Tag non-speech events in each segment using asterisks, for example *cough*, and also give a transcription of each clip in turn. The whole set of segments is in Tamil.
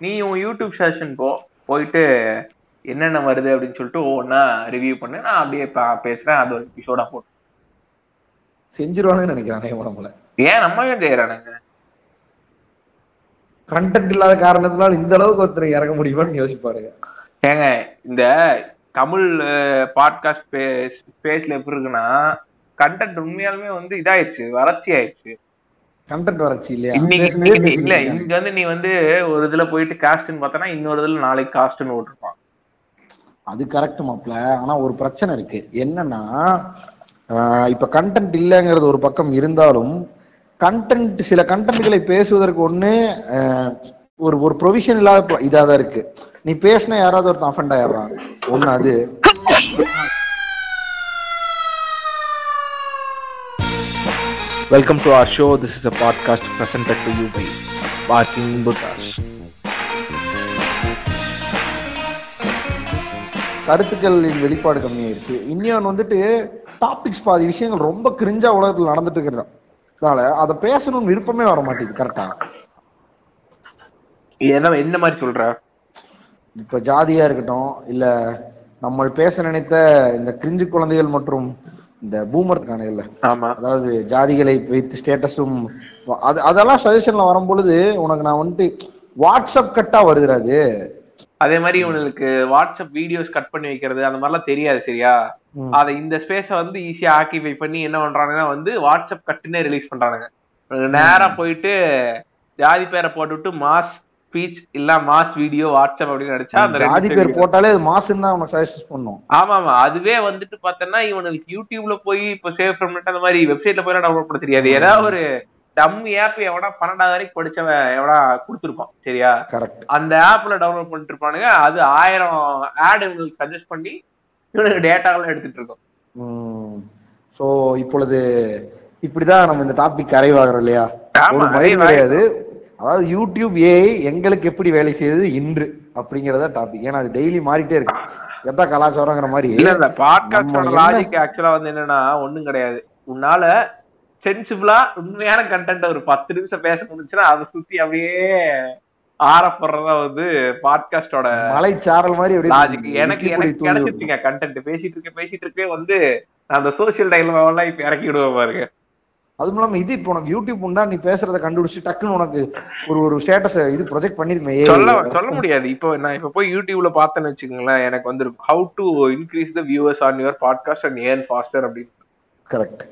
நீ உன் யூடியூப் செஷன் போ போயிட்டு என்னென்ன வருது அப்படின்னு சொல்லிட்டு ஒவ்வொன்றா ரிவ்யூ பண்ணு. நான் அப்படியே பேசுறேன். அது ஒரு எபிசோடா போட்டு. செஞ்சிருவாங்கன்னு நினைக்கிறேன் நம்மள ஏன் நம்ம ஏன் செய்யறானுங்க? கண்டென்ட் இல்லாத காரணத்தினால இந்த அளவுக்கு ஒருத்தர் இறங்க முடியுமான்னு யோசிப்பாருங்க ஏங்க இந்த தமிழ் பாட்காஸ்ட் ஸ்பேஸ்ல எப்படி இருக்குன்னா கண்டென்ட் உண்மையாலுமே வந்து இதாயிடுச்சு வறட்சி ஆயிடுச்சு கண்டென்ட் வறட்சி இல்லையா? இல்ல இன்னைக்கு வந்து நீ வந்து ஒரு இதுல போயிட்டு காஸ்ட்னு பார்த்தனா இன்னொரு இதுல நாளைக்கு காஸ்ட்னு ஓட்டிருப்பான் அது கரெக்ட் மாப்ள ஆனா ஒரு பிரச்சனை இருக்கு. என்னன்னா இப்ப கண்டென்ட் இல்லைங்கிறது ஒரு பக்கம் இருந்தாலும் கண்டென்ட் சில கண்டென்ட்களை பேசுவதற்கு ஒண்ணு ஒரு ஒரு ப்ரொவிஷன் இல்லாத இதா தான் இருக்கு. நீ பேசினா யாராவது ஒருத்தன் அஃபண்ட் ஆயிடுறான். ஒண்ணு அது. Welcome to our show. This is a podcast presented to you by Barking Buddhas. கருத்துக்களின் வெளிப்பாடு கம்மியாயிருச்சு இன்னொன்னு வந்துட்டு டாபிக்ஸ் பாதி விஷயங்கள் ரொம்ப கிரிஞ்சா உலகத்துல நடந்துட்டு இருக்கிறதுனால அதை பேசணும்னு விருப்பமே வர மாட்டேங்குது கரெக்டா என்ன என்ன மாதிரி சொல்ற இப்ப ஜாதியா இருக்கட்டும் இல்ல நம்ம பேச நினைத்த இந்த கிரிஞ்சு குழந்தைகள் மற்றும் இந்த பூமர் இருக்கானுங்கல்ல ஆமா. அதாவது ஜாதிகளை வைத்து ஸ்டேட்டஸும் அது அதெல்லாம் சஜஷன்ல வரும் பொழுது உனக்கு நான் வந்துட்டு வாட்ஸ்அப் கட்டா வருதுடா அது. மாதிரி இவனுக்கு வாட்ஸ்அப் வீடியோஸ் கட் பண்ணி வைக்கிறது அந்த மாதிரிலாம் தெரியாது சரியா. அத இந்த ஸ்பேஸ வந்து ஈஸியா ஆக்கிபை பண்ணி என்ன பண்றானுங்கன்னா வந்து வாட்ஸ்அப் கட்டுனே ரிலீஸ் பண்றானுங்க. நேரா போயிட்டு ஜாதி பேரை போட்டுவிட்டு மாஸ் ஸ்பீச் இல்ல மாஸ் வீடியோ வாட்ஸ்அப் அப்படின்னு நடிச்சா அந்த ஜாதி பேர் போட்டாலே அது மாசுன்னு தான் உனக்கு சஜஸ்ட் பண்ணும். ஆமா ஆமா அதுவே வந்துட்டு பார்த்தோன்னா இவனுக்கு யூடியூப்ல போய் இப்போ சேவ் ஃப்ரம் அந்த மாதிரி வெப்சைட்ல போய் டவுன்லோட் பண்ண தெரியாது. ஏதாவது ஒரு டம் ஆப் எவனா பன்னெண்டாவது வரைக்கும் படிச்சவன் எவனா கொடுத்துருப்பான் சரியா? கரெக்ட் அந்த ஆப்ல டவுன்லோட் பண்ணிட்டு இருப்பானுங்க. அது ஆயிரம் ஆட் இவங்களுக்கு சஜஸ்ட் பண்ணி இவனுக்கு டேட்டாலாம் எடுத்துட்டு இருக்கோம். சோ இப்பொழுது இப்படிதான் நம்ம இந்த டாபிக் அரைவாகிறோம் இல்லையா? ஒரு பயம் நிறைவாகிறோம். கிடையாது. அதாவது யூடியூப் ஏஐ எங்களுக்கு எப்படி வேலை செய்தது இன்று அப்படிங்கறத டாபிக் ஏன்னா அது டெய்லி மாறிட்டே இருக்கு. எதா கலாச்சாரங்கிற மாதிரி? இல்ல இல்ல பாட்காஸ்டோட என்ன- லாஜிக் ஆக்சுவலா வந்து என்னன்னா ஒண்ணும் கிடையாது. உன்னால சென்சிபிளா உண்மையான கண்டென்ட் ஒரு பத்து நிமிஷம் பேச முடிஞ்சுன்னா அதை சுத்தி அப்படியே ஆரப்படுறதா வந்து பாட்காஸ்டோட மலைச்சாரல் மாதிரி லாஜிக் எனக்கு எனக்கு. கிடைச்சிருச்சுங்க கண்டென்ட் பேசிட்டு இருக்க பேசிட்டு இருக்கே வந்து அந்த சோசியல் டைலாக் எல்லாம் இப்ப இறக்கி விடுவேன் பாருங்க. அதுவும் இல்லாம இது இப்போ உனக்கு யூடியூப் உண்டா? நீ பேசுறத கண்டுபிடிச்சு டக்குன்னு உனக்கு ஒரு ஒரு ஸ்டேட்டஸ் இது ப்ரொஜெக்ட் பண்ணிருமே. சொல்ல சொல்ல முடியாது. இப்போ நான் இப்ப போய் யூடியூப்ல பார்த்தேன்னு வச்சுக்கோங்களேன் எனக்கு வந்து how to increase the viewers on your podcast and earn faster அப்படின்னு. கரெக்ட்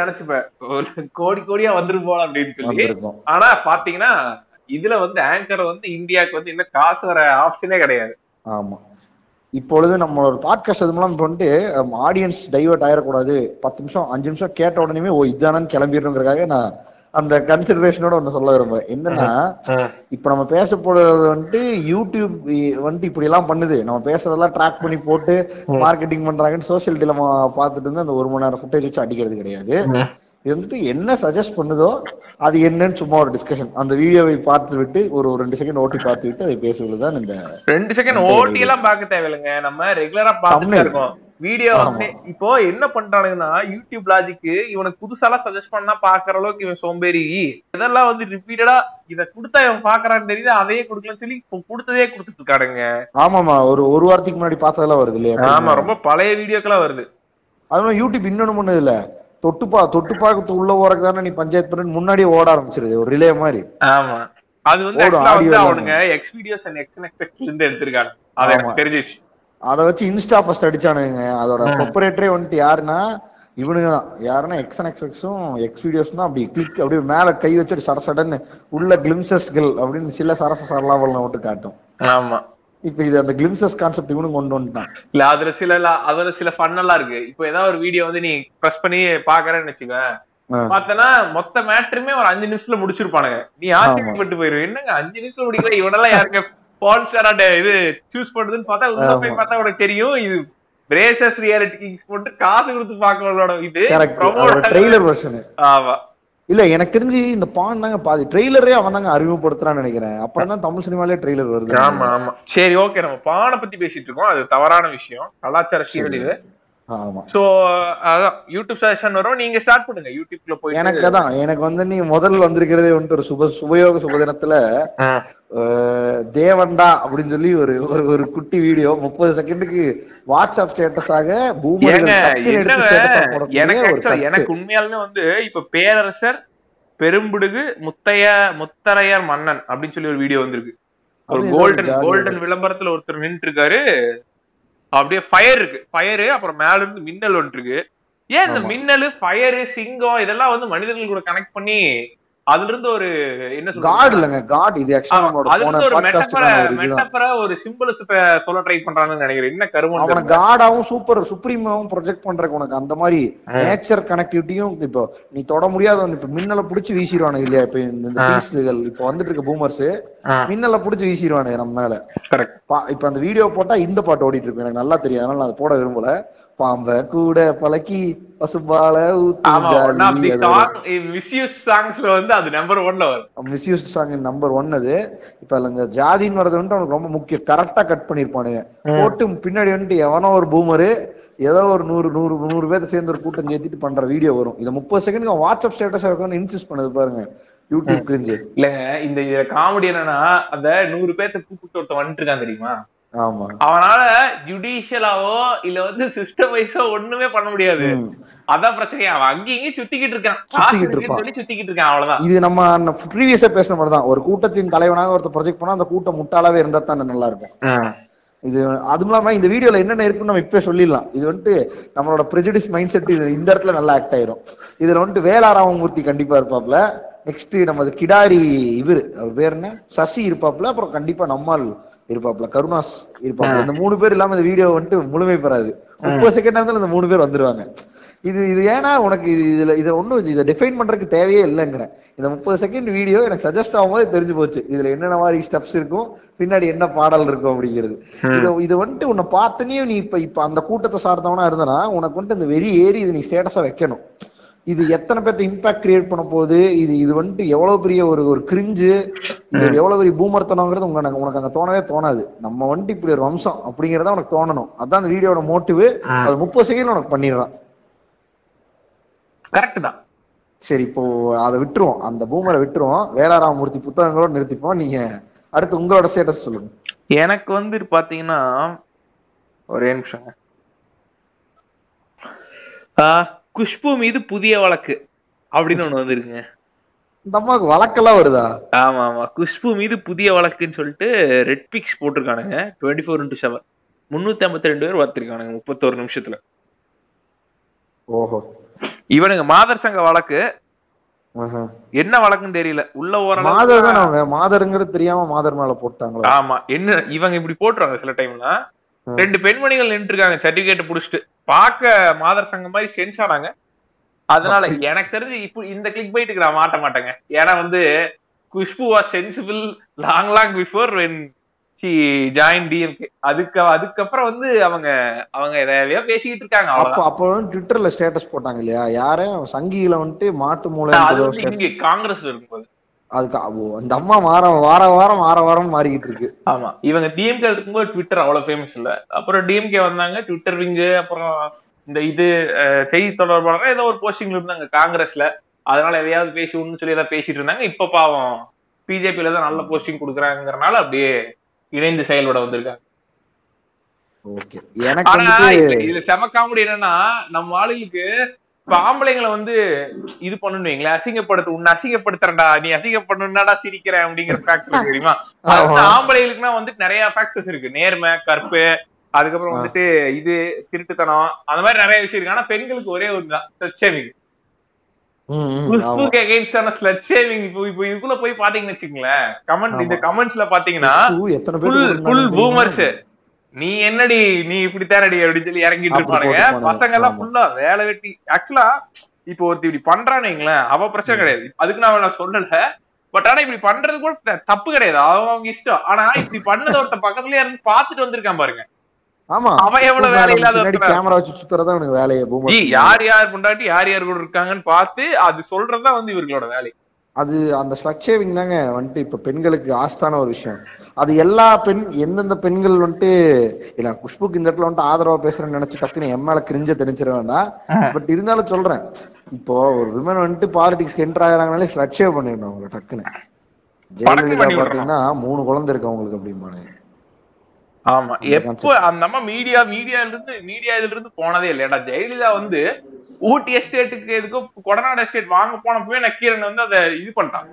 நினைச்சுப்பேன் ஒரு கோடி கோடியா வந்துரும் போல அப்படின்னு சொல்லி. ஆனா பாத்தீங்கன்னா இதுல வந்து ஆங்கர் வந்து இந்தியாவுக்கு வந்து இன்னும் காசு வர ஆப்ஷனே கிடையாது. ஆமா. இப்பொழுது நம்மளோட பாட்காஸ்ட் அது மூலம் இப்போ வந்துட்டு ஆடியன்ஸ் டைவர்ட் ஆயிடக்கூடாது பத்து நிமிஷம் அஞ்சு நிமிஷம் கேட்ட உடனே ஓ இதானு கிளம்பிடணுங்கிறதுக்காக நான் அந்த கன்சிடரேஷனோட ஒண்ணு சொல்ல விரும்புறேன். என்னன்னா இப்ப நம்ம பேச போறது வந்துட்டு யூடியூப் வந்துட்டு இப்படி எல்லாம் பண்ணுது. நம்ம பேசுறதெல்லாம் ட்ராக் பண்ணி போட்டு மார்க்கெட்டிங் பண்றாங்கன்னு சோசியல் டிலமா பார்த்துட்டு இருந்து அந்த ஒரு மணி நேரம் ஃபுட்டேஜ் வச்சு அடிக்கிறது கிடையாது. இது வந்துட்டு என்ன சஜஸ்ட் பண்ணுதோ அது என்னன்னு சும்மா ஒரு டிஸ்கஷன் அந்த வீடியோவை பார்த்து விட்டு ஒரு ரெண்டு செகண்ட் ஓட்டி பார்த்து விட்டு அதை பேசுவதுதான் இந்த ரெண்டு செகண்ட் ஓட்டி எல்லாம் பார்க்க தேவையில்லைங்க. நம்ம ரெகுலரா பார்த்துட்டு. இருக்கோம். வீடியோ வந்து இப்போ என்ன பண்றானுங்கன்னா யூடியூப் லாஜிக்கு இவனுக்கு புதுசாலாம் சஜஸ்ட் பண்ணா பாக்குற அளவுக்கு இவன் சோம்பேறி. இதெல்லாம் வந்து ரிப்பீட்டடா இத கொடுத்தா இவன் பாக்குறான்னு தெரியுது அதையே கொடுக்கலன்னு சொல்லி இப்போ கொடுத்ததே கொடுத்துட்டு இருக்கானுங்க. ஆமாமா ஒரு ஒரு வாரத்துக்கு முன்னாடி பார்த்ததெல்லாம் வருது இல்லையா? ஆமா. ரொம்ப பழைய வீடியோக்கெல்லாம் வருது. அதுவும் யூடியூப் இன்னொன்னு பண்ணுது இல்ல. தொட்டுப்பா தொட்டுப்பாக்கு உள்ள போறதுக்கு தானே நீ பஞ்சாயத்து பண்ணு முன்னாடியே ஓட ஆரம்பிச்சிருது ஒரு ரிலே மாதிரி. ஆமா. அது வந்து அவனுங்க X videos and X X இருந்து எடுத்திருக்காங்க. அது. எனக்கு தெரிஞ்சிச்சு. அதை வச்சு இன்ஸ்டா ஃபர்ஸ்ட் அடிச்சானுங்க. அதோட ப்ரொப்பரேட்டரே வந்துட்டு யாருன்னா இவனுங்க தான். யாருன்னா எக்ஸ் அண்ட் எக்ஸ் எக்ஸும் எக்ஸ் வீடியோஸ் தான் அப்படி கிளிக் அப்படியே மேல கை வச்சுட்டு சட சடன்னு உள்ள கிளிம்சஸ்கள் அப்படின்னு சில சரச சரலாவல் மட்டும் காட்டும். ஆமா. இப்ப இது அந்த கிளிம்சஸ் கான்செப்ட் இவனும் கொண்டு வந்துட்டான். இல்ல அதுல சில அதுல சில ஃபன் எல்லாம் இருக்கு. இப்போ ஏதாவது ஒரு வீடியோ வந்து நீ ப்ரெஸ் பண்ணி பாக்குறேன்னு வச்சுக்க ஆ. பார்த்தனா மொத்த மேட்டருமே ஒரு அஞ்சு நிமிஷத்துல முடிச்சிருப்பானுங்க. நீ ஆச்சரியப்பட்டு போயிருவ என்னங்க அஞ்சு நிமிஷத்துல முடிக்கல? இவனெல்லாம் யாருங்க? பான்ஸ்டரா இது சூஸ் பண்றதுன்னு பார்த்தா உள்ள போய். பார்த்தா உனக்கு தெரியும். இது பிரேசஸ் ரியாலிட்டி கிங்ஸ் போட்டு காசு கொடுத்து பாக்கவங்களோட இது ட்ரெய்லர் வெர்ஷன் ஆமா. இல்ல எனக்கு தெரிஞ்சு இந்த பான் தாங்க பாதி. ட்ரெய்லரே அவன் தாங்க அறிமுகப்படுத்துறான்னு நினைக்கிறேன். அப்புறம் தான் தமிழ் சினிமாலே ட்ரெய்லர் வருது. ஆமா ஆமா. சரி ஓகே. நம்ம பானை பத்தி பேசிட்டு இருக்கோம். அது தவறான விஷயம். கலாச்சார சீரழி இது ஆமா. சோ அதான் யூடியூப் சஜஷன் வரும். நீங்க ஸ்டார்ட் பண்ணுங்க. யூடியூப்ல போயிட்டு எனக்கு அதான். எனக்கு வந்து நீ முதல்ல வந்திருக்கிறதே வந்துட்டு ஒரு சுப சுபயோக சுபதினத்துல தேவன்டா அப்படின்னு சொல்லி ஒரு ஒரு ஒரு குட்டி வீடியோ. முப்பது செகண்டுக்கு வாட்ஸ்அப் ஸ்டேட்டஸாக எனக்கு உண்மையாலுமே வந்து இப்ப பேரரசர் பெரும்பிடுகு முத்தைய முத்தரையர் மன்னன் அப்படின்னு சொல்லி ஒரு வீடியோ வந்திருக்கு. ஒரு கோல்டன் கோல்டன் விளம்பரத்துல ஒருத்தர் நின்று இருக்காரு அப்படியே ஃபயர் இருக்கு. ஃபயரு அப்புறம் மேல இருந்து மின்னல் ஒன்று இருக்கு ஏன் இந்த. மின்னல் ஃபயரு சிங்கம் இதெல்லாம் வந்து மனிதர்கள் கூட கனெக்ட் பண்ணி அதுல இருந்து ஒரு என்ன காட் இல்லங்க. காட் இது ஆக்சுவலா நம்மளோட ஒரு சிம்பிள்ஸ் சொல்ல ட்ரை பண்றாங்கன்னு நினைக்கிறேன். என்ன கருமம் அவனை காடாவும் சூப்பர் சுப்ரீமாவும் ப்ரொஜெக்ட் பண்றதுக்கு உனக்கு அந்த மாதிரி. நேச்சர் கனெக்டிவிட்டியும் இப்போ நீ தொட முடியாத இப்ப மின்னலை புடிச்சு வீசிடுவானுங்க இல்லையா? இப்ப இந்த. பீஸ்கள் இப்ப வந்துட்டு இருக்க பூமர்ஸ் மின்னலை புடிச்சு வீசிடுவானுங்க நம்ம மேல. இப்ப அந்த வீடியோ போட்டா இந்த பாட்டு ஓடிட்டு இருக்கு எனக்கு நல்லா தெரியும். அதனால நான் அதை போட விரும்பல. பாம்ப கூட பழக்கி பசும்பால சாங்ஸ்ல வந்து அது நம்பர் ஒன்ல வரும். சாங் நம்பர் ஒன் அது. இப்ப இந்த ஜாதின்னு வரது வந்துட்டு அவனுக்கு ரொம்ப முக்கியம். கரெக்டா கட் பண்ணிருப்பானுங்க. போட்டு பின்னாடி வந்துட்டு எவனோ ஒரு பூமரு ஏதோ ஒரு நூறு நூறு நூறு பேர் சேர்ந்து ஒரு கூட்டம் சேர்த்துட்டு பண்ற வீடியோ வரும். இதை முப்பது செகண்ட் வாட்ஸ்அப் ஸ்டேட்டஸ் இருக்கும்னு இன்சிஸ்ட் பண்ணுது பாருங்க. யூடியூப் கிரிஞ்சு இல்லங்க இந்த காமெடி என்னன்னா அந்த நூறு பேர்த்த கூப்பிட்டு ஒருத்தன் வந்துட்டு இருக்கான் தெரியுமா? அவனால ஜுடிஷியலாவோ இல்ல வந்து சிஸ்டம் வைஸோ ஒண்ணுமே பண்ண முடியாது. அதான் பிரச்சனையா. அவன் அங்கேயும் சுத்திக்கிட்டு இருக்கான். சொல்லி சுத்திக்கிட்டு இருக்கான் அவ்வளவுதான். இது நம்ம ப்ரீவியஸா பேசின மாதிரி தான் ஒரு கூட்டத்தின் தலைவனாக ஒருத்தர் ப்ரொஜெக்ட் பண்ணா அந்த கூட்டம் முட்டாளாவே இருந்தா தான் நல்லா இருக்கும். இது அதுவும் இல்லாம இந்த வீடியோல என்னென்ன இருக்குன்னு நம்ம இப்பவே சொல்லிடலாம். இது வந்துட்டு நம்மளோட prejudice மைண்ட் செட் இது இந்த இடத்துல நல்லா ஆக்ட் ஆயிரும். இதுல வந்துட்டு வேளாராமமூர்த்தி கண்டிப்பா இருப்பாப்ல நெக்ஸ்ட் நமது கிடாரி இவரு. அவர் பேர் என்ன? சசி இருப்பாப்ல அப்புறம் கண்டிப்பா நம்மால் இருப்பாப்ல. கருணாஸ் இருப்பாப்ல. இந்த மூணு பேர் இல்லாம இந்த வீடியோ வந்துட்டு முழுமை பெறாது. முப்பது செகண்ட் இருந்தாலும் இந்த மூணு பேர் வந்துருவாங்க. இது இது ஏன்னா உனக்கு இது இதுல இதை ஒண்ணும் இதை டிஃபைன் பண்றதுக்கு தேவையே இல்லைங்கிறேன். இந்த முப்பது செகண்ட் வீடியோ எனக்கு சஜஸ்ட் ஆகும்போது தெரிஞ்சு போச்சு. இதுல என்னென்ன மாதிரி ஸ்டெப்ஸ் இருக்கும் பின்னாடி என்ன பாடல் இருக்கும் அப்படிங்கிறது. இது இது வந்துட்டு உன்னை பார்த்தனே நீ இப்ப இப்ப அந்த கூட்டத்தை சார்ந்தவனா இருந்தனா உனக்கு வந்துட்டு இந்த வெறி ஏறி இது நீ ஸ்டேட்டஸா வைக்கணும். இது எத்தனை பேர்த்த இம்பாக்ட் கிரியேட் பண்ண போகுது? இது இது வந்துட்டு எவ்வளவு பெரிய ஒரு ஒரு கிரிஞ்சு இது எவ்வளவு பெரிய பூமர்த்தனங்கிறது உங்க உனக்கு அங்க தோணவே தோணாது. நம்ம வந்துட்டு இப்படி ஒரு வம்சம் அப்படிங்கறத உனக்கு தோணணும். அதான் அந்த வீடியோட மோட்டிவ் அது முப்பது செகண்ட் உனக்கு பண்ணிடுறான் கரெக்ட் தான். சரி இப்போ அதை விட்டுருவோம். அந்த பூமரை விட்டுருவோம். வேளாராமூர்த்தி புத்தகங்களோட நிறுத்திப்போம். நீங்க அடுத்து உங்களோட ஸ்டேட்டஸ் சொல்லுங்க. எனக்கு வந்து பாத்தீங்கன்னா ஒரே ஆஹ், குஷ்பு மீது புதிய வழக்கு அப்படின்னு ஒண்ணு வந்திருக்குங்க. இந்த அம்மாவுக்கு வழக்கெல்லாம் வருதா? ஆமா ஆமா. குஷ்பு மீது புதிய வழக்குன்னு சொல்லிட்டு ரெட் பிக்ஸ் போட்டிருக்கானுங்க. டுவெண்ட்டி ஃபோர் இன்டூ செவன் முன்னூத்தி ஐம்பத்தி ரெண்டு பேர் பார்த்திருக்கானுங்க முப்பத்தோரு நிமிஷத்துல. ஓஹோ. இவனுங்க மாதர் சங்க வழக்கு. என்ன வழக்குன்னு தெரியல. உள்ள ஓரளவு மாதர் தான் மாதருங்கிறது தெரியாம மாதர் மேல போட்டாங்களா? ஆமா. என்ன இவங்க இப்படி போட்டுருவாங்க சில டைம்ல ம். ரெண்டு பெண்மணிகள் நின்று இருக்காங்க சர்டிபிகேட் புடிச்சிட்டு. பார்க்க மாதர் சங்கம் மாதிரி சென்ஸ் ஆனாங்க. அதனால எனக்கு தெரிஞ்சு இப்போ இந்த கிளிக் பைட்டுக்கு நான் மாட்ட மாட்டேங்க. ஏன்னா வந்து Khushbu was sensible long long before when she join DMK அதுக்கு அதுக்கப்புறம் வந்து அவங்க அவங்க எதையோ பேசிக்கிட்டு இருக்காங்க அப்ப அப்போ ட்விட்டர்ல ஸ்டேட்டஸ் போட்டாங்க இல்லையா? யாரு சங்கியில வந்துட்டு மாட்டு மூளை காங்கிரஸ்ல இருக்கும்போது. அதுக்கு அந்த அம்மா வாரம் வார வாரம் வார வாரம் மாறிக்கிட்டு இருக்கு. ஆமா. இவங்க டிஎம்கே இருக்கும்போது ட்விட்டர் அவ்வளவு ஃபேமஸ் இல்ல. அப்புறம் டிஎம்கே வந்தாங்க ட்விட்டர் விங்கு அப்புறம் இந்த இது செய்தி தொடர்பாளர் ஏதோ ஒரு போஸ்டிங்ல இருந்தாங்க காங்கிரஸ்ல அதனால எதையாவது பேசி ஒண்ணு சொல்லி ஏதாவது பேசிட்டு இருந்தாங்க. இப்ப பாவம் பிஜேபியில தான் நல்ல போஸ்டிங் கொடுக்குறாங்கறனால அப்படியே இணைந்து செயல்பட வந்திருக்காங்க. ஓகே எனக்கு ஆனா இதுல- இதுல செம காமெடி என்னன்னா நம்ம ஆளுங்களுக்கு இப்ப ஆம்பளைங்களை வந்து இது பண்ணணும் வைங்களேன் அசிங்கப்படுத்து உன்னை அசிங்கப்படுத்துறேன்டா நீ அசிங்கப்படணும்னாடா சிரிக்கிறேன் அப்படிங்கிற ஃபேக்டர் தெரியுமா? அது வந்து நிறைய ஃபேக்டர்ஸ் இருக்கு. நேர்மை கற்பு அதுக்கப்புறம். வந்துட்டு இது திருட்டுத்தனம் அந்த மாதிரி நிறைய விஷயம் இருக்கு. ஆனா பெண்களுக்கு ஒரே ஒரு தான் ஸ்லட் ஷேவிங். குஷ்புக்கு அகைன்ஸ்டான ஸ்லட் ஷேவிங் இப்போ இப்போ இதுக்குள்ள போய் பாத்தீங்கன்னு வச்சுக்கோங்களேன். கமெண்ட் இந்த. கமெண்ட்ஸ்ல பாத்தீங்கன்னா ஃபுல் பூமர்ஸ் நீ என்னடி நீ இப்படி தேனடி அப்படின்னு சொல்லி இறங்கிட்டு இருப்பானுங்க. பசங்க எல்லாம். ஃபுல்லா வேலை வெட்டி. ஆக்சுவலா இப்போ ஒருத்தி இப்படி பண்றான்னு வைங்களேன் அவ பிரச்சனை கிடையாது. அதுக்கு நான் அவனை சொல்லல. பட் ஆனா இப்படி பண்றது கூட தப்பு கிடையாது. அவங்க அவங்க இஷ்டம். ஆனா இப்படி பண்ணத ஒருத்த பக்கத்துலயே இருந்து பாத்துட்டு வந்திருக்கான் பாருங்க. ஆமா. அவன் எவ்வளவு வேலை இல்லாத? கேமரா வச்சு சுத்துறதா உனக்கு வேலையை. யார் யார் கொண்டாட்டி யார் யார் கூட இருக்காங்கன்னு பார்த்து அது சொல்றதுதான் வந்து இவர்களோட வேலை. அது அந்த ஸ்லட் ஷேவிங் தாங்க வந்துட்டு இப்ப பெண்களுக்கு ஆஸ்தான ஒரு விஷயம். அது எல்லா பெண் எந்தெந்த பெண்கள் வந்துட்டு இல்ல குஷ்புக்கு இந்த இடத்துல வந்துட்டு ஆதரவா பேசுறேன்னு நினைச்சு டக்குன்னு என் மேல கிரிஞ்ச தெரிஞ்சிட வேண்டாம். பட் இருந்தாலும் சொல்றேன். இப்போ ஒரு விமன் வந்துட்டு பாலிடிக்ஸ்க்கு என்டர் ஆகுறாங்கனாலே ஸ்லட் ஷேவ் பண்ணிடணும் அவங்க டக்குன்னு. ஜெயலலிதா. பாத்தீங்கன்னா மூணு குழந்தை இருக்கு அவங்களுக்கு அப்படிம்பானு. ஆமா. எப்போ அந்த அம்மா மீடியா மீடியால இருந்து மீடியா இதுல இருந்து போனதே இல்லையாடா? ஜெயலலிதா வந்து ஊட்டி எஸ்டேட்டுக்கு எதுக்கோ கொடநாடு எஸ்டேட் வாங்க போனப்பவே நக்கீரன் வந்து அதை இது பண்ணிட்டான்.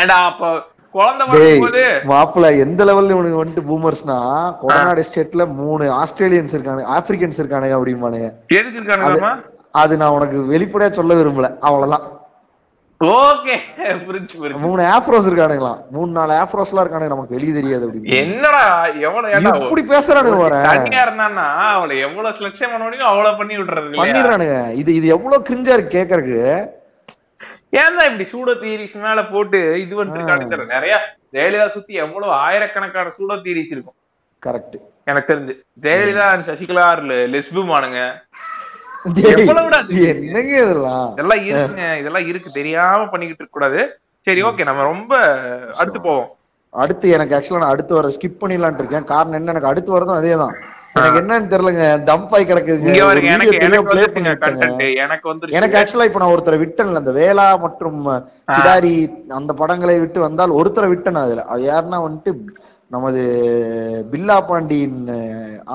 ஏண்டா அப்ப குழந்தை வரும்போது மாப்பிள்ள எந்த லெவல்ல இவனுக்கு வந்துட்டு பூமர்ஸ்னா கொடநாடு ஸ்டேட்ல மூணு ஆஸ்திரேலியன்ஸ் இருக்கானுங்க ஆப்பிரிக்கன்ஸ் இருக்கானுங்க அப்படிம்பானுங்க. எதுக்கு இருக்கானுங்கம்மா அது நான் உனக்கு வெளிப்படையா சொல்ல விரும்பல அவ்வளவுதான். ஓகே புரிஞ்சு புரிஞ்சு. மூணு ஆப்ரோஸ் இருக்கானுங்களாம். மூணு நாலு ஆப்ரோஸ் எல்லாம் இருக்கானுங்க நமக்கு வெளியே தெரியாது என்னடா எவ்வளவு இப்படி பேசுறானுங்க வர தனியா அவளை எவ்வளவு செலக்ஷன் பண்ண முடியும் அவ்வளவு பண்ணி விடுறது பண்ணிடுறானுங்க. இது இது எவ்வளவு கிரிஞ்சா இருக்கு கேக்குறதுக்கு. ஏன்டா இப்படி சூடோ தியரிஸ் மேல போட்டு இது வந்துருக்கானு தெரியல நிறைய ஜெயலலிதா சுத்தி எவ்வளவு ஆயிரக்கணக்கான சூடோ தியரிஸ் இருக்கும். கரெக்ட் எனக்கு தெரிஞ்சு. ஜெயலலிதா and சசிகலா லெஸ்புமானுங்க? என்னங்க இதெல்லாம்? இதெல்லாம் இருக்குங்க இதெல்லாம் இருக்கு. தெரியாம பண்ணிக்கிட்டு இருக்க கூடாது சரி ஓகே நம்ம ரொம்ப அடுத்து போவோம். அடுத்து எனக்கு ஆக்சுவலா நான் அடுத்து வர ஸ்கிப் பண்ணிடலாம்னு இருக்கேன். காரணம் என்ன எனக்கு அடுத்து வரதும் அதேதான். எனக்கு என்னன்னு தெரியலங்க டம்ப் ஆகி கிடக்குதுங்க இங்க ஒரு வருங்க video எனக்கு ஆக்சுவலா இப்ப நான் ஒருத்தரை விட்டேன்ல அந்த வேலா மற்றும் கிடாரி அந்த படங்களை விட்டு வந்தால் ஒருத்தரை விட்டேன் அதுல. அது யாருன்னா வந்துட்டு நமது பில்லா பாண்டியின்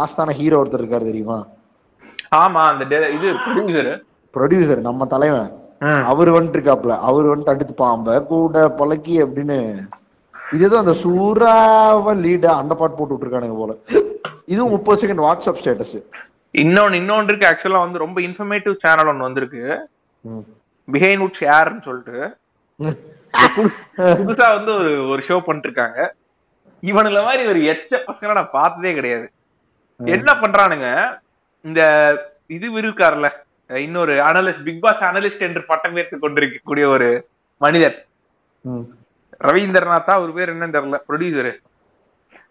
ஆஸ்தான ஹீரோ ஒருத்தர் இருக்காரு தெரியுமா? ஆமா அந்த இது ப்ரொடியூசர் ப்ரொடியூசர் நம்ம தலைவன். அவர் வந்துட்டு இருக்காப்ல அவர் வந்துட்டு அடுத்து பாம்ப கூட பழக்கி அப்படின்னு இதுதான் அந்த சூறாவ லீடா அந்த பாட்டு போட்டு விட்டுருக்கானுங்க போல. இதுவும் முப்பது செகண்ட் வாட்ஸ்அப் ஸ்டேட்டஸ் இன்னொன்னு இன்னொன்று இருக்கு. ஆக்சுவலா வந்து ரொம்ப இன்ஃபர்மேட்டிவ் சேனல் ஒன்னு வந்திருக்கு. பிஹைண்ட் உட் ஷேர்னு சொல்லிட்டு. புதுசா வந்து ஒரு ஒரு ஷோ பண்ணிட்டு இருக்காங்க இவனுல மாதிரி ஒரு எச்ச பசங்களை நான் பார்த்ததே கிடையாது. என்ன பண்றானுங்க? இந்த இது இருக்காருல்ல இன்னொரு அனலிஸ்ட் பிக் பாஸ் அனலிஸ்ட் என்று பட்டம் ஏற்றுக் கொண்டிருக்கக்கூடிய ஒரு மனிதர். ரவீந்திரநாத்தா ஒரு பேர் என்னன்னு தெரியல ப்ரொடியூசரு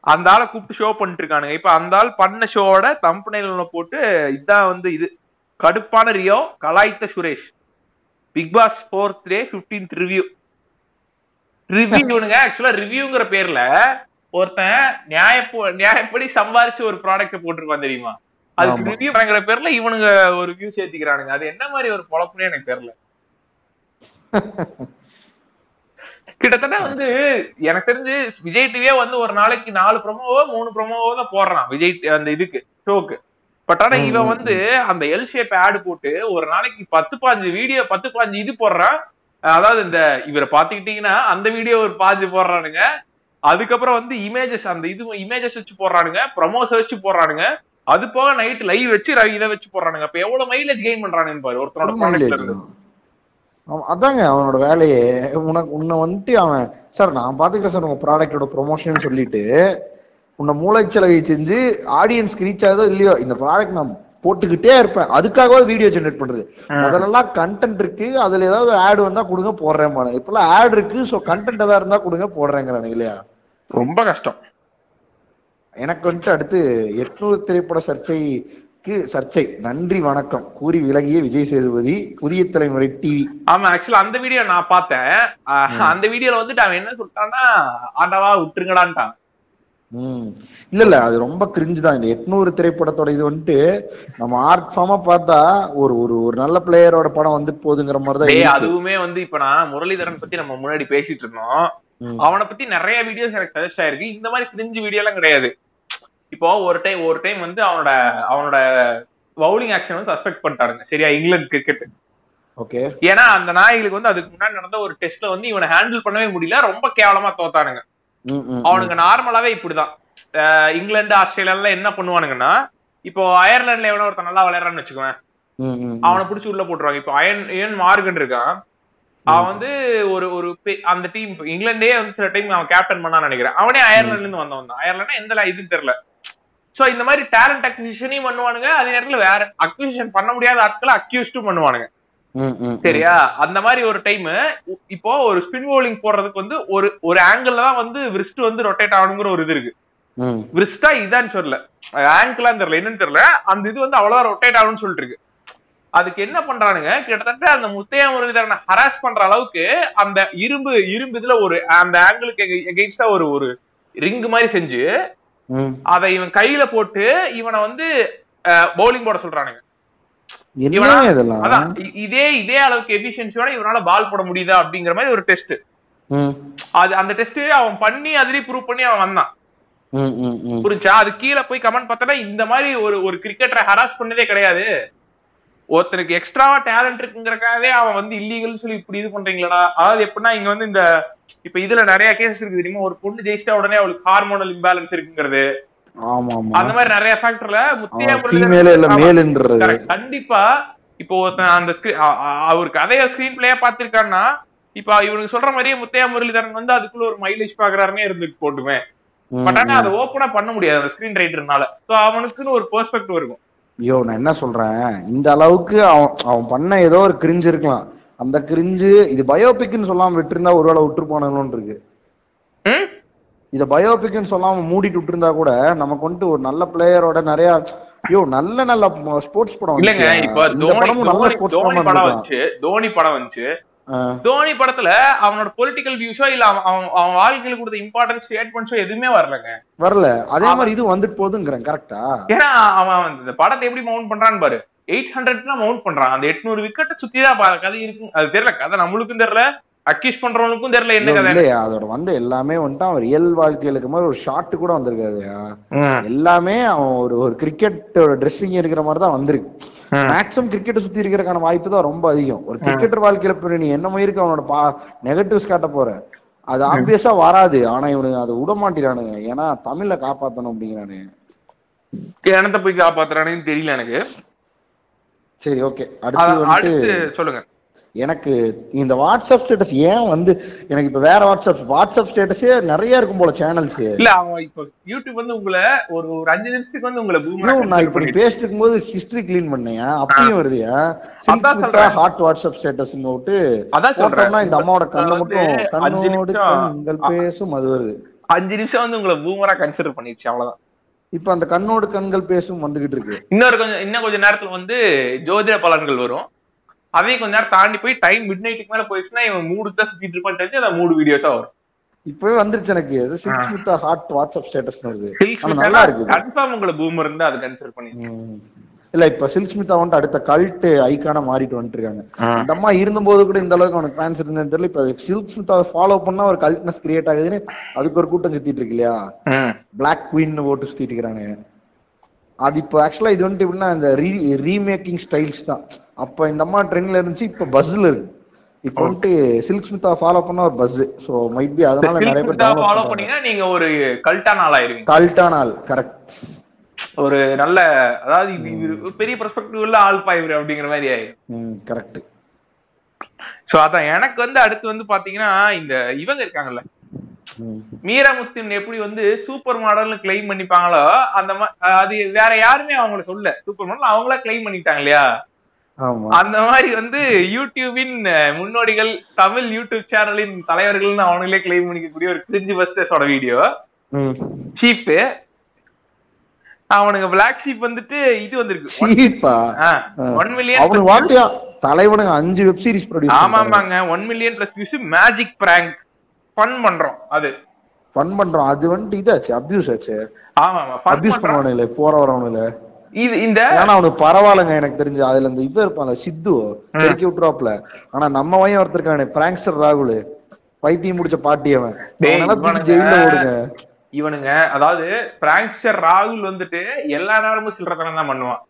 அந்த ஆளை கூப்பிட்டு ஷோ பண்ணிட்டு இருக்கானுங்க இப்ப அந்த ஆள் பண்ண ஷோவோட தம்பனையில போட்டு இதான் வந்து இது. கடுப்பான Rio கலாய்த்த Suresh. Bigg Boss fourth day fifteenth review review இவனுங்க ஆக்சுவலா ரிவ்யூங்கிற பேர்ல ஒருத்தன் நியாய நியாயப்படி சம்பாரிச்சு ஒரு ப்ராடக்ட் போட்டிருப்பான் தெரியுமா? அதுக்கு ஆமா. ரிவ்யூங்கிற பேர்ல இவனுங்க ஒரு வியூ சேர்த்திக்கிறானுங்க. அது என்ன மாதிரி ஒரு பொழப்புனே எனக்கு தெரியல. *laughs* கிட்டத்தட்ட வந்து எனக்கு தெரிஞ்சு விஜய் டிவியே வந்து ஒரு நாளைக்கு நாலு ப்ரொமோவோ மூணு ப்ரொமோவோ தான் போடுறான் விஜய் அந்த இதுக்கு ஷோக்கு பட் ஆனா இவன் வந்து அந்த எல் ஷேப் ஆட் போட்டு ஒரு நாளைக்கு பத்து பாஞ்சு வீடியோ பத்து பாஞ்சு இது போடுறான். அதாவது இந்த இவரை பாத்துக்கிட்டீங்கன்னா அந்த வீடியோ ஒரு பாஞ்சு போடுறானுங்க. அதுக்கப்புறம் வந்து இமேஜஸ் அந்த இது இமேஜஸ் வச்சு போடுறானுங்க ப்ரமோஸ் வச்சு போடுறானுங்க. அது போக நைட் லைவ் வச்சு இதை வச்சு போடுறானுங்க. அப்ப எவ்வளவு மைலேஜ் கெயின் பண்றானுங்க பாரு ஒருத்தனோட ப்ராடக்ட்ல இருந்து. அதாங்க அவனோட வேலையே. உனக்கு உன்னை வந்துட்டு அவன் சார் நான் பாத்துக்கிறேன் சார் உங்க ப்ராடக்டோட ப்ரொமோஷன் சொல்லிட்டு உன்னை மூளைச்சலவை செஞ்சு ஆடியன்ஸ்க்கு ரீச் ஆகுதோ இல்லையோ இந்த ப்ராடக்ட் நான் போட்டுக்கிட்டே இருப்பேன். அதுக்காகவாது வீடியோ ஜெனரேட் பண்றது. முதல்லலாம் கண்டென்ட் இருக்கு அதுல ஏதாவது ஆட் வந்தா கொடுங்க போடுறேன் இப்பெல்லாம் ஆட் இருக்கு சோ கண்டென்ட் ஏதாவது இருந்தா கொடுங்க போடுறேங்கிறானு இல்லையா? ரொம்ப கஷ்டம். எனக்கு வந்துட்டு அடுத்து எட்நூறு திரைப்பட சர்ச்சைக்கு சர்ச்சை. நன்றி வணக்கம். கூறி விலகிய விஜய் சேதுபதி புதிய தலைமுறை டிவி ஆமா ஆக்சுவலா அந்த வீடியோ நான் பார்த்தேன். அந்த வீடியோல வந்துட்டு அவன் என்ன சொல்லிட்டான்னா ஆண்டவா விட்டுருங்கடான்ட்டான். ம். இல்ல இல்ல அது ரொம்ப கிரிஞ்சு தான். இந்த எட்நூறு திரைப்படத்தோட இது வந்துட்டு நம்ம ஆர்ட் ஃபார்மா பார்த்தா ஒரு ஒரு ஒரு நல்ல பிளேயரோட படம் வந்துட்டு போகுதுங்கிற மாதிரி தான் டேய் இருக்கு. அதுவுமே வந்து இப்ப நான் முரளிதரன் பத்தி நம்ம முன்னாடி பேசிட்டு இருந்தோம். அவனை பத்தி நிறைய வீடியோஸ் எனக்கு சஜஸ்ட் ஆயிருக்கு. இந்த மாதிரி கிரிஞ்சு வீடியோ எல்லாம் கிடையாது. இப்போ ஒரு டைம் ஒரு டைம் வந்து அவனோட அவனோட பவுலிங் ஆக்ஷன் வந்து சஸ்பெக்ட் பண்ணிட்டாருங்க சரியா? England cricket okay. ஏன்னா அந்த நாய்களுக்கு வந்து அதுக்கு முன்னாடி நடந்த ஒரு டெஸ்ட்ல வந்து இவனை ஹேண்டில் பண்ணவே முடியல. ரொம்ப கேவலமா தோத்தானுங்க. அவனுங்க நார்மலாவே இப்படிதான். இங்கிலாந்து ஆஸ்திரேலியா எல்லாம் என்ன பண்ணுவானுங்கன்னா இப்போ அயர்லாந்துல எவனோ ஒருத்தன் நல்லா விளையாடுறான்னு வச்சுக்கோவேன். அவனை பிடிச்சி உள்ள போட்டுருவாங்க. இப்போ அயன் ஏன் மார்கன் இருக்கான். அவன் வந்து ஒரு ஒரு அந்த டீம் இங்கிலாண்டே வந்து சில டைம் அவன் கேப்டன் பண்ணான்னு நினைக்கிறேன். அவனே அயர்லாந்துல இருந்து வந்தவன் தான். அயர்லாண்டா எந்த இதுன்னு தெரியல. சோ இந்த மாதிரி டேலண்ட் அக்விசிஷனையும் பண்ணுவானுங்க. அதே நேரத்துல வேற அக்விசிஷன் பண்ண முடியாத ஆட்களை அக்யூஸ்டும் பண்ணுவானுங்க. சரியா? அந்த மாதிரி ஒரு டைம் இப்போ ஒரு ஸ்பின் bowling போடுறதுக்கு வந்து ஒரு ஒரு ஆங்கிள் தான் வந்து விரிஸ்ட் வந்து ரொட்டேட் ஆகணுங்கிற ஒரு இது இருக்கு. விரிஸ்டா இதான்னு சொல்லல. ஆங்கிளான்னு தெரியல. என்னன்னு தெரியல. அந்த இது வந்து அவ்வளவுதான் ரொட்டேட் ஆகணும்னு சொல்லிட்டு இருக்கு. அதுக்கு என்ன பண்றானுங்க? கிட்டத்தட்ட அந்த முத்தையா முரளிதரனை ஹராஸ் பண்ற அளவுக்கு அந்த இரும்பு இரும்பு இதுல ஒரு அந்த ஆங்கிளுக்கு எகெயின்ஸ்டா ஒரு ஒரு ரிங் மாதிரி செஞ்சு. அதை இவன் கையில போட்டு இவனை வந்து பவுலிங் போட சொல்றானுங்க. இதே இதே அளவுக்கு எபிஷியன்சியோட இவனால பால் போட முடியுதா அப்படிங்கிற மாதிரி ஒரு டெஸ்ட் அது அந்த டெஸ்ட் அவன் பண்ணி அதுலயே ப்ரூவ் பண்ணி அவன் வந்தான். புரிஞ்சா? அது கீழே போய் கமெண்ட் பார்த்தா இந்த மாதிரி ஒரு ஒரு கிரிக்கெட்டரை ஹராஸ் பண்ணதே கிடையாது. ஒருத்தனுக்கு எக்ஸ்ட்ராவா டேலண்ட் இருக்குங்கிறக்காகவே அவன் வந்து இல்லீகல்னு சொல்லி இப்படி இது பண்றீங்களடா அதாவது எப்படின்னா இங்க வந்து இந்த இப்ப இதுல நிறைய கேசஸ் இருக்கு தெரியுமா? ஒரு பொண்ணு ஜெயிச்சிட்டா உடனே அவளுக்கு ஹார்மோனல் இம்பேலன்ஸ் இருக்குங்கிறது. அந்த மாதிரி நிறைய ஃபேக்டர்ல முத்தையா. கண்டிப்பா இப்போ ஒருத்தன் அந்த அவர் கதைய ஸ்கிரீன் பிளேயா பாத்திருக்கான்னா இப்ப இவனுக்கு சொல்ற மாதிரியே முத்தையா முரளிதரன் வந்து அதுக்குள்ள ஒரு மைலேஜ் பாக்குறாருன்னே இருந்துட்டு போட்டுமே. பட் ஆனா. அதை ஓப்பனா பண்ண முடியாது அந்த ஸ்கிரீன் ரைட்டர்னால சோ அவனுக்குன்னு ஒரு பெர்ஸ்பெக்டிவ் இருக்கும். ஐயோ நான் என்ன சொல்றேன்? இந்த அளவுக்கு அவன் அவன் பண்ண ஏதோ ஒரு கிரிஞ்சு இருக்கலாம். அந்த கிரிஞ்சு இது பயோபிக்னு சொல்லாம விட்டுருந்தா ஒருவேளை விட்டுரு போனாங்களோன்னு இருக்கு? இத பயோபிக்னு சொல்லாம மூடிட்டு விட்டுருந்தா கூட நமக்கு வந்துட்டு ஒரு நல்ல பிளேயரோட நிறைய ஐயோ நல்ல நல்ல ஸ்போர்ட்ஸ் படம் இல்லங்க. இப்ப தோனி நல்ல ஸ்போர்ட்ஸ் படமா. வந்துச்சு. தோனி படம் வந்துச்சு. தோனி படத்துல அவனோட பொலிட்டிக்கல் வியூஸோ இல்ல அவன் அவன் வாழ்க்கையில கொடுத்த இம்பார்ட்டன்ஸ் ஸ்டேட்மெண்ட்ஸோ எதுவுமே வரலங்க. வரல. அதே மாதிரி இது வந்துட்டு போகுதுங்கிறேன் கரெக்டா ஏன்னா அவன் இந்த படத்தை எப்படி மவுண்ட் பண்றான்னு பாரு. எயிட் ஹண்ட்ரட்னா மவுண்ட் பண்றான். அந்த எட்நூறு விக்கெட்டை சுத்தி தான் கதை இருக்கு. அது தெரியல கதை நம்மளுக்கும் தெரியல அக்யூஸ் பண்றவனுக்கும் தெரியல என்ன கதை? இல்லையா அதோட வந்து எல்லாமே வந்துட்டு அவன் ரியல் வாழ்க்கையில இருக்கும் போது ஒரு ஷாட் கூட வந்திருக்காதுயா ம். எல்லாமே அவன் ஒரு ஒரு கிரிக்கெட்டோட ட்ரெஸ்ஸிங் இருக்கிற மாதிரி தான் வந்திருக்கு. மேக்ஸிமம் கிரிக்கெட்டை சுத்தி இருக்கிறதுக்கான வாய்ப்பு தான் ரொம்ப அதிகம். ஒரு கிரிக்கெட்டர் வாழ்க்கையில இப்ப நீ என்ன மாதிரி அவனோட பா நெகட்டிவ்ஸ் காட்ட போற? அது ஆப்வியஸா வராது. ஆனா இவனுக்கு அதை விட மாட்டேறானுங்க ஏன்னா தமிழ்ல காப்பாத்தணும் அப்படிங்கிறானு கிணத்தை போய் காப்பாத்துறானேன்னு தெரியல எனக்கு. சரி ஓகே அடுத்து சொல்லுங்க. எனக்கு இந்த வாட்ஸ்அப் ஸ்டேட்டஸ் ஏன் வந்து எனக்கு இப்ப வேற வாட்ஸ்அப் வாட்ஸ்அப் ஸ்டேட்டஸே நிறைய இருக்கும் போல சேனல்ஸ் இல்ல அவன் இப்ப யூடியூப் வந்து உங்களை ஒரு ஒரு அஞ்சு நிமிஷத்துக்கு வந்து உங்களை நான் இப்ப நீ பேசிட்டு இருக்கும்போது ஹிஸ்டரி கிளீன் பண்ணேன் அப்பயும் வருதுயா. ஹாட் வாட்ஸ்அப் ஸ்டேட்டஸ் விட்டு அதான் சொல்றேன். போட்டோம்னா இந்த அம்மாவோட கண்ணை மட்டும் கண்ணோடு கண்கள் பேசும் அது வருது. அஞ்சு நிமிஷம் வந்து உங்களை பூமரா கன்சிடர் பண்ணிடுச்சு அவ்வளவுதான். இப்ப அந்த கண்ணோடு கண்கள் பேசும் வந்துகிட்டு இருக்கு. இன்னொரு கொஞ்சம் இன்னும் கொஞ்ச நேரத்துல வந்து ஜோதிட பலன்கள் வரும். அதையும் கொஞ்ச நேரம் தாண்டி போய் டைம் மிட் நைட்டுக்கு மேல போயிடுச்சுன்னா இவன் மூடு தான் சுத்திட்டு இருப்பான்னு தெரிஞ்சு அந்த மூடு வீடியோஸா வரும். இப்பவே வந்துருச்சு எனக்கு. Six with hot WhatsApp status வருது. நல்லா இருக்குது. கன்ஃபார்ம் உங்களை பூமர் இருந்தா அதை கன்சிடர் பண்ணி. இல்ல இப்ப சில்க் ஸ்மிதா வந்துட்டு அடுத்த கல்ட் ஐக்கான மாறிட்டு வந்துட்டு இருக்காங்க அந்த அம்மா இருந்தபோது கூட இந்த அளவுக்கு அவனுக்கு ஃபேன்ஸ் இருந்தது தெரியல. இப்ப சில்க் ஸ்மிதாவை ஃபாலோ பண்ணா ஒரு கல்ட்னஸ் கிரியேட் ஆகுதுன்னு அதுக்கு ஒரு கூட்டம் சுத்திட்டு இருக்கு இல்லையா? பிளாக் குயின் ஓட்டு சுத்திட்டு இருக்கிறானு. அது இப்போ ஆக்சுவலா இது வந்துட்டு எப்படின்னா இந்த ரீ ரீமேக்கிங் ஸ்டைல்ஸ் தான். அப்ப இந்த அம்மா ட்ரெண்ட்ல இருந்துச்சு இப்ப பஸ்ல இருக்கு. இப்போ வந்துட்டு சில்க் ஸ்மிதா ஃபாலோ பண்ண ஒரு பஸ் சோ மைட் பி அதனால நிறைய பேர் ஃபாலோ பண்ணீங்கன்னா நீங்க ஒரு கல்ட்டான ஆள் ஆயிருவீங்க கல்ட்டான ஆள் கரெக்ட் ஒரு நல்ல அதாவது பெரிய பெர்ஸ்பெக்டிவ் உள்ள ஆள் பாய்வர் அப்படிங்கிற மாதிரி ஆயிரும் ம் கரெக்ட் சோ அதான் எனக்கு வந்து அடுத்து வந்து பாத்தீங்கன்னா இந்த இவங்க இருக்காங்கல்ல. மீராமுத்தின் எப்படி வந்து சூப்பர் மாடல்னு கிளைம் பண்ணிப்பாங்களோ அந்த அது வேற யாருமே அவங்கள சொல்ல சூப்பர் மாடல் அவங்களா கிளைம் பண்ணிட்டாங்க இல்லையா? அந்த மாதிரி வந்து யூடியூபின் முன்னோடிகள் தமிழ் யூடியூப் சேனலின் தலைவர்கள்னு அவங்களே கிளைம் பண்ணிக்கக்கூடிய ஒரு கிரிஞ்சு பஸ்டர்ஸோட வீடியோ ம். ஷீப்பு அவனுங்க பிளாக் ஷீப் வந்துட்டு இது வந்திருக்கு. சீப்பா ஒன் மில்லியன் அவனுக்கு வாட்டியா? தலைவனுங்க அஞ்சு வெப் சீரிஸ் ப்ரொடியூஸ் ஆமா ஆமாங்க one million plus views magic prank fun பண்றோம் அது. ஃபன் பண்றோம். அது வந்துட்டு இதாச்சு அபியூஸ் ஆச்சு. ஆமா ஆமா அபியூஸ் பண்ணுவானுங்களே போற வரவனுல. இது இந்த ஏன்னா அவனுக்கு பரவாயில்லைங்க எனக்கு தெரிஞ்சு. அதுல இந்த இவ இருப்பான்ல சித்து. பெருக்கி விட்டுருவாப்ல ஆனா நம்ம வயன் ஒருத்தர் இருக்கானே பிராங்க்ஸ்டர் ராகுல். பைத்தியம் முடிச்ச பாட்டி அவன். ஜெயில ஓடுங்க. இவனுங்க அதாவது பிராங்க்ஸ்டர் ராகுல் வந்துட்டு எல்லா நேரமும் சில்லறத்தனம் தான் பண்ணுவான்.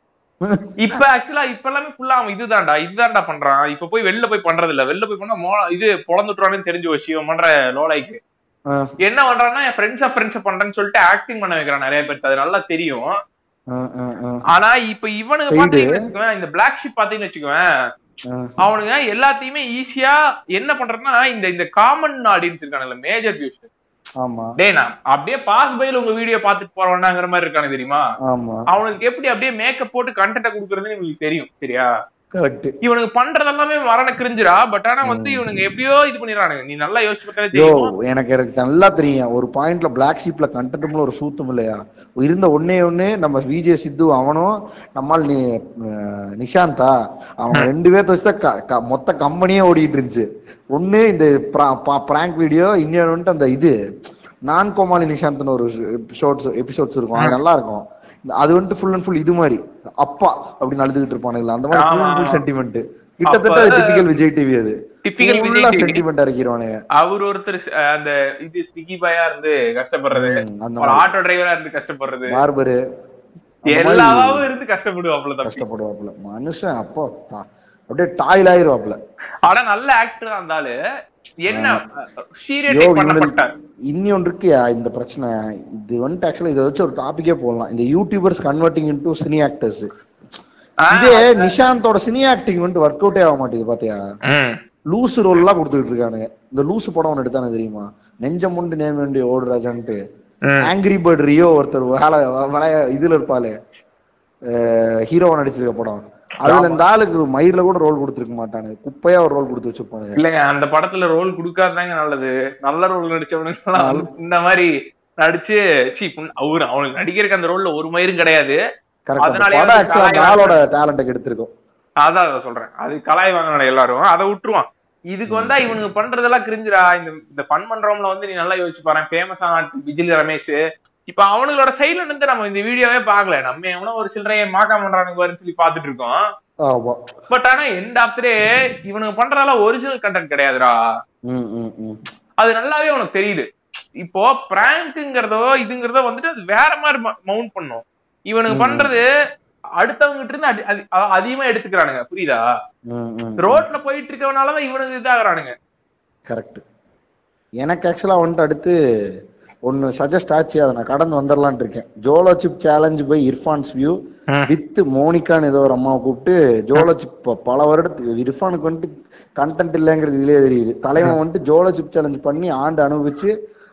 இப்ப ஆக்சுவலா இப்ப எல்லாமே ஃபுல்லா அவன் இதுதான்டா இதுதான்டா பண்றான். இப்ப போய் வெளில போய் பண்றது இல்ல வெளில போய் பண்ணா மோ இது பொழந்துட்டுறான்னு தெரிஞ்சு வச்சு பண்ற லோலைக்கு. ஆ, என்ன பண்றான்னா என் ஃப்ரெண்ட்ஸா ஃப்ரெண்ட்ஸ் பண்றேன்னு சொல்லிட்டு ஆக்டிங் பண்ண வைக்கிறான் நிறைய பேருக்கு. அது நல்லா தெரியும். ஆனா இப்ப இவனுக்கு. பாத்தீங்கன்னு வச்சுக்குவேன் இந்த பிளாக் ஷிப் பாத்தீங்கன்னு வச்சுக்குவேன். அவனுங்க எல்லாத்தையுமே ஈஸியா என்ன பண்றதுன்னா இந்த இந்த காமன் ஆடியன்ஸ் இருக்கானுல்ல மேஜர் வியூஸ் டேய் நான் அப்படியே பாஸ் பைல உங்க வீடியோ பாத்துட்டு போறவனாங்கிற மாதிரி இருக்கானு தெரியுமா? அவனுக்கு எப்படி அப்படியே மேக்கப் போட்டு கண்டென்ட் கொடுக்கறதுன்னு இவங்களுக்கு தெரியும் சரியா? கரெக்ட் இவனுக்கு பண்றது எல்லாமே மரண கிரிஞ்சிரா பட் ஆனா வந்து இவனுங்க எப்படியோ இது பண்ணிடுறானுங்க. நீ நல்லா யோசிச்சு எனக்கு எனக்கு நல்லா தெரியும். ஒரு பாயிண்ட்ல பிளாக் ஷீப்ல கண்டென்ட்ல ஒரு சூத்தம் இல்லையா? இருந்த ஒன்னே ஒண்ணு நம்ம விஜய் சித்து அவனும் நம்மால் நீ நிஷாந்தா அவங்க ரெண்டு பேர்த்த வச்சுதான் மொத்த கம்பெனியே ஓடிட்டு இருந்துச்சு. ஒண்ணு இந்த பிராங்க் வீடியோ வந்துட்டு அந்த இது நான் கோமாளி நிஷாந்த்னு ஒரு ஷோர்ட்ஸ் எபிசோட்ஸ் இருக்கும். அது நல்லா இருக்கும். அது வந்துட்டு ஃபுல் அண்ட் ஃபுல் இது மாதிரி. அப்பா அப்படின்னு அழுதுகிட்டு இருப்பானுங்களா அந்த மாதிரி. சென்டிமெண்ட் கிட்டத்தட்ட டிபிக்கல் விஜய் டிவி அது. டிப்பிக்கல் ஃபுல்லா விஜய். சென்டிமெண்ட் இறக்கிடுவானுங்க அவர் ஒருத்தர் அந்த இது ஸ்விக்கி பாயா இருந்து கஷ்டப்படுறது. அந்த ஆட்டோ டிரைவரா இருந்து கஷ்டப்படுறது. பார்பரு. எல்லாவும் இருந்து கஷ்டப்படுவாப்புல தம்பி. கஷ்டப்படுவாப்புல. மனுஷன் அப்போ அப்படியே டாயில் ஆயிருவாப்புல. ஆனா நல்ல ஆக்டர் இருந்தாலு என்ன யோ ஸ்டீரியோடைப் பண்ணப்பட்டார். இன்னொன்று இருக்குயா இந்த பிரச்சனை. இது வந்துட்டு ஆக்சுவலா இதை வச்சு ஒரு டாபிக்கே போடலாம். இந்த YouTubers converting into cine actors இதே நிஷாந்தோட சினி ஆக்டிங் வந்துட்டு ஒர்க் அவுட்டே ஆக மாட்டேங்குது பாத்தியா. லூசு ரோல் எல்லாம் கொடுத்துட்டு இருக்கானுங்க. இந்த லூசு படம் ஒன்று எடுத்தானே தெரியுமா? நெஞ்சம் உண்டு நேம் வேண்டிய ஓடு ராஜான்ட்டு. ம். ஆங்கிரி பேர்ட் ரியோ ஒருத்தர் வேலை விளைய இதுல இருப்பாளே. ஹீரோவா நடிச்சிருக்க படம். அதுல இந்த ஆளுக்கு மயிர்ல கூட ரோல் கொடுத்துருக்க மாட்டானுங்க. குப்பையா ஒரு ரோல் கொடுத்து வச்சிருப்பானுங்க. இல்லங்க அந்த படத்துல ரோல் கொடுக்காதாங்க நல்லது. நல்ல ரோல் நடிச்சவனுக்கு இந்த மாதிரி நடிச்சு சீ அவரு அவனுக்கு நடிக்கிறதுக்கு அந்த ரோல்ல ஒரு மயிரும் கிடையாது. ஆளோட டேலண்ட்டை எடுத்திருக்கோம் அதான் அதை சொல்றேன். அது கலாய் வாங்கின எல்லாரும் அதை விட்டுருவான். இதுக்கு வந்தா இவனுக்கு பண்றதெல்லாம் கிரிஞ்சுடா. இந்த இந்த ஃபன் பண்றவங்கள வந்து நீ நல்லா யோசிச்சு பாரு. ஃபேமஸ் ஆன விஜில் ரமேஷ். இப்ப அவனுங்களோட சைடுல இருந்து நம்ம இந்த வீடியோவே பார்க்கல. நம்ம எவனோ ஒரு சில்லறைய மாக்கா பண்றானுங்க பாருன்னு சொல்லி பாத்துட்டு இருக்கோம். பட் ஆனா எண்ட் ஆஃப்டரே இவனுக்கு பண்றதெல்லாம் ஒரிஜினல் கண்டென்ட் கிடையாதுடா. அது நல்லாவே உனக்கு தெரியுது. இப்போ பிராங்க்ங்கிறதோ இதுங்கிறதோ வந்துட்டு அது வேற மாதிரி மவுண்ட் பண்ணும். இவனுக்கு. பண்றது அடுத்தவங்க இருந்து அதிகமா எடுத்துக்கிறானுங்க. புரியுதா? ரோட்ல போயிட்டு இருக்கவனாலதான் இவனுக்கு இதாகிறானுங்க. கரெக்ட் எனக்கு ஆக்சுவலா வந்துட்டு அடுத்து ஒன்னு சஜஸ்ட் ஆச்சு அதை நான் கடந்து வந்துடலாம்னு இருக்கேன். Jolo chip challenge by Irfan's view with மோனிகான்னு ஏதோ ஒரு அம்மாவை கூப்பிட்டு ஜோலோ சிப் பல வருடத்துக்கு இர்ஃபானுக்கு வந்துட்டு கண்டென்ட் இல்லைங்கிறது இதுலயே தெரியுது. தலைவன் வந்துட்டு ஜோலோ சிப் சேலஞ்ச் பண்ணி ஆண்டு அனுபவிச்சு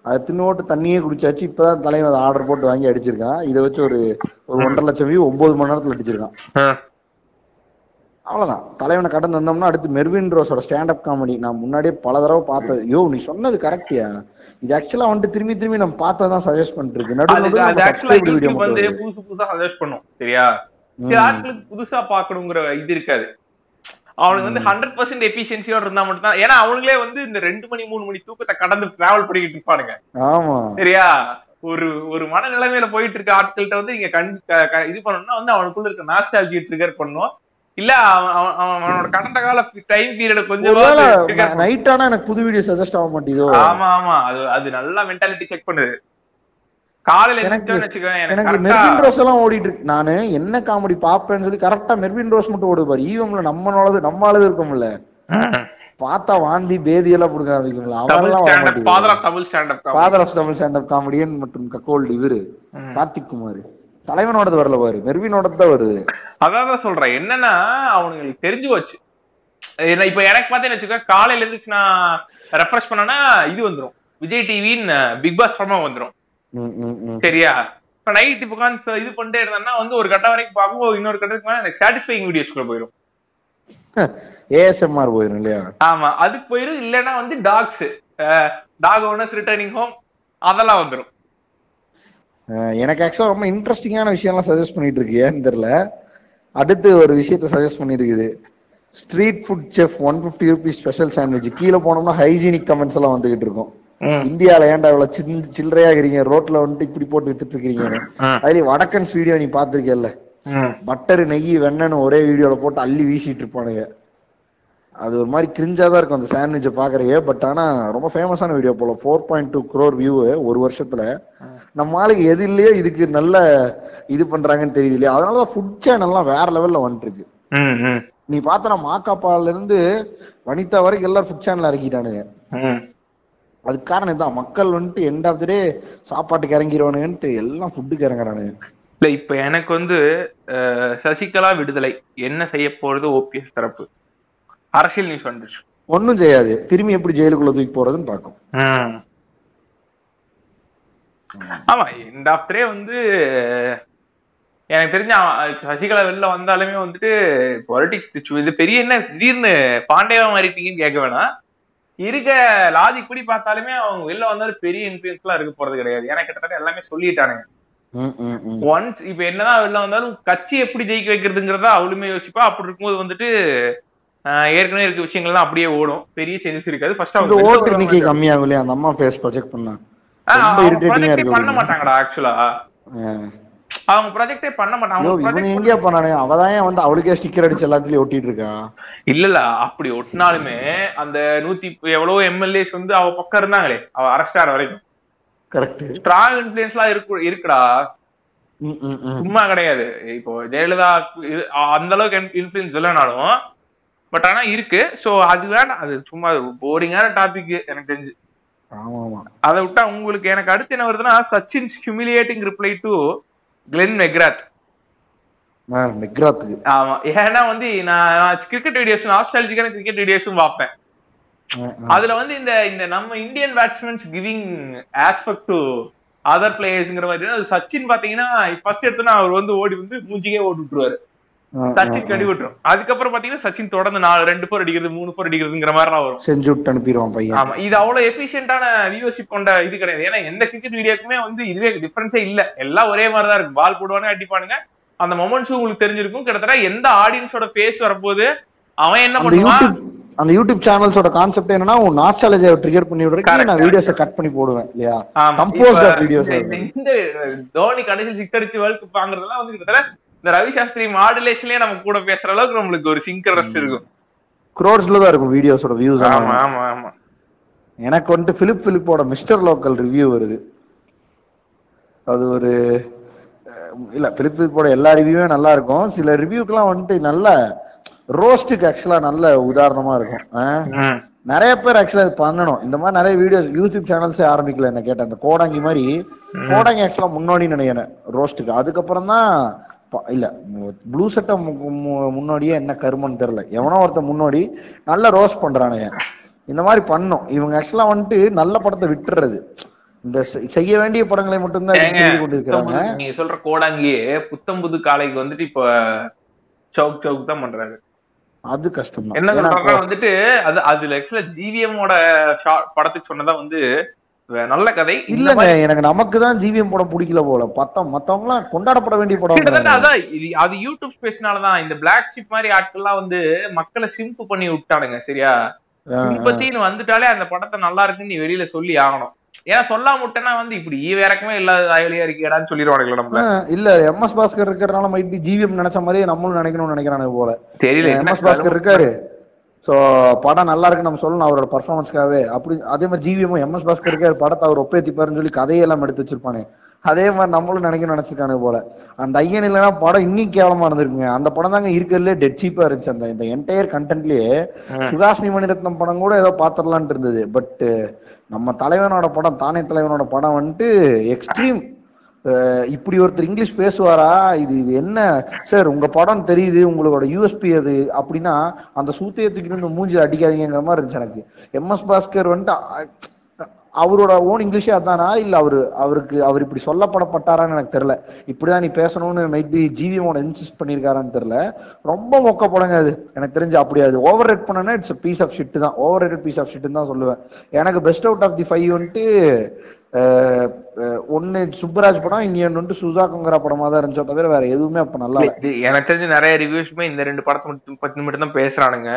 அது தின்னோட்டு தண்ணியே குடிச்சாச்சு இப்பதான் தலைவன் அதை ஆர்டர் போட்டு வாங்கி அடிச்சிருக்கான். இதை வச்சு ஒரு ஒரு ஒன்றரை லட்சம் வியூ ஒன்பது மணி நேரத்துல அடிச்சிருக்கான். அவ்வளவுதான். தலைவனை கடந்து வந்தோம்னா அடுத்து மெர்வின் ரோஸோட ஸ்டாண்டப் காமெடி நான் முன்னாடியே பல தடவை பார்த்தது. யோ நீ சொன்னது கரெக்டியா இது ஆக்சுவலா வந்துட்டு திரும்பி திரும்பி நம்ம பார்த்ததான் சஜஸ்ட் ஆக்சுவலா நடுவில் வந்து புதுசு புதுசா சஜஸ்ட் பண்ணும். சரியா? சில ஆட்களுக்கு புதுசா பாக்கணுங்கிற இது இருக்காது. அவனுக்கு வந்து ஹண்ட்ரட் பர்சன்ட் எபிஷியன்சியோட இருந்தா மட்டும் தான் ஏன்னா அவனுங்களே வந்து இந்த ரெண்டு மணி மூணு மணி தூக்கத்தை கடந்து டிராவல் பண்ணிக்கிட்டு இருப்பானுங்க. ஆமா. சரியா? ஒரு ஒரு மனநிலைமையில போயிட்டு இருக்க ஆட்கள்கிட்ட வந்து நீங்க கண் இது பண்ணணும்னா வந்து அவனுக்குள்ள இருக்க நாஸ்டாலஜி ட்ரிகர் பண்ணும். இல்ல அவன் அவன் அவன் அவனோட கடந்த கால டைம் பீரியட கொஞ்சம். நைட் ஆனா எனக்கு புது வீடியோ சஜஸ்ட் ஆக மாட்டேதோ? ஆமா ஆமா. அது அது நல்லா மென்டாலிட்டி செக் பண்ணுது காலையில எனக்கு- எனக்கு மெர்வின் ரோஸ் எல்லாம் ஓடிட்டு இருக்கு. நானு என்ன காமெடி பாப்பேன்னு சொல்லி கரெக்டா மெர்வின் ரோஸ் மட்டும் ஓடுது பாரு. ஈவம்ல நம்மளோட நம்மளால இருக்கோம்ல பார்த்தா வாந்தி பேதி எல்லாம் புடுங்க ஆரம்பிக்கும்ல மாட்டேங்குது. Father of Tamil Tamil standup comedian மற்றும் கக்கோல்டு இவரு கார்த்திக் குமார். தலைவனோடது வரல பாரு மெர்வினோடது தான் வருது. அதான் தான் சொல்றேன். என்னன்னா அவனுங்களுக்கு தெரிஞ்சு போச்சு. என்ன இப்ப எனக்கு பார்த்தேன்னு வச்சுக்கோ காலையில எழுந்துச்சு நான் ரெஃப்ரெஷ் பண்ணனா இது வந்துரும். விஜய் டிவின்னு பிக் பாஸ் ஃபார்மா வந்துரும். ம், ம், ம். சரியா? இப்ப நைட் இப்போ உட்காந்து இது பண்ணிட்டே இருந்தேன்னா வந்து ஒரு கட்டம் வரைக்கும் பார்க்கும்போது இன்னொரு கட்டத்துக்கு மேல எனக்கு சாட்டிஸ்ஃபைங் வீடியோஸ்க்குள்ள போயிடும் ஏஎஸ்எம்ஆர் போயிரும் இல்லையா? ஆமா அதுக்கு போயிரும் இல்லைன்னா வந்து dogs dog owners returning home அதெல்லாம் வந்துரும். அஹ் எனக்கு ஆக்சுவலா ரொம்ப இன்ட்ரெஸ்டிங்கான விஷயம்லாம் சஜஸ்ட் பண்ணிட்டு இருக்கு. ஏன்னு தெரியல. அடுத்து ஒரு விஷயத்த suggest பண்ணிருக்குது street food chef one fifty rupees special sandwich கீழே போனோம்னா ஹைஜீனிக் கமெண்ட்ஸ் எல்லாம் வந்துகிட்டு இருக்கும். இந்தியால ஏன்டா இவ்வளவு சின்ன சில்லறையா இருக்கிறீங்க? ரோட்ல வந்துட்டு இப்படி போட்டு வித்துட்டு இருக்கீங்கன்னு ம். அதுலயும் வடக்கன்ஸ் வீடியோ நீ பாத்திருக்கல பட்டர் நெய் வெண்ணன்னு ஒரே வீடியோல போட்டு அள்ளி வீசிட்டு இருப்பானுங்க. அது ஒரு மாதிரி கிரிஞ்சா தான் இருக்கும் அந்த சாண்ட்விச்சை பாக்குறே பட் ஆனா ரொம்ப ஃபேமஸான வீடியோ போல four point two crore view ஒரு வருஷத்துல. நம்ம ஆளுக்கு எது இல்லையோ இதுக்கு நல்ல இது பண்றாங்கன்னு தெரியுது இல்லையா? அதனாலதான் ஃபுட் சேனல்லாம் வேற லெவல்ல வந்துட்டு இருக்கு நீ பார்த்தனா மாக்காப்பால இருந்து வனிதா வரைக்கும் எல்லாரும் ஃபுட் சேனல் இறக்கிட்டானுங்க. அதுக்கு காரணம் இதான். மக்கள் வந்துட்டு எண்ட் ஆஃப் த டே சாப்பாட்டுக்கு இறங்கிடுவானுங்கன்ட்டு எல்லாம் ஃபுட்டுக்கு இறங்குறானுங்க. இல்ல இப்ப எனக்கு வந்து சசிகலா விடுதலை. என்ன செய்ய போறது ஓபிஎஸ் தரப்பு. அரசியல் நியூஸ் வந்துருச்சு. ஒண்ணும் செய்யாது. திரும்பி எப்படி ஜெயிலுக்குள்ள தூக்கி போறதுன்னு பார்க்கும். ஆமா இந்த ஆஃப்டரே வந்து எனக்கு தெரிஞ்ச சசிகலா வெளில வந்தாலுமே வந்துட்டு பொலிட்டிக்ஸ் இது பெரிய என்ன திடீர்னு பாண்டேவா மாறிட்டீங்கன்னு கேட்க வேணாம். இருக்க லாஜிக் படி பார்த்தாலுமே அவங்க வெளில வந்தாலும் பெரிய இன்ஃபுளுன்ஸ் எல்லாம் இருக்க போறது கிடையாது. ஏன்னா கிட்டத்தட்ட எல்லாமே சொல்லிட்டானுங்க. ஒன்ஸ் இப்ப என்னதான் வெளில வந்தாலும் கட்சி எப்படி ஜெயிக்க வைக்கிறதுங்கிறத அவளுமே யோசிப்பா. அப்படி இருக்கும்போது வந்துட்டு ஏற்கனவே இருக்க விஷயங்கள்லாம் அப்படியே ஓடும். பெரிய சேஞ்சஸ் இருக்காது. ஃபர்ஸ்ட் அவங்க ஓட்டு எண்ணிக்கை கம்மியாகும் இல்லையா அந்த அம்மா ஃபேஸ் ப்ரொஜெக்ட் பண்ணா. ரொம்ப பண்ண மாட்டாங்கடா ஆக்சுவலா அவங்க ப்ராஜெக்டே பண்ண மாட்டாங்க. எங்கேயா பண்ணானே அவதான் ஏன் வந்து அவளுக்கே ஸ்டிக்கர் அடிச்சு எல்லாத்துலயும் ஒட்டிட்டு இருக்கா? இல்ல அப்படி ஒட்டினாலுமே அந்த நூத்தி எவ்வளவு எம்எல்ஏஸ் வந்து அவ பக்கம் இருந்தாங்களே. அவ அரெஸ்ட் ஆற வரைக்கும். கரெக்ட் ஸ்ட்ராங் இன்ஃபுளுன்ஸ்லாம் இருக்கு இருக்குடா. சும்மா கிடையாது. இப்போ ஜெயலலிதா அந்த அளவுக்கு இன்ஃபுளுன்ஸ் இல்லைனாலும் பட் ஆனா இருக்கு. சோ அது வேணாம். அது சும்மா போரிங்கான டாபிக் எனக்கு தெரிஞ்சு. அதை விட்டா உங்களுக்கு எனக்கு அடுத்து என்ன வருதுன்னா Sachin's humiliating reply to Glenn McGrath மெக்ராத்துக்கு ஆமா. ஏன்னா வந்து நான் கிரிக்கெட் வீடியோஸ் ஆஸ்ட்ராலஜிக்கான கிரிக்கெட் வீடியோஸும் பார்ப்பேன். அதுல வந்து இந்த இந்த நம்ம Indian batsmen giving aspect to other பிளேயர்ஸ்ங்கிற மாதிரி சச்சின் பாத்தீங்கன்னா ஃபர்ஸ்ட் எடுத்தோன்னா அவர் வந்து ஓடி வந்து மூஞ்சிக்கே ஓடி விட்டுருவாரு சச்சின். கடி விட்டுரும் அதுக்கப்புறம் பாத்தீங்கன்னா சச்சின் தொடர்ந்து நாலு ரெண்டு போர் அடிக்கிறது மூணு போர் அடிக்கிறதுங்கிற மாதிரி வரும். செஞ்சு விட்டு அனுப்பிடுவான் பையன். ஆமா இது அவ்வளவு எஃபிஷியன்டான வியூவர்ஷிப் கொண்ட இது கிடையாது. ஏன்னா எந்த கிரிக்கெட் வீடியோக்குமே வந்து இதுவே டிஃபரன்ஸே இல்ல. எல்லாம் ஒரே மாதிரி தான் இருக்கு பால் போடுவானே அடிப்பானுங்க. அந்த மொமெண்ட்ஸும் உங்களுக்கு தெரிஞ்சிருக்கும். கிட்டத்தட்ட எந்த ஆடியன்ஸோட பேஸ் வரப்போது அவன் என்ன பண்ணுவான்? அந்த யூடியூப் சேனல்ஸோட கான்செப்ட் என்னன்னா உன் நாஸ்டாலஜியை ட்ரிகர் பண்ணி விடுறதுக்கு Correct, நான். வீடியோஸை கட் பண்ணி போடுவேன் இல்லையா? of videos இந்த- தோனி கடைசியில் சிக்ஸ் அடிச்சு வேர்ல்ட் கப் வாங்குறதெல்லாம் வந்து கிட்டத்தட்ட இந்த ரவி சாஸ்திரி மாடுலேஷன்லயே நம்ம கூட பேசுற அளவுக்கு நம்மளுக்கு ஒரு சிங்கரஸ் இருக்கும். குரோட்ஸ்ல தான் இருக்கும் வீடியோஸோட வியூஸ் ஆமா ஆமா ஆமா. எனக்கு வந்துட்டு பிலிப் பிலிப்போட மிஸ்டர் லோக்கல் ரிவ்யூ வருது. அது ஒரு இல்ல பிலிப் பிலிப்போட எல்லா ரிவ்யூவே நல்லா இருக்கும். சில ரிவ்யூக்கெல்லாம் வந்துட்டு நல்ல ரோஸ்ட்டுக்கு ஆக்சுவலா நல்ல உதாரணமா இருக்கும். நிறைய பேர் ஆக்சுவலா இது பண்ணணும். இந்த மாதிரி நிறைய வீடியோஸ் யூடியூப் சேனல்ஸே ஆரம்பிக்கல என்ன கேட்டேன். அந்த கோடாங்கி மாதிரி கோடாங்கி ஆக்சுவலா முன்னாடி நினைக்கிறேன் ரோஸ்ட்டுக்கு அதுக்கப்புறம் தான் இல்ல ப்ளூ சட்டை முன்னாடியே என்ன கருமன்னு தெரியல. எவனோ ஒருத்தன் முன்னாடி நல்ல ரோஸ்ட் பண்றானுங்க இந்த மாதிரி பண்ணும். இவங்க ஆக்சுவலா வந்துட்டு நல்ல படத்தை விட்டுறது. இந்த செய்ய வேண்டிய படங்களை மட்டும்தான் கொண்டிருக்கிறாங்க. நீங்க சொல்ற கோடாங்கியே புத்தம்புது காலைக்கு வந்துட்டு இப்ப சவுக் சவுக் தான் பண்றாரு. அது கஷ்டம் என்ன வந்துட்டு அது அதுல ஆக்சுவலா ஜிவிஎம் ஓட படத்துக்கு சொன்னதா வந்து நல்ல கதை. இல்லங்க மாதிரி எனக்கு நமக்கு தான் ஜிவிஎம் படம் பிடிக்கல போல. பத்தம் மத்தவங்க எல்லாம் கொண்டாடப்பட வேண்டிய படம் அதான் அது யூடியூப் ஸ்பேஸ்னாலதான் இந்த பிளாக் ஷிப் மாதிரி ஆட்கள்லாம் வந்து மக்களை சிம்பு பண்ணி விட்டானுங்க சரியா? சிம்பத்தின்னு வந்துட்டாலே அந்த படத்தை நல்லா இருக்குன்னு நீ வெளியில சொல்லி ஆகணும். ஏன்னா சொல்லாம விட்டேன்னா வந்து இப்படி ஈவேறக்கமே இல்லாத தாயலியா இருக்கியாடான்னு சொல்லிடுவானுங்களா நம்மள. இல்ல எம் எஸ் பாஸ்கர் இருக்கிறனால மைட் பி ஜிவிஎம் நினைச்ச மாதிரியே நம்மளும் நினைக்கணும்னு நினைக்கிறானுங்க போல. தெரியல எம் எஸ் பாஸ்கர் இருக்காரு. சோ படம் நல்லா இருக்கு நம்ம சொல்லணும் அவரோட பர்ஃபார்மன்ஸ்க்காகவே அப்படி அதே மாதிரி ஜிவிஎம் எம் எஸ் பாஸ்கர் இருக்காரு படத்தை அவர் ஒப்பேத்திப்பாருன்னு சொல்லி கதையெல்லாம் எடுத்து வச்சிருப்பானே. அதே மாதிரி நம்மளும் நினைக்கணும்னு நினைச்சிருக்கானுங்க போல. அந்த ஐயன் இல்லைன்னா படம் இன்னும் கேவலமா இருந்திருக்குங்க. அந்த படம் தாங்க இருக்கிறதுலே டெட் சீப்பா இருந்துச்சு. அந்த இந்த என்டையர் கண்டென்ட்லயே ம். சுகாசினி மணிரத்னம் படம் கூட ஏதோ பாத்திரலான்ட்டு இருந்தது. பட் நம்ம தலைவனோட படம் தானே தலைவனோட படம் வந்துட்டு எக்ஸ்ட்ரீம் இப்படி ஒருத்தர் இங்கிலீஷ் பேசுவாரா? இது இது என்ன? சார் உங்க படம் தெரியுது உங்களோட யூஎஸ்பி அது. அப்படின்னா அந்த சூத்தையை தூக்கிட்டு வந்து மூஞ்சில அடிக்காதீங்கிற மாதிரி இருந்துச்சு எனக்கு. எம்எஸ் பாஸ்கர் வந்துட்டு அவரோட ஓன் இங்கிலீஷே அதானா? இல்ல அவரு அவருக்கு அவர் இப்படி சொல்லப்படப்பட்டாரான்னு எனக்கு தெரியல. இப்படிதான் நீ பேசணும்னு மைட் பி ஓன இன்சிஸ்ட் பண்ணியிருக்காரான்னு தெரியல. ரொம்ப மொக்க படங்க அது. எனக்கு தெரிஞ்சு அப்படி அது. ஓவர் ரேட் பண்ணனா இட்ஸ் பீஸ் ஆஃப் ஷிட் தான். ஓவர் ரேட்டட் பீஸ் ஆஃப் ஷிட்னு தான் சொல்லுவேன். எனக்கு best out of the five வந்துட்டு ஒண்ணு சுப்பராஜ் படம் இன்னொன்னு வந்துட்டு சுதாகங்கரா படமா தான் இருந்துச்சோ தவிர வேற எதுவுமே அப்ப நல்லா எனக்கு தெரிஞ்சு நிறைய ரிவ்யூஸ்மே இந்த ரெண்டு படத்தை மட்டும் பத்தி மட்டும் தான் பேசுறானுங்க.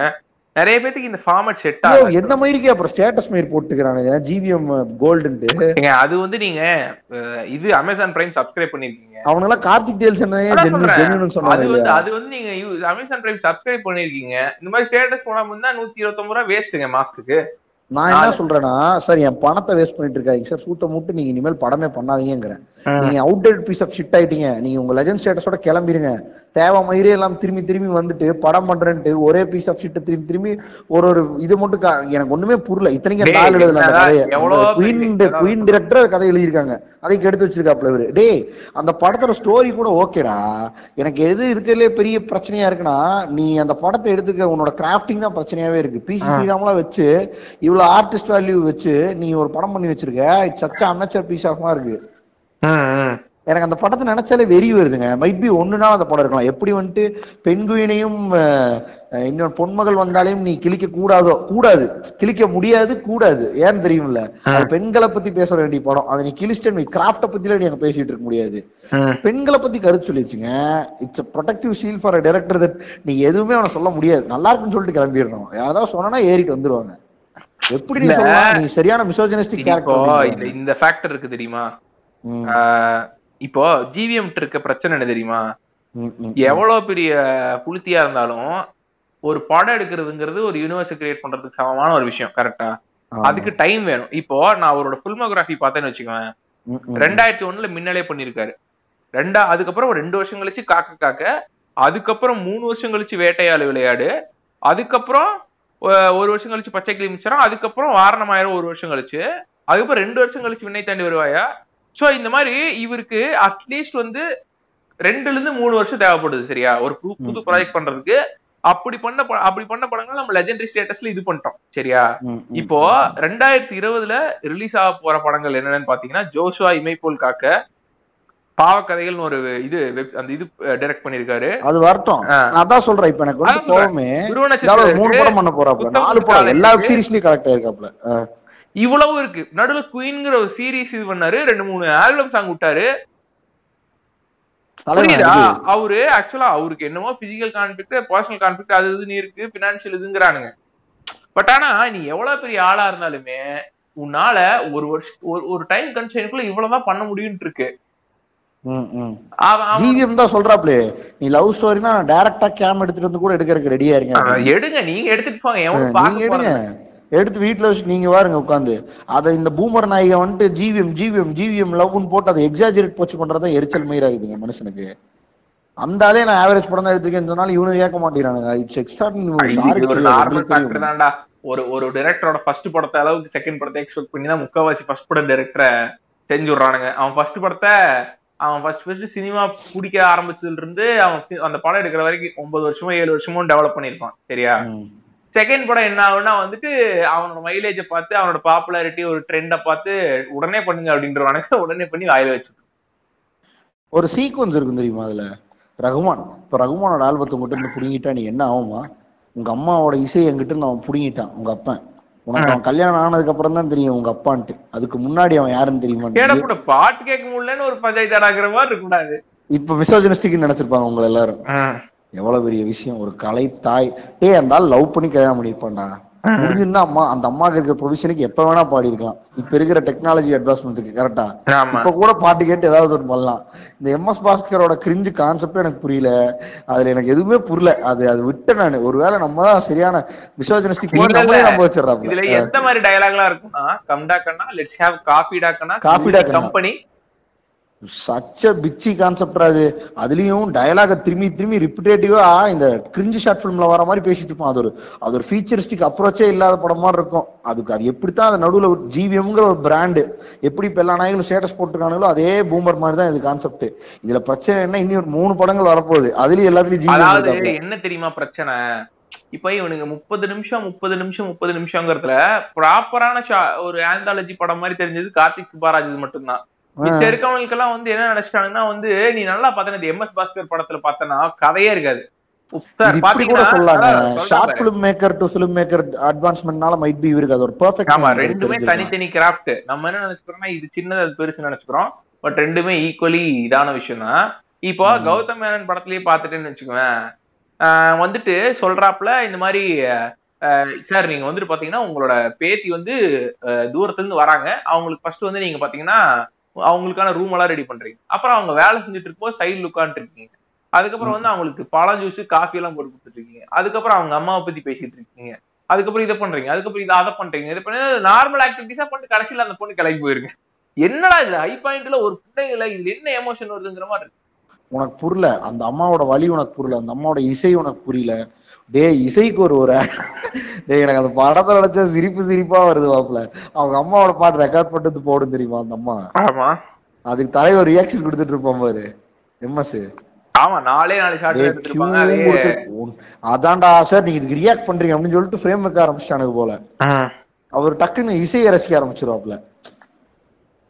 நிறைய பேத்துக்கு இந்த ஃபார்மட் செட் ஆகும் என்ன மாதிரிக்கே அப்புறம் ஸ்டேட்டஸ் மாரி போட்டுக்கிறானுங்க ஜிவிஎம் கோல்டுன்ட்டு அது வந்து நீங்க இது அமேசான் பிரைம் சப்ஸ்கிரைப் பண்ணிருக்கீங்க. அவனுங்கெல்லாம் கார்த்திக் தேல் சொன்னதே அதான் சொல்றேன். ஜென்யூன் அது சொன்னாங்க வந்து அது வந்து நீங்க அமேசான் பிரைம் சப்ஸ்கிரைப் பண்ணிருக்கீங்க. இந்த மாதிரி ஸ்டேட்டஸ் போடாம இருந்தா நூத்தி இருபத்தொன்பது ரூபா வேஸ்ட்டுங்க மாசத்துக்கு. நான் என்ன சொல்றேன்னா சார் என் பணத்தை வேஸ்ட் பண்ணிட்டு இருக்காங்க சார். சூத்த மூட்டு நீங்க இனிமேல் படமே பண்ணாதீங்கிறேன் நீங்க அவுட்டட் பீஸ் ஆஃப் ஷிட் ஆயிட்டீங்க. நீங்க உங்க லெஜண்ட் ஸ்டேட்டஸோட கிளம்பிடுங்க தேவை மயிரே எல்லாம் திரும்பி திரும்பி வந்துட்டு படம் பண்றேன்ட்டு ஒரே பீஸ் ஆஃப் ஷிட் திரும்பி திரும்பி ஒரு ஒரு இது மட்டும் எனக்கு ஒண்ணுமே புரியல. இத்தனைக்கு அந்த டேய், ஆள் எழுதல கதையை குயின் டிரெக்டர் கதை எழுதியிருக்காங்க. அதை கெடுத்து வச்சிருக்காப்ல இவரு. டேய் அந்த படத்தோட ஸ்டோரி கூட ஓகேடா. எனக்கு எது இருக்கிறதுலே பெரிய பிரச்சனையா இருக்குன்னா நீ அந்த படத்தை எடுத்துக்க உன்னோட கிராஃப்டிங் தான் பிரச்சனையாவே இருக்கு. பிசி ஸ்ரீராம்லாம் வச்சு இவ்வளவு ஆர்டிஸ்ட் வேல்யூ வச்சு நீ ஒரு படம் பண்ணி வச்சிருக்க. இட்ஸ் சச்ச அன்னச்சர் பீஸ் ஆஃப் இருக்கு. எனக்கு அந்த படத்தை நினைச்சாலே வெறி வருதுங்க. மைட் பி நாள் அந்த படம் இருக்கலாம். எப்படி வந்துட்டு பெண்குயினையும் இன்னொரு பொன்மகள் வந்தாலையும் நீ கிழிக்க கூடாதோ? கூடாது. கிழிக்க முடியாது கூடாது. ஏன்னு தெரியும்ல பெண்களை பத்தி பேச வேண்டிய படம். அதை நீ கிழிச்சிட்டு நீ கிராஃப்ட பத்தில நீ அங்க பேசிட்டு இருக்க முடியாது. பெண்களை பத்தி கருத்து சொல்லிச்சுங்க it's productive shield for director that நீ எதுவுமே அவனை சொல்ல முடியாது. நல்லா இருக்குன்னு சொல்லிட்டு கிளம்பிடணும். யாராவது சொன்னா ஏறிட்டு வந்துருவாங்க. எப்படி நீ சரியான மிசோஜனிஸ்டிக் இந்த ஃபேக்டர் இருக்கு தெரியுமா? இப்போ ஜிவிஎம் இருக்க பிரச்சனை என்ன தெரியுமா. எவ்வளவு பெரிய புளுத்தியா இருந்தாலும் ஒரு படம் எடுக்கிறதுங்கிறது ஒரு யூனிவர்ஸ் கிரியேட் பண்றதுக்கு சமமான ஒரு விஷயம் கரெக்டா. அதுக்கு டைம் வேணும். இப்போ நான் அவரோட ஃபில்மோகிராஃபி பார்த்தேன்னு வச்சுக்கோங்க. ரெண்டாயிரத்தி ஒண்ணுல மின்னலே பண்ணிருக்காரு ரெண்டா அதுக்கப்புறம் ஒரு ரெண்டு வருஷம் கழிச்சு காக்க காக்க அதுக்கப்புறம் மூணு வருஷம் கழிச்சு வேட்டையாடு விளையாடு அதுக்கப்புறம் ஒரு வருஷம் கழிச்சு பச்சை கிளி மிச்சரம் அதுக்கப்புறம் வாரணமாயிரம் ஒரு வருஷம் கழிச்சு அதுக்கப்புறம் ரெண்டு வருஷம் கழிச்சு விண்ணை தாண்டி வருவாயா? சோ இந்த மாதிரி இவருக்கு அட்லீஸ்ட் வந்து ரெண்டுல இருந்து மூணு வருஷம் தேவைப்படுது சரியா ஒரு புது. ப்ராஜெக்ட் பண்றதுக்கு அப்படி பண்ண அப்படி பண்ண படங்கள் நம்ம லெஜெண்டரி ஸ்டேட்டஸ்ல இது பண்ணிட்டோம் சரியா. இப்போ ரெண்டாயிரத்தி இருபதுல ரிலீஸ் ஆக போற படங்கள் என்னென்னு பாத்தீங்கன்னா ஜோஷுவா இமைப்போல் காக்க பாவக்கதைகள்னு ஒரு இது வெப் அந்த இது டைரக்ட் பண்ணிருக்காரு அது வரட்டும் அதான் சொல்றேன் இப்ப எனக்கு வந்து. கோவமே மூணு படம் பண்ண போறாப்ல நாலு படம் எல்லா. சீரிஸ்லயும் கரெக்ட் ஆயிருக்காப்ல. இவ்வளவு இருக்கு. நடுவுல குயின்ங்கிற ஒரு சீரிஸ் இது பண்ணாரு. ரெண்டு மூணு ஆல்பம் சாங் விட்டாரு. புரியுதா. அவரு ஆக்சுவலா அவருக்கு என்னமோ பிசிக்கல் கான்ஃபிளிக்ட் பர்சனல் கான்ஃபிளிக்ட் அது இதுன்னு இருக்கு பினான்சியல் இதுங்கிறானுங்க. பட் ஆனா நீ எவ்வளவு பெரிய ஆளா இருந்தாலுமே உன்னால ஒரு வருஷம் ஒரு டைம் கன்சைனுக்குள்ள இவ்வளவுதான் பண்ண முடியும்னு இருக்கு ஜிவிஎம் தான் சொல்றாப்லே. நீ லவ் ஸ்டோரினா டைரக்டா கேம் எடுத்துட்டு வந்து கூட எடுக்கிறதுக்கு ரெடியா இருங்க. எடுங்க. நீங்க எடுத்துட்டு போங்க. எவனும் போறது எடுத்து வீட்டுல வச்சு நீங்க பாருங்க உட்காந்து அத இந்த பூமர் நாயகன் வந்துட்டு ஜிவிஎம் ஜிவிஎம் ஜிவிஎம் லவ்னு போட்டு அதை எக்ஸாஜரேட் போச்சு பண்றதா எரிச்சல் மயிராகுதுங்க மனுஷனுக்கு அந்த ஆளே நான் ஆவரேஜ் படம் தான் எடுத்துக்கேன்னு சொன்னாலும் இவனு கேட்க மாட்டேங்கிறானுங்க. இட்ஸ் எக்ஸ்ட்ரா ஒரு ஒரு டைரக்டரோட ஃபர்ஸ்ட் படத்தை அளவுக்கு செகண்ட் படத்தை எக்ஸ்பெக்ட் பண்ணி தான் முக்காவாசி ஃபர்ஸ்ட் படம் டைரக்டரை செஞ்சு விடுறானுங்க அவன் ஃபர்ஸ்ட் படத்தை அவன் ஃபர்ஸ்ட் ஃபர்ஸ்ட் சினிமா பிடிக்க ஆரம்பிச்சதுல இருந்து அவன் அந்த படம் எடுக்கிற வரைக்கும் ஒன்பது வருஷமோ ஏழு வருஷமோ டெவலப் பண்ணியிருப்பான். சரியா? செகண்ட் படம் என்ன ஆகும்னா வந்துட்டு அவனோட மைலேஜை பார்த்து அவனோட பாப்புலாரிட்டி ஒரு ட்ரெண்டை பார்த்து உடனே பண்ணுங்க அப்படின்றவானுங்க உடனே பண்ணி வாயில வச்சு ஒரு சீக்வன்ஸ் இருக்கும் தெரியுமா அதுல? ரகுமான். இப்ப ரகுமானோட ஆல்பத்தை மட்டும் இருந்து புடுங்கிட்டா நீ என்ன ஆகுமா? உங்க அம்மாவோட இசை என்கிட்ட இருந்து அவன் புடுங்கிட்டான் உங்க அப்பன். உனக்கு அவன் கல்யாணம் ஆனதுக்கு அப்புறம் தான் தெரியும் உங்க அப்பான்ட்டு. அதுக்கு முன்னாடி அவன் யாருன்னு தெரியுமா? கேடப்பட பாட்டு கேட்க முடியலன்னு ஒரு பஞ்சாயத்து ஆடாக்குற மாதிரி இருக்கக்கூடாது. இப்ப மிசோஜனிஸ்டிக் நினைச்சிருப்பாங்க உங்களை எல்லாரும் எவ்வளவு பெரிய விஷயம்? ஒரு கலை தாய். டேய் அந்த லவ் பண்ணி கல்யாணம் பண்ணிருப்பான்டா முடிஞ்சிருந்தா அம்மா அந்த அம்மாக்கு இருக்கிற ப்ரொவிஷனுக்கு எப்ப வேணா பாடி இருக்கலாம் இப்ப இருக்கிற டெக்னாலஜி அட்வான்ஸ்மெண்ட்டுக்கு கரெக்டா இப்ப கூட பாட்டு கேட்டு ஏதாவது ஒன்று பண்ணலாம். இந்த எம்எஸ் பாஸ்கரோட கிரிஞ்சு கான்செப்டே எனக்கு புரியல. அதுல எனக்கு எதுவுமே புரியல. அது அது விட்ட நானு. ஒருவேளை நம்ம தான் சரியான நம்மளே இல்ல. நம்ப இதுல எந்த மாதிரி டயலாக்லாம் இருக்கும்னா கம்டா கண்ணா லெட்ஸ் ஹேவ் காஃபி டா கண்ணா Coffee டா கண்ணா. கம்பெனி சச்ச பிச்சி கான்செப்டா அது. அதுலயும் டயலாக திரும்பி திரும்பி ரிப்பிட்டேட்டிவா இந்த கிரிஞ்சு ஷார்ட் ஃபிலிம்ல வர மாதிரி பேசிட்டு இருப்பான். அது ஒரு அது ஒரு ஃபீச்சரிஸ்டிக் அப்ரோச்சே இல்லாத படம் மாதிரி இருக்கும். அதுக்கு அது எப்படித்தான் அது நடுவுல ஜிவிஎம்ங்கிற ஒரு பிராண்டு எப்படி இப்ப எல்லா நாயகளும் ஸ்டேட்டஸ் போட்டுருக்கானுங்களோ அதே பூமர் மாதிரி தான் இது கான்செப்ட் இதுல பிரச்சனை என்ன? இனி ஒரு மூணு படங்கள் வரப்போகுது. அதுலயும் எல்லாத்துலயும் ஜிவிஎம் என்ன தெரியுமா பிரச்சனை? இப்ப இவனுங்க முப்பது நிமிஷம் முப்பது நிமிஷம் முப்பது நிமிஷங்கிறதுல ப்ராப்பரான ஒரு ஆந்தாலஜி படம் மாதிரி தெரிஞ்சது கார்த்திக் சுப்பாராஜ் இது மட்டும்தான். மிச்சம் இருக்கவங்களுக்கெல்லாம் வந்து என்ன நினைச்சிட்டாங்கன்னா வந்து நீ நல்லா பார்த்தனா எம்எஸ் பாஸ்கர் படத்துல பார்த்தனா கதையே இருக்காது. தனித்தனி கிராஃப்ட் நம்ம என்ன நினைச்சுக்கிறோம்னா இது சின்னது அது பெருசு நினைச்சுக்கிறோம். பட் ரெண்டுமே ஈக்குவலி இதான விஷயம் தான் இப்போ கௌதம் மேனன் படத்துலயே பாத்துட்டேன்னு வச்சுக்குவேன். ஆஹ் வந்துட்டு சொல்றாப்புல இந்த மாதிரி சார் நீங்க வந்துட்டு பாத்தீங்கன்னா உங்களோட பேத்தி வந்து தூரத்துல இருந்து வராங்க. அவங்களுக்கு ஃபர்ஸ்ட் வந்து நீங்க பாத்தீங்கன்னா அவங்களுக்கான ரூம் எல்லாம் ரெடி பண்றீங்க. அப்புறம் அவங்க வேலை செஞ்சுட்டு இருக்கும்போது சைடுல உட்காந்துட்டு இருக்கீங்க அதுக்கப்புறம் வந்து அவங்களுக்கு பழம் ஜூஸ் காஃபி எல்லாம் போட்டு கொடுத்துட்டு இருக்கீங்க அதுக்கப்புறம் அவங்க அம்மாவை பத்தி பேசிட்டு இருக்கீங்க. அதுக்கப்புறம் இதை பண்றீங்க. அதுக்கப்புறம் இதை அதை பண்றீங்க. இதை பண்ணி நார்மல் ஆக்டிவிட்டிஸா பண்ணிட்டு கடைசியில அந்த பொண்ணு கிளம்பி போயிருங்க. என்னடா இது? ஹை பாயிண்ட்ல ஒரு பிள்ளைங்கள இதுல என்ன எமோஷன் வருதுங்கிற மாதிரி இருக்கு. உனக்கு புரியல. அந்த அம்மாவோட வலி உனக்கு புரியல. அந்த அம்மாவோட இசை உனக்கு புரியல. டேய் இசைக்கு ஒரு ஒரு டேய் எனக்கு அந்த படத்தை நினைச்சா சிரிப்பு சிரிப்பா வருது வாப்புல அவங்க அம்மாவோட பாட்டு ரெக்கார்ட் பண்ணது போடும் தெரியுமா அந்த அம்மா? ஆமா. அதுக்கு தலைவர் ரியாக்ஷன் கொடுத்துட்டு இருப்பான் பாரு. எம்எஸ். ஆமா நாலே நாலு டேய் எடுத்துருப்பாங்க. அதான்டா சார் நீங்க இதுக்கு ரியாக்ட் பண்றீங்க அப்படின்னு சொல்லிட்டு ஃப்ரேம் வைக்க ஆரம்பிச்சிட்டானுங்க போல. அவர் டக்குன்னு இசையை ரசிக்க ஆரம்பிச்சிருவாப்ல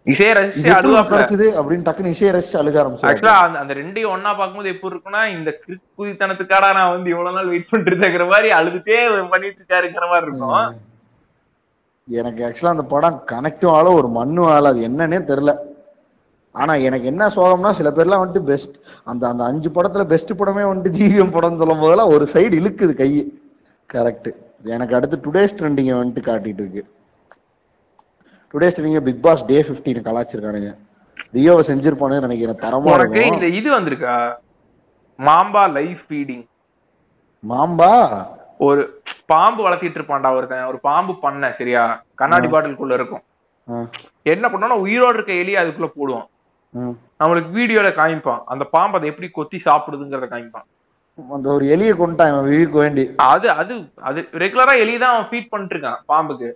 இசையை ரசிச்சு அழுவாப்ல கிடைச்சது அப்படின்னு டக்குன்னு இசையை ரசிச்சு அழுக ஆரம்பிச்சிருவாப்ல ஆக்சுவலா அந்த ரெண்டையும் ஒன்னா பார்க்கும்போது எப்படி இருக்குன்னா இந்த குதித்தனத்துக்காடா நான் வந்து இவ்வளவு நாள் வெயிட் பண்ணிட்டு இருக்கிற மாதிரி அழுதுட்டே பண்ணிட்டு இருக்காருங்கிற மாதிரி இருக்கும். எனக்கு ஆக்சுவலா அந்த படம் கனெக்டும் ஆள ஒரு மண்ணும் ஆள அது என்னன்னே தெரியல. ஆனா எனக்கு என்ன சோகம்னா சில பேர்லாம் வந்துட்டு பெஸ்ட் அந்த அந்த அஞ்சு படத்துல பெஸ்ட் படமே வந்துட்டு ஜிவிஎம் படம் சொல்லும் போதெல்லாம் ஒரு சைடு இழுக்குது கை கரெக்ட் எனக்கு அடுத்து டுடேஸ் ட்ரெண்டிங்க வந்துட்டு காட்டிட்டு இருக்கு. டுடேஸ் ட்ரெண்டிங்க பிக் பாஸ் டே 15 கலாச்சிருக்கானுங்க ரியோவை செஞ்சிருப்பானுன்னு நினைக்கிறேன். தரமா இந்த இது வந்திருக்கா? Mamba life feeding mamba? ஒரு பாம்பு வளர்த்திட்டு இருப்பான்டா ஒருத்தன். ஒரு பாம்பு பண்ண சரியா? கண்ணாடி பாட்டிலுக்குள்ள இருக்கும். என்ன பண்ணோம்னா உயிரோடு இருக்க எலியை அதுக்குள்ள போடுவான். ம். நம்மளுக்கு வீடியோல காமிப்பான். அந்த பாம்பு அதை எப்படி கொத்தி சாப்பிடுதுங்கிறத காமிப்பான். அந்த ஒரு எலியை கொண்டுட்டான் இவன் வீக்கு வேண்டி. அது அது அது ரெகுலரா எலி தான் அவன் ஃபீட் பண்ணிட்டு இருக்கான் பாம்புக்கு.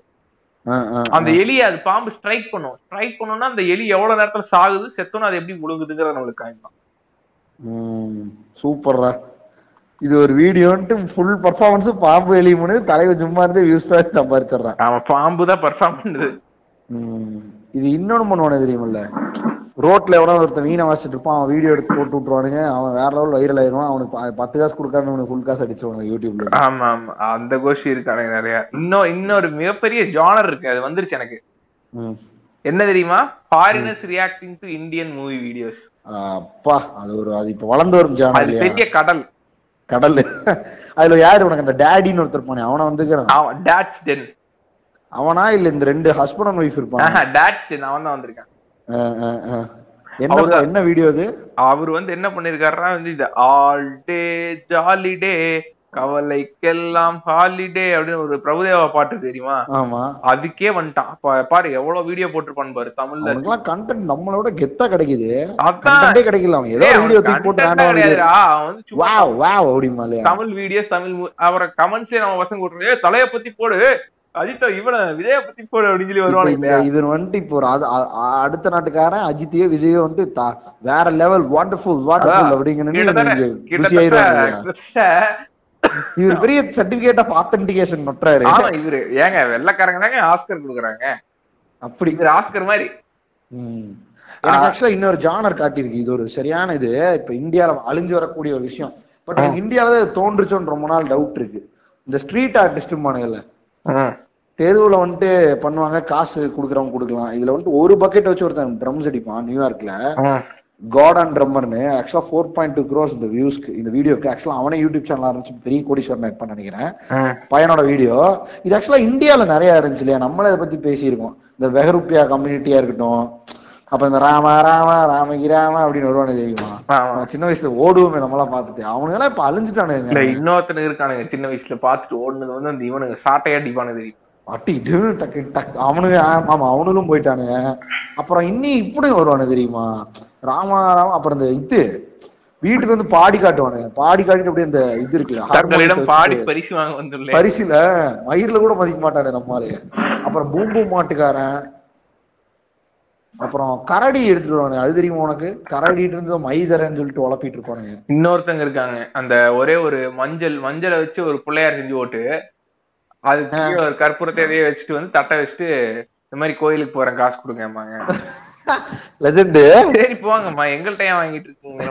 அந்த எலியை அது பாம்பு ஸ்ட்ரைக் பண்ணும். ஸ்ட்ரைக் பண்ணோம்னா அந்த எலி எவ்வளவு நேரத்துல சாகுது செத்தோன்னு அது எப்படி முழுங்குதுங்கிறத நம்மளுக்கு காமிப்பான் ம், சூப்பர்ரா இது ஒரு வீடியோன்ட்டு ஃபுல் பர்ஃபார்மன்ஸ் பாம்பு எலி முன்னு தலைவர் சும்மா இருந்து வியூஸ் சம்பாரிச்சிடுறான். அவன் பாம்பு தான் பெர்ஃபார்ம் பண்ணுது. இது இன்னொன்னு பண்ணுவானு தெரியுமில்ல? ரோட்ல எவனோ ஒருத்தன் வீணை வாசிட்டு இருப்பான் அவன் வீடியோ எடுத்து போட்டு விட்டுருவானுங்க. அவன் வேற லெவல் வைரல் ஆயிருவான் அவனுக்கு பத்து காசு கொடுக்காம அவனுக்கு ஃபுல் காசு அடிச்சிருவானுங்க யூடியூப்ல ஆமா ஆமா. அந்த கோஷி இருக்கானுங்க நிறைய. இன்னும் இன்னொரு மிகப்பெரிய ஜானர் இருக்கு. அது வந்துருச்சு எனக்கு. என்ன தெரியுமா? Foreigners reacting to Indian movie videos அப்பா அது ஒரு அது இப்ப வளர்ந்து வரும் அது சேனல் பெரிய கடல். கடல். அதுல யாரு உனக்கு அந்த டேடின்னு ஒருத்தர் இருப்பானே அவன வந்துக்கிறான். அவன் டாட்ஸ் டென் அவனா இல்ல இந்த ரெண்டு ஹஸ்பண்ட் அண்ட் ஒய்ஃப் இருப்பான் டாட்ஸ் டென் அவன் தான் வந்திருக்கான். என்ன வீடியோ அது? அவர் வந்து என்ன பண்ணிருக்காருன்னா வந்து இது ஆல் டே ஜாலி டே கவலைக்கெல்லாம் ஹாலிடே அப்படின்னு ஒரு பிரபுதேவா பாட்டு தெரியுமா? ஆமா. அதுக்கே வந்துட்டான். பாரு எவ்வளவு வீடியோ போட்டிருப்பான்னு பாரு தமிழ்ல. அவனுக்குலாம் கண்டென்ட் நம்மளோட கெத்தா கிடைக்குது. அதான். கிடைக்கல அவன். ஏதோ வீடியோ தூக்கி போட்டு. அவன் வந்து சும்மா வாவ் வாவ் அப்படிமா தமிழ் வீடியோஸ் தமிழ் அவரை கமெண்ட்ஸ்ல நம்ம பசங்க போட்டுருவோம் "ஏய், தலைய பத்தி போடு. அஜித் இவன விஜய பத்தி போடு அப்படின்னு சொல்லி இந்த இவன் வந்துட்டு இப்போ ஒரு அடுத்த நாட்டுக்காரன் அஜித்தையோ விஜயோ வந்துட்டு வேற லெவல் வாண்டர்ஃபுல் வாண்டர்ஃபுல் அப்படிங்கிற கிட்டத்தட்ட கிட்டத்தட்ட கிட்டத்தட்ட இவர் பெரிய சர்டிபிகேட் ஆஃப் ஆத்தென்டிகேஷன் நொட்டுறாரு. ஆமா இவரு ஏங்க வெள்ளக்காரங்க தாங்க ஆஸ்கர் கொடுக்குறாங்க. அப்படி. இவர் ஆஸ்கர் மாதிரி. எனக்கு ஆக்சுவலா இன்னொரு ஜானர் காட்டியிருக்கு. இது ஒரு சரியான இது. இப்ப இந்தியால அழிஞ்சு வரக்கூடிய ஒரு விஷயம். பட் இது தோன்றுச்சோன்னு ரொம்ப நாள் டவுட் இருக்கு. இந்த ஸ்ட்ரீட் ஆர்டிஸ்ட்மானுங்கல்ல ம். தெருவுல வந்துட்டு பண்ணுவாங்க காசு குடுக்குறவங்க கொடுக்கலாம். இதுல வந்துட்டு ஒரு பக்கெட் வச்சு ஒருத்தன் ட்ரம்ஸ் அடிப்பான் நியூயார்க்ல. கார்டன் ட்ரம்மர்னு ஆக்சுவலா ஃபோர் பாயிண்ட் டூ க்ரோஸ் இந்த வியூஸ்க்கு இந்த வீடியோக்கு. ஆக்சுவலா அவனே யூடியூப் சேனல் ஆரம்பிச்சு பெரிய கோடீஸ்வரன் இருப்பான்னு நினைக்கிறேன். பையனோட வீடியோ இது ஆக்சுவலா இந்தியால நிறைய இருந்துச்சு இல்லையா? நம்மளே இதை பத்தி பேசியிருக்கோம். இந்த வெஹருப்பியா கம்யூனிட்டியா இருக்கட்டும் அப்ப இந்த ராம ராம ராமகி ராம அப்படின்னு வருவானு தெரியுமா? சின்ன வயசுல ஓடுவோமே நம்மளாம் பார்த்துட்டு. அவனுங்க எல்லாம் இப்ப அழிஞ்சிட்டானுங்க இன்னொருத்தனுக்கு இருக்கானுங்க சின்ன வயசுல பாத்துட்டு ஓடுனது வந்து அந்த இவனுங்க சாட்டையா அடிப்பானு தெரியும்? அட்டி இது டக்கு டக்கு அவனுங்க ஆமா அவனுங்களும் போயிட்டானுங்க. அப்புறம் இன்னி இப்படி வருவானு தெரியுமா? ராமா ராமா அப்புறம் இந்த இது வீட்டுக்கு வந்து பாடி காட்டுவானுங்க. பாடி காட்டிட்டு அப்படியே இந்த இது இருக்குல்ல பாடி பரிசு வாங்க வந்துள்ளேன் பரிசுல மயிர்ல கூட மதிக்க மாட்டானே நம்மாலே. அப்புறம் பூம்பு மாட்டுக்காரன் அப்புறம் கரடி எடுத்துட்டு வருவானுங்க. அது தெரியுமா உனக்கு? கரடிட்டு இருந்து மைதரன்னு சொல்லிட்டு உழப்பிட்டு இருப்பானுங்க. இன்னொருத்தங்க இருக்காங்க. அந்த ஒரே ஒரு மஞ்சள் மஞ்சளை வச்சு ஒரு பிள்ளையார் செஞ்சு போட்டு அது ஒரு கற்பூரத்தை எதையோ வச்சுட்டு வந்து தட்டை வச்சுட்டு இந்த மாதிரி கோயிலுக்கு போறேன் காசு கொடுங்கம்மாங்க *laughs* லெஜெண்டு. சரி போங்கம்மா. எங்கள்கிட்ட வாங்கிட்டு இருக்கீங்க?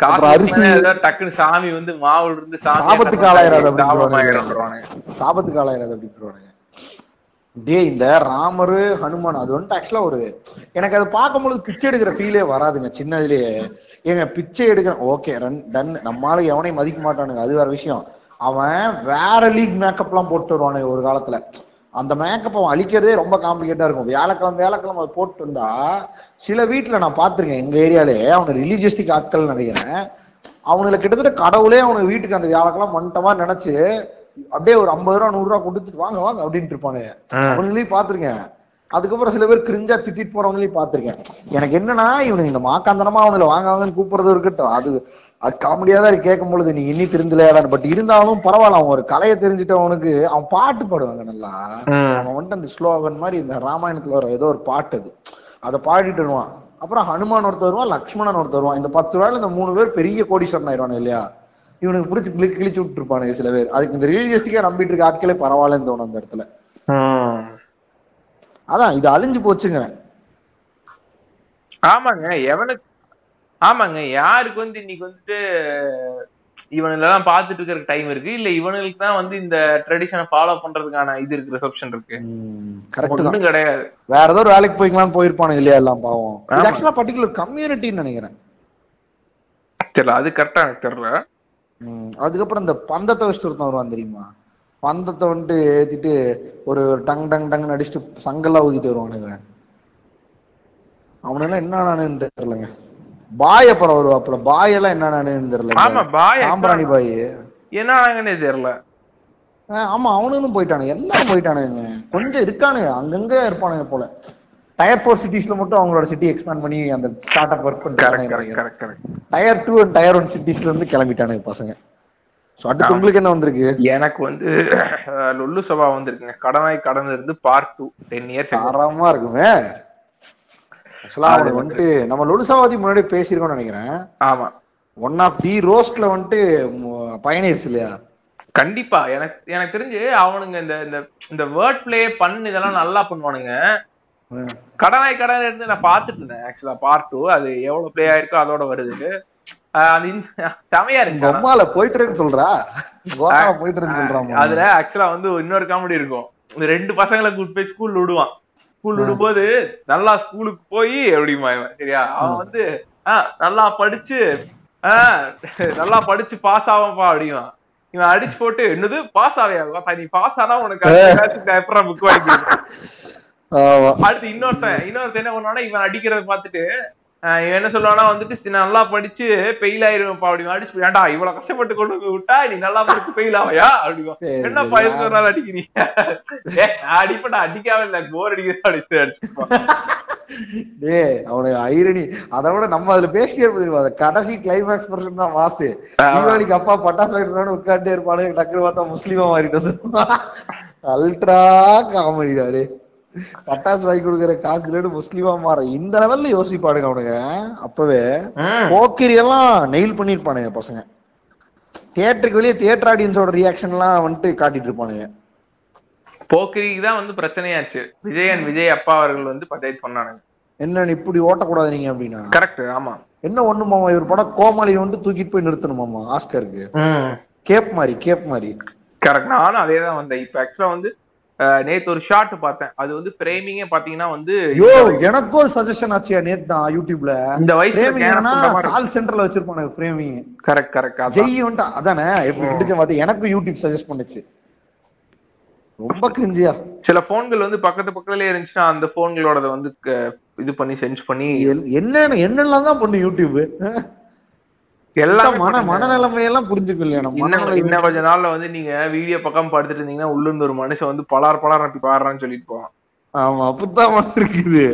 *laughs* அரிசி- டக்குன்னு சாமி வந்து மாவுல இருந்து சாபத்துக்கு ஆளாயிராது சாபத்துக்கு ஆளாயிராது அப்படின்னு சொல்லுவானுங்க டேய் இந்த ராமரு ஹனுமான் அது வந்துட்டு ஆக்சுவலா ஒரு எனக்கு அதை பார்க்கும்பொழுது பிச்சை எடுக்கிற ஃபீலே வராதுங்க சின்னதுலயே ஏங்க பிச்சை எடுக்கிற ஓகே ரன் டன் நம்மளால எவனையும் மதிக்க மாட்டானுங்க அது வேற விஷயம். அவன் வேற லீக் மேக்கப் எல்லாம் போட்டு வருவானுங்க ஒரு காலத்துல. அந்த மேக்கப் அவன் அழிக்கிறதே ரொம்ப காம்ப்ளிகேட்டா இருக்கும். வியாழக்கிழமை வியாழக்கிழமை அது போட்டு இருந்தா சில வீட்டுல நான் பாத்திருக்கேன் எங்க ஏரியாலே அவனை ரிலீஜியஸ்டிக் ஆட்கள் நினைக்கிறேன் அவனுல கிட்டத்தட்ட கடவுளே அவனுக்கு வீட்டுக்கு அந்த வியாழக்கிழமை வந்துட்ட நினைச்சு அப்படியே ஒரு ஐம்பது ரூபா நூறு ரூபா கொடுத்துட்டு வாங்க வாங்க அப்படின்ட்டு இருப்பானுங்க அவனுங்களையும் பாத்திருக்கேன் அதுக்கப்புறம் சில பேர் கிரிஞ்சா திட்டிட்டு போறவங்களையும் பாத்திருக்கேன் எனக்கு என்னன்னா இவனுங்க இந்த மாக்காந்தனமா அவனுல வாங்க வாங்கன்னு கூப்பிடுறது இருக்கட்டும். அது அது காமெடியா தான் கேட்கும் பொழுது நீ இன்னி திருந்தலையாடான்னு பட் இருந்தாலும் பரவாயில்ல அவன் ஒரு கலையை தெரிஞ்சிட்டவனுக்கு அவன் பாட்டு பாடுவாங்க நல்லா. அவன் வந்துட்டு அந்த ஸ்லோகன் மாதிரி இந்த ராமாயணத்துல வர ஏதோ ஒரு பாட்டு அது. அதை பாடிட்டு வருவான். அப்புறம் ஹனுமான் ஒருத்தர் வருவான் லக்ஷ்மணன் ஒருத்தர் வருவான். இந்த பத்து வேளை இந்த மூணு பேர் பெரிய கோடீஸ்வரன் ஆயிடுவானு இல்லையா? இவனுக்கு பிடிச்சி கிளி கிழிச்சு விட்டுருப்பானுங்க சில பேர். அதுக்கு இந்த ரிலீஜியஸ்டிக்கா நம்பிட்டு இருக்க ஆட்களே பரவாயில்லன்னு தோணும் அந்த இடத்துல. அதான் இது அழிஞ்சு போச்சுங்கிறேன். ஆமாங்க எவனுக்கு ஆமாங்க யாருக்கு வந்து இன்னைக்கு வந்துட்டு இவனெல்லாம் பார்த்துட்டு இருக்கிற டைம் இருக்கு? இல்ல இவனுக்கு தான் வந்து இந்த ட்ரெடிஷனை ஃபாலோ பண்றதுக்கான இது இருக்கு? ரிசப்ஷன் இருக்கு கரெக்ட் கிடையாது. வேற ஏதோ ஒரு வேலைக்கு போய்க்கலாம்னு போயிருப்பானுங்க இல்லையா எல்லாம் பாவம். ஆக்சுவலா பர்டிகுலர் கம்யூனிட்டின்னு நினைக்கிறேன். தெரியல அது கரெக்டா எனக்கு தெரியல. அதுக்கப்புறம் இந்த பந்தத்தை வச்சுட்டு ஒருத்தன் வருவான் தெரியுமா? பந்தத்தை வந்துட்டு ஏத்திட்டு ஒரு டங் டங் டங் அடிச்சுட்டு சங்கெல்லாம் ஊதிட்டு வருவானுங்க அவனெல்லாம் என்ன ஆனானு தெரியலங்க. பாய் அப்புறம் வருவாப்புல. பாய் எல்லாம் என்ன ஆனானு தெரியல ஆமா பாய் சாம்பிராணி பாய். என்ன ஆனாங்கன்னே தெரியல ஆமா அவனுங்களும் போயிட்டானுங்க. எல்லாம் போயிட்டானுங்க. கொஞ்சம் இருக்கானுங்க. அங்கங்க இருப்பானுங்க போல. டயர் ஃபோர் சிட்டிஸ்ல மட்டும் அவங்களோட சிட்டி எக்ஸ்பேண்ட் பண்ணி அந்த ஸ்டார்ட் அப் ஒர்க் பண்றாங்க tier two and tier one சிட்டிஸ்ல இருந்து கிளம்பிட்டானுங்க பசங்க. சோ அடுத்து உங்களுக்கு என்ன வந்திருக்கு? எனக்கு வந்து லொல்லு சபா வந்திருக்குங்க. கடனாய் கடன் இருந்து பார்ட் டூ டென் இயர்ஸ் தரமா இருக்குமே. ஆக்சுவலா அவனுக்கு வந்துட்டு நம்ம லுலுசாவாதி முன்னாடி பேசியிருக்கோம்னு நினைக்கிறேன். ஆமா. ஒன் ஆஃப் தி ரோஸ்ட்ல வந்துட்டு பயணிருச்சு இல்லையா? கண்டிப்பா. எனக்கு எனக்கு தெரிஞ்சு அவனுங்க இந்த இந்த இந்த வேர்ட் பிளே பண்ணு இதெல்லாம் நல்லா பண்ணுவானுங்க. ம். கடனாய் கடன் இருந்து நான் பார்த்துட்டு இருந்தேன் ஆக்சுவலா பார்ட் டூ அது எவ்வளவு பிளே ஆயிருக்கோ அதோட வருது. செமையா ஆனா. அம்மால போயிட்டு இருக்குன்னு சொல்றா போயிட்டு இருக்குன்னு அதுல ஆக்சுவலா வந்து இன்னொரு காமெடி இருக்கும். ரெண்டு பசங்களை கூட்டு போய் ஸ்கூல்ல விடுவான். ஸ்கூல் விடும்போது நல்லா ஸ்கூலுக்கு போய் அப்படிமா இவன் சரியா? அவன் வந்து ஆஹ் நல்லா படிச்சு ஆஹ் நல்லா படிச்சு பாஸ் ஆவான்ப்பா அப்படிவான் இவன் அடிச்சு போட்டு என்னது? பாஸ் ஆவியா நீ பாஸ் ஆனா உனக்கு எப்பறம் புக் வாங்கி ஆமா அடுத்து இன்னொருத்தன் இன்னொருத்தன் என்ன பண்ணுவானா இவன் அடிக்கிறத பார்த்துட்டு என்ன சொல்லுவானா வந்துட்டு "சரி, நான் நல்லா படிச்சு ஃபெயில் ஆயிருவேன்ப்பா அப்படி அடிச்சு ஏன்டா இவ்வளவு கஷ்டப்பட்டு கொண்டு போய் விட்டா நீ நல்லா படிச்சு ஃபெயில் ஆவையா? அப்படிவா என்னப்பா. எதுக்கு ஒரு நாள் அடிக்கிறீங்க *laughs* அடிப்படா அடிக்காம இல்ல போர் அடிக்கிறது அடிச்சு அடிச்சுப்பான் *laughs* டேய் அவனுக்கு ஐரணி அதை விட நம்ம அதுல பேசிட்டே இருப்போம்? அந்த கடைசி கிளைமேக்ஸ் பர்சன் தான் மாசு. தீபாவளிக்கு அப்பா பட்டாசு வாங்கிட்டு உட்காந்துட்டே இருப்பானு டக்குனு பார்த்தா முஸ்லீமா மாறிட்டு *laughs* அல்ட்ரா காமெடிடா டே பட்டாசு வாங்கி கொடுக்குற காசுல முஸ்லீமா மாற இந்த லெவல்ல யோசிப்பானுங்க அவனுங்க. அப்பவே போக்கிரி எல்லாம் நெயில் பண்ணிருப்பானுங்க பசங்க. தியேட்டருக்கு வெளியே தியேட்டர் ஆடியன்ஸோட ரியாக்ஷன் எல்லாம் வந்துட்டு காட்டிட்டு இருப்பானுங்க. போக்கிரிக்கு தான் வந்து பிரச்சனையாச்சு. விஜயன் விஜய் அப்பா அவர்கள் வந்து பஞ்சாயத்து பண்ணானுங்க என்ன இப்படி ஓட்டக்கூடாது நீங்க அப்படின்னா? கரெக்ட் ஆமா. என்ன ஒண்ணு மாமா இவர் படம் கோமாளி வந்து தூக்கிட்டு போய் நிறுத்தணுமாமா ஆஸ்கருக்கு கேப் மாதிரி கேப் மாதிரி கரெக்ட் நானும் அதே தான் வந்தேன். இப்ப ஆக்சுவலா வந்து நேத்து ஒரு ஷார்ட் பார்த்தேன். அது வந்து பிரேமிங்கே பாத்தீங்கன்னா வந்து ஐயோ எனக்கும் சஜஷன் ஆச்சியா நேத்து தான் யூடியூப்ல. இந்த ஃப்ரேமிங்னா கால் சென்டர்ல வச்சிருப்பானுங்க ஃப்ரேமிங் கரெக்ட் கரெக்ட் ஜெய் வந்துட்டு அதானே? எப்படி பிடிச்ச பார்த்து எனக்கு யூடியூப் சஜஸ்ட் பண்ணுச்சு. ரொம்ப கிரிஞ்சியா சில போன்கள் வந்து பக்கத்து பக்கத்துலயே இருந்துச்சுன்னா அந்த போன்களோட வந்து இது பண்ணி சென்ஸ் பண்ணி என்ன என்னெல்லாம் தான் பண்ணு யூடியூப். எல்லாமே மன. மனநிலைமையெல்லாம் இல்லையா நம்ம இன்னும் கொஞ்ச நாள்ல வந்து நீங்க வீடியோ பக்கம் படுத்துட்டு இருந்தீங்கன்னா உள்ள இருந்து ஒரு மனுஷன் வந்து பலார் பலார் அப்படி பாடுறான்னு சொல்லிட்டு போவான் ஆமா அப்படித்தான் இருக்குது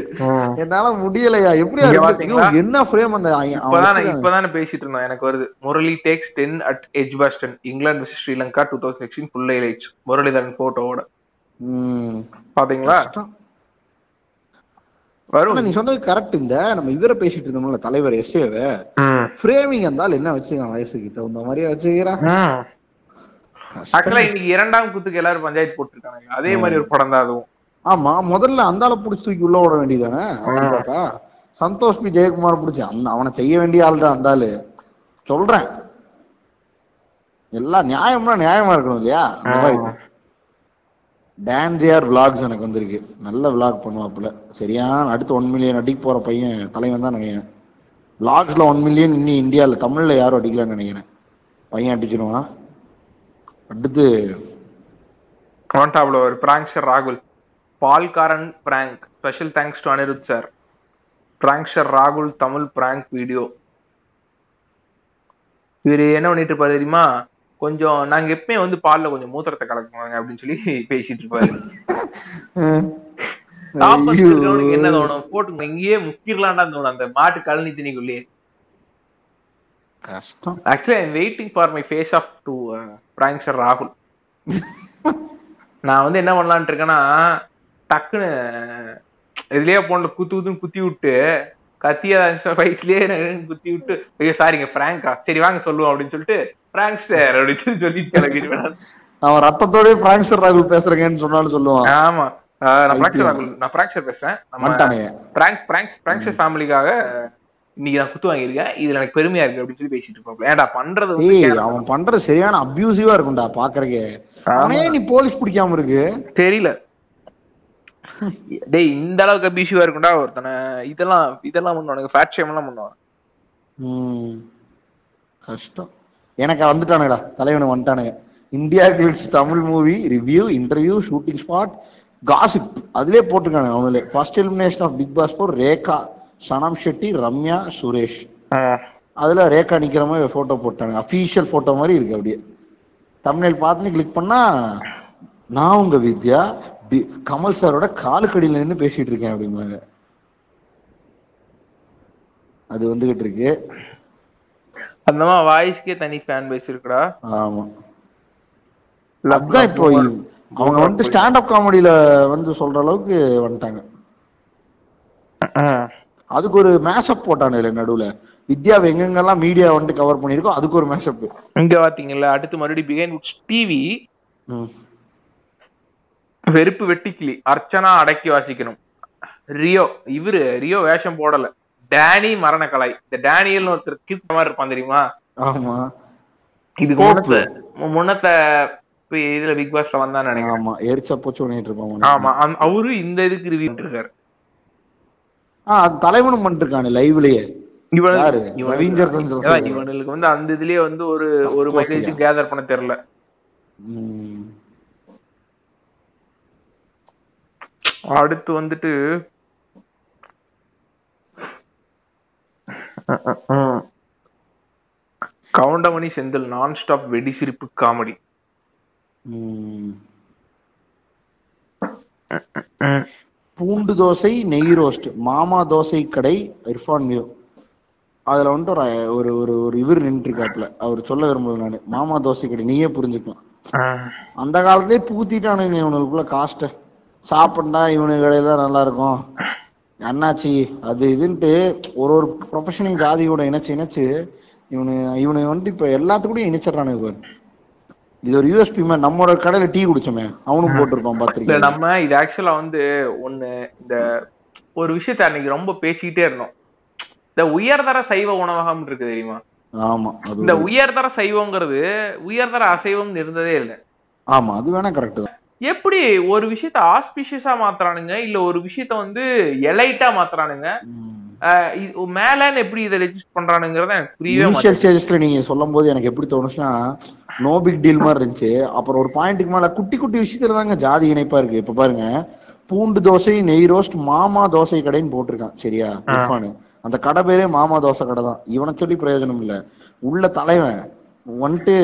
என்னால முடியலையா? ஐயோ, என்ன ஃப்ரேம் அந்த இப்பதான். இப்பதானே பேசிட்டு இருந்தோம் எனக்கு வருது Murali takes ten at Edgbaston England vs Sri Lanka two thousand sixteen full highlights Muralitharan போட்டோவோட ம். பாத்தீங்களா. வரும். நீ சொன்னது கரெக்ட் இந்த நம்ம இவரை பேசிட்டு இருந்தோம்ல தலைவர் எஸ்ஏவ ம். ஃப்ரேமிங் இருந்தால் என்ன வச்சுக்கான் வயசுக்கு தகுந்த மாதிரியா வச்சுக்கிறான். ஆக்சுவலா இன்னைக்கு இரண்டாம் குத்துக்கு எல்லாரும் பஞ்சாயத்து போட்டுருக்காங்க அதே மாதிரி ஒரு படம் தான் அதுவும். ஆமா முதல்ல அந்தால புடிச்சு தூக்கி உள்ள விட வேண்டியதானே பார்த்தா சந்தோஷ் பி. ஜெயக்குமார் புடிச்சு அந்த அவனை செய்ய வேண்டிய ஆள் தான் அந்தாலு சொல்றேன். எல்லாம் நியாயம்னா நியாயமா இருக்கணும் இல்லையா. டான்ஜியார் விளாக்ஸ் எனக்கு வந்திருக்கு. நல்ல விளாக் பண்ணுவாப்புல. சரியான அடுத்து ஒன் மில்லியன் அடிக்க போற பையன் தலைவன் தான் நினைக்கிறேன். விளாக்ஸ்ல ஒன் மில்லியன் இன்னி இந்தியாவில் தமிழ்ல யாரும் அடிக்கலான்னு நினைக்கிறேன். பையன் அடிச்சிடுவான்? அடுத்து கான்டாப்ல ஒரு பிராங்க்ஷர் ராகுல். பால்காரன் prank special thanks to Anirudh sir prankster ராகுல் தமிழ் பிராங்க் வீடியோ இவர் என்ன பண்ணிட்டு இருப்பாரு தெரியுமா? கொஞ்சம் நாங்க எப்பயுமே வந்து பால்ல கொஞ்சம் மூத்திரத்தை கலக்குவாங்க அப்படின்னு சொல்லி பேசிட்டு இருப்பாரு. என்ன தோணும்? போட்டுங்க இங்கேயே முக்கிரலாண்டா தோணும் அந்த மாட்டு கழனி திணிக்குள்ளேயே. கஷ்டம். Actually I'm waiting for my face off to prankster ராகுல் நான் வந்து என்ன பண்ணலான்ட்டு இருக்கேன்னா டக்குன்னு இதுலயே போன்ல குத்து குத்துன்னு குத்தி விட்டு கத்தியா வயிற்றுலயே குத்தி விட்டு ஐயோ சாரிங்க பிராங்கா சரி வாங்க சொல்லுவோம் அப்படின்னு சொல்லிட்டு பிராங்க்ஸ்டர் அப்படின்னு சொல்லி சொல்லிட்டு கிளம்பிடுவேன் நான். அவன் ரத்தத்தோடய பிராங்க்சர் ராகுல் பேசுறேங்கன்னு சொன்னாலும் சொல்லுவான். ஆமா. நான் பிராங்க்சர் ராகுல் நான் பிராங்க்சர் பேசுறேன். பிராங்க் பிராங்க் பிராங்க்சர் ஃபேமிலிக்காக இன்னைக்கு நான் குத்து வாங்கியிருக்கேன். இதுல எனக்கு பெருமையா இருக்கு அப்படின்னு சொல்லி பேசிட்டு இருப்போம். ஏன்டா பண்றது. அவன் பண்றது சரியான அபியூசிவா இருக்கும்டா பாக்குறக்கே. அவனே நீ போலீஸ் பிடிக்காம இருக்கு. தெரியல. டேய் இந்த அளவுக்கு அபியூசிவா இருக்கும்டா ஒருத்தனை. இதெல்லாம் இதெல்லாம் பண்ணுவானுங்க. ஃபேட் ஷேம் எல்லாம் பண்ணுவாங்க ம். கஷ்டம். எனக்கு வந்துட்டானுங்கடா. தலைவனு வந்துட்டானுங்க. IndiaGlitz Tamil movie review interview shooting spot gossip அதுலயே போட்டிருக்கானுங்க அவங்களே. First elimination of Bigg Boss four Rekha Sanam Shetty Ramya Suresh. அதுல ரேகா நிக்கிற மாதிரி போட்டோ போட்டாங்க அபிஷியல் போட்டோ மாதிரி இருக்கு அப்படியே. தமிழில் பார்த்து கிளிக் பண்ணா நான் உங்க வித்யா கமல் சாரோட காலுக்கடியில நின்று பேசிட்டு இருக்கேன் அப்படிம்பாங்க. அது வந்துகிட்டு இருக்கு. அந்த மாதிரி வாய்ஸ்க்கே தனி ஃபேன் பேஸ் இருக்குடா. ஆமா. அதுதான் இப்போ அவங்க வந்து ஸ்டாண்ட் அப் காமெடியில வந்து சொல்ற அளவுக்கு வந்துட்டாங்க. அதுக்கு ஒரு மேஷப் போட்டானுல நடுவுல. வித்யாவை எங்கெங்கெல்லாம் மீடியா வந்து கவர் பண்ணிருக்கோ அதுக்கு ஒரு மேஷப் இங்க பாத்தீங்கல்ல அடுத்து மறுபடியும் பிகைன் உட்ஸ் டிவி வெறுப்பு வெட்டிக்கிளி அர்ச்சனா அடக்கி வாசிக்கணும். ரியோ இவரு ரியோ வேஷம் போடல. டேனி மரணக்கலை. இந்த டேனியல்னு ஒருத்தர் கிறுக்க மாதிரி இருப்பான் தெரியுமா? ஆமா. கோப்பு. முன்னத்த இதுல பிக் பாஸ்ல வந்தான்னு நினைக்கிறேன். ஆமா எரிச்ச போச்சு பண்ணிட்டு இருப்பாங்க ஆமா அவரு இந்த இதுக்கு ரிவ்யூ இருக்காரு ஆஹ் அது தலைவனும் பண்ணிருக்கானு லைவ்லயே இவனுக்கு வந்து அந்த இதுலயே வந்து ஒரு ஒரு மெசேஜ். கேதர் பண்ண தெரியல. அடுத்து வந்துட்டு கவுண்டமணி செந்தில் நான் ஸ்டாப் வெடி சிரிப்பு காமெடி பூண்டு தோசை நெய் ரோஸ்ட் மாமா தோசை கடை இர்ஃபான் மியூ. அதுல வந்துட்டு ஒரு ஒரு ஒரு ஒரு இவர் நின்றுருக்காப்ல அவர் சொல்ல விரும்புவது நானு. மாமா தோசை கடை நீயே புரிஞ்சுக்கலாம். அந்த காலத்திலே பூத்திட்டானுங்க இவனுக்குள்ள காஸ்ட சாப்பிட்டா இவனுக்கு கடையில நல்லா இருக்கும் அண்ணாச்சி அது இதுன்ட்டு ஒரு ஒரு ப்ரொஃபஷனல் ஜாதியோட இணைச்சு இணைச்சு இவனு இவனு வந்துட்டு இப்ப எல்லாத்துக்கூடயும் இணைச்சிடறானுங்க பாரு. இது ஒரு யூஎஸ்பி மேன் நம்மளோட கடையில டீ குடிச்சோமே அவனும் போட்டிருப்பான் இல்ல பாத்திருக்கேன் நம்ம இது ஆக்சுவலா வந்து ஒண்ணு இந்த ஒரு விஷயத்த அன்னைக்கு ரொம்ப பேசிக்கிட்டே இருந்தோம். இந்த உயர்தர சைவ உணவகம் இருக்கு தெரியுமா? ஆமா இந்த உயர்தர சைவங்கிறது உயர்தர அசைவம் இருந்ததே இல்ல. ஆமா அது வேணா கரெக்ட் தான். எப்படி ஒரு விஷயத்த ஆஸ்பிஷியஸா மாத்துறானுங்க? இல்ல ஒரு விஷயத்த வந்து எலைட்டா மாத்துறானுங்க? மேலன்னு எப்படி இதை ரெஜிஸ்டர் பண்றானுங்கிறத எனக்கு புரியவே இனிஷியல் ஸ்டேஜஸ்ல நீங்க சொல்லும் போது எனக்கு எப்படி தோணுச்சுன்னா நோ பிக் டீல் மாதிரி இருந்துச்சு. அப்புறம் ஒரு பாயிண்ட்டுக்கு மேல குட்டி குட்டி விஷயத்துல தாங்க ஜாதி இணைப்பா இருக்கு. இப்ப பாருங்க பூண்டு தோசை நெய் ரோஸ்ட் மாமா தோசை கடைன்னு போட்டிருக்கான். சரியா? இர்ஃபானு. அந்த கடை பேரே மாமா தோசை கடை தான். இவனை சொல்லி பிரயோஜனம் இல்ல. உள்ள தலைவன் வந்துட்டு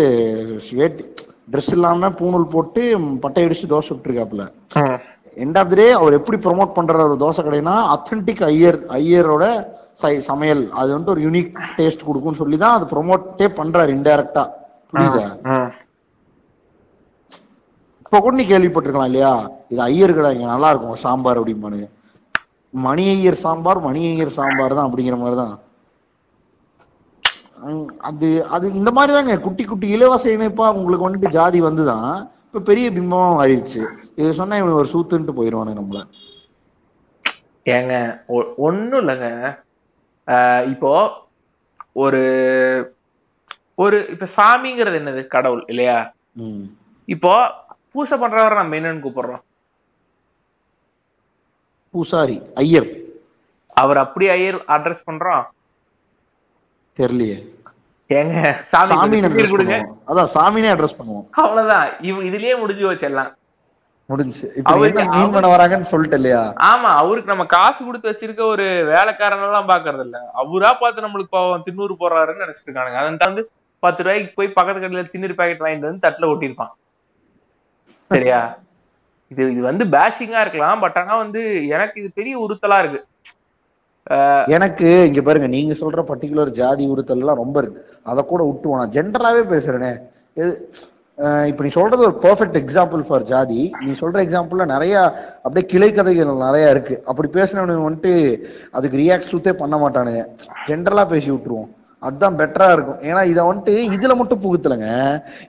ட்ரெஸ் இல்லாம பூணூல் போட்டு பட்டை அடிச்சு தோசை விட்டுருக்காப்புல ம். எண்ட் ஆஃப் த டே அவர் எப்படி ப்ரோமோட் பண்றாரு ஒரு தோசை கடைனா அத்தன்டிக் ஐயர் ஐயரோட சை- சமையல். அது வந்துட்டு ஒரு யூனிக் டேஸ்ட் கொடுக்கும்னு சொல்லி தான் அது ப்ரோமோட்டே பண்றாரு இன்டைரக்டா புரியுதா. இப்ப கூட நீ கேள்விப்பட்டிருக்கலாம் இல்லையா? இது ஐயர் கடை இங்க நல்லா இருக்கும் சாம்பார் அப்படிம்பானுங்க மணி ஐயர் சாம்பார் மணி ஐயர் சாம்பார் தான் அப்படிங்கிற மாதிரி தான் அது அது இந்த மாதிரி தாங்க குட்டி குட்டி இலவச இணைப்பா உங்களுக்கு வந்துட்டு ஜாதி வந்துதான் இப்ப பெரிய பிம்பமா மாறிடுச்சு இது சொன்னா இவனுக்கு ஒரு சூத்துன்ட்டு போயிருவானு நம்மள. ஏங்க ஒ- ஒண்ணும் இல்லைங்க. இப்போ ஒரு ஒரு இப்ப சாமிங்கிறது என்னது? கடவுள் இல்லையா? இப்போ பூசை பண்றவரை நம்ம என்னன்னு கூப்பிடுறோம்? பூசாரி ஐயர். அவர் அப்படி ஐயர் அட்ரஸ் பண்றோம்? தெரியலையே. ஏங்க சாமி கொடுங்க. அதான் சாமினே அட்ரஸ் பண்ணுவோம். அவ்வளவுதான். இதுலயே முடிஞ்சு வச்சு எல்லாம். முடிஞ்சு. மீன் பண்ண வராங்கன்னு சொல்லிட்டு இல்லையா? ஆமா அவருக்கு நம்ம காசு கொடுத்து வச்சிருக்க ஒரு வேலைக்காரன் எல்லாம் பாக்குறது இல்ல அவரா பார்த்து நம்மளுக்கு பாவம் திண்ணூறு போடுறாருன்னு நினைச்சிட்டு இருக்கானுங்க. அதன் வந்து பத்து ரூபாய்க்கு போய் பக்கத்து கடையில திண்ணூறு பாக்கெட் வாங்கிட்டு வந்து தட்டுல ஒட்டியிருப்பான். சரியா? இது இது வந்து பேஷிங்கா இருக்கலாம் பட் ஆனா வந்து எனக்கு இது பெரிய உறுத்தலா இருக்கு. எனக்கு இங்க பாருங்க நீங்க சொல்ற பர்டிகுலர் ஜாதி உறுத்தல் எல்லாம் ரொம்ப இருக்கு. அத கூட விட்டுவோம் நான் ஜென்ரலாவே பேசுறேனே. இப்ப நீ சொல்றது ஒரு பெர்ஃபெக்ட் எக்ஸாம்பிள் ஃபார் ஜாதி. நீ சொல்ற எக்ஸாம்பிள்ல நிறைய அப்படியே கிளை கதைகள் நிறைய இருக்கு. அப்படி பேசினவனு வந்துட்டு அதுக்கு ரியாக்ட் சுத்தே பண்ண மாட்டானுங்க. ஜென்ரலா பேசி விட்டுருவோம். அதுதான் பெட்டரா இருக்கும். ஏன்னா இதை வந்துட்டு இதுல மட்டும் புகுத்தலைங்க.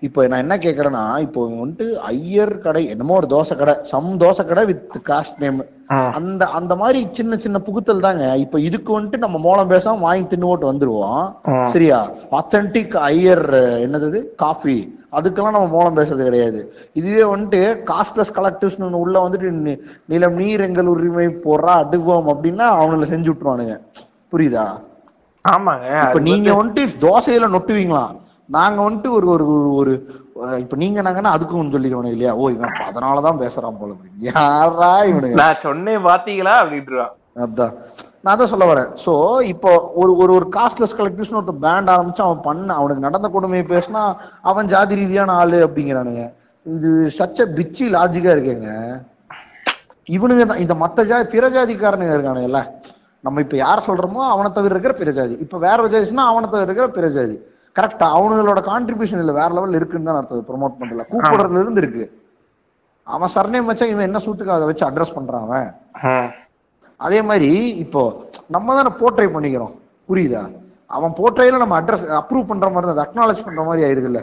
இப்போ நான் என்ன கேக்குறேன்னா இப்போ வந்துட்டு ஐயர் கடை என்னமோ ஒரு தோசை கடை சம் தோசை கடை வித் காஸ்ட் நேம் அந்த அந்த மாதிரி சின்ன சின்ன புகுத்தல் தாங்க. இப்ப இதுக்கு வந்துட்டு நம்ம மூலம் பேசாம வாங்கி தின்னு ஓட்டு வந்துருவோம். சரியா? அத்தன்டிக் ஐயர் என்னது காஃபி. அதுக்கெல்லாம் நம்ம மூலம் பேசுறது கிடையாது. இதுவே வந்துட்டு காஸ்ட் பிளஸ் கலெக்டிவ்ஸ் உள்ள வந்துட்டு நிலம் நீர் எங்கள் உரிமை போடுறா அடுவோம் அப்படின்னா அவங்கள செஞ்சு விட்டுருவானுங்க. புரியுதா? ஆமாங்க இப்ப நீங்க வந்து- வந்துட்டு தோசையில நொட்டுவீங்களா? நாங்க வந்துட்டு ஒரு ஒரு ஒரு- இப்ப நீங்க நாங்கன்னா அதுக்கும் சொல்லிடுவானு இல்லையா? ஓ இவன் அதனாலதான் பேசுறான் போல. யாரா இவனுங்க? நான் சொன்னேன் பாத்தீங்களா? அப்படின்ட்டுருவான். அதான். நான் தான் சொல்ல வரேன். சோ இப்போ ஒரு ஒரு ஒரு காஸ்ட்லெஸ் கலெக்டிவ்ஸ்னு ஒருத்தர் பேண்ட் ஆரம்பிச்சு அவன் பண்ண அவனுக்கு நடந்த கொடுமையை பேசினா அவன் ஜாதி ரீதியான ஆளு அப்படிங்கிறானுங்க. இது சச்ச பிச்சி லாஜிக்கா இருக்குங்க. இவனுங்க தான் இந்த மத்த ஜாதி பிற ஜாதிக்காரனுங்க இருக்கானுங்கல்ல. நம்ம இப்ப யார சொல்றோமோ அவனை தவிர இருக்கிற பிற ஜாதி. இப்ப வேற ஜாதினா அவனை தவிர இருக்கிற பிற ஜாதி. கரெக்டா அவனுங்களோட கான்ட்ரிபியூஷன் இதுல வேற லெவல் இருக்குன்னு தான் அர்த்தம். ப்ரோமோட் பண்றல கூப்பிடுறதுல இருந்து இருக்கு. அவன் சர்நேம் வச்சா இவன் என்ன சூத்துக்கு அதை வச்சு அட்ரஸ் பண்றான் அவன். அதே மாதிரி இப்போ நம்ம தானே போர்ட்ரை பண்ணிக்கிறோம். புரியுதா? அவன் போர்ட்ரையில நம்ம அட்ரஸ் அப்ரூவ் பண்ற மாதிரி தான் அக்னாலேஜ் பண்ற மாதிரி ஆயிருது இல்ல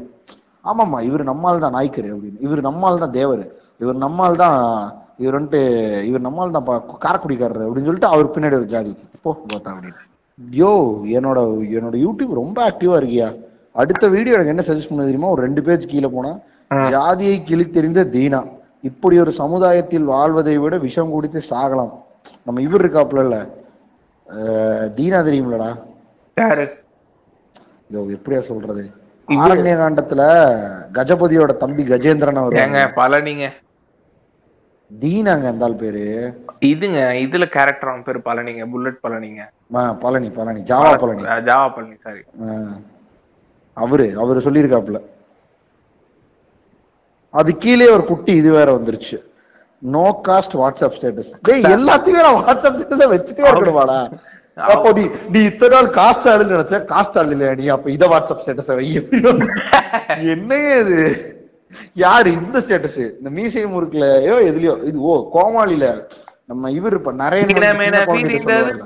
ஆமாம்மா இவர் நம்மால் தான் நாய்க்கரு அப்படின்னு. இவர் நம்மால் தான் தேவர். இவர் நம்மால் தான் இவர் வந்துட்டு இவர் நம்மால் தான் காரக்குடிக்காரர் அப்படின்னு சொல்லிட்டு அவர் பின்னாடி ஒரு ஜாதி. போ பார்த்தா அப்படின்னு. யோ என்னோட என்னோட யூடியூப் ரொம்ப ஆக்டிவா இருக்கியா? அடுத்த வீடியோ எனக்கு என்ன சஜஸ்ட் பண்ண தெரியுமா? ஒரு ரெண்டு பேஜ் கீழே போனா ஜாதியை கிழித்தெறிந்த தீனா. இப்படி ஒரு சமுதாயத்தில் வாழ்வதை விட விஷம் குடித்து சாகலாம். நம்ம இவர் இருக்காப்புல இல்ல தீனா தெரியுமிலடா இதோ எப்படியா சொல்றது? ஆரண்ய காண்டத்துல கஜபதியோட தம்பி கஜேந்திரன் அவர். பழனிங்க. தீனாங்க அந்த ஆள் பேரு. இதுங்க இதுல கேரக்டர் அவன் பேரு பழனிங்க bullet பழனிங்க. Palani Palani Jawa Palani. Jawa Palani sorry. அவரு அவரு சொல்லியிருக்காப்புல. அது கீழே ஒரு குட்டி இது வேற வந்துருச்சு. நோ காஸ்ட் வாட்ஸ்அப் ஸ்டேட்டஸ் டேய் எல்லாத்தையுமே நான் வாட்ஸ்அப் ஸ்டேட்டஸ் வச்சுட்டே இருக்கணுமாடா. அப்போ நீ நீ இத்தனை நாள் காஸ்ட் ஆளுன்னு நினைச்ச காஸ்ட் ஆள் இல்லையா நீ? அப்ப இத வாட்ஸ்அப் ஸ்டேட்டஸ் வை. *laughs* என்னங்க இது? யாரு இந்த ஸ்டேட்டஸ் இந்த மீசை முறுக்குலயோ எதுலயோ இது ஓ கோமாளில. நம்ம இவர் இப்ப நிறைய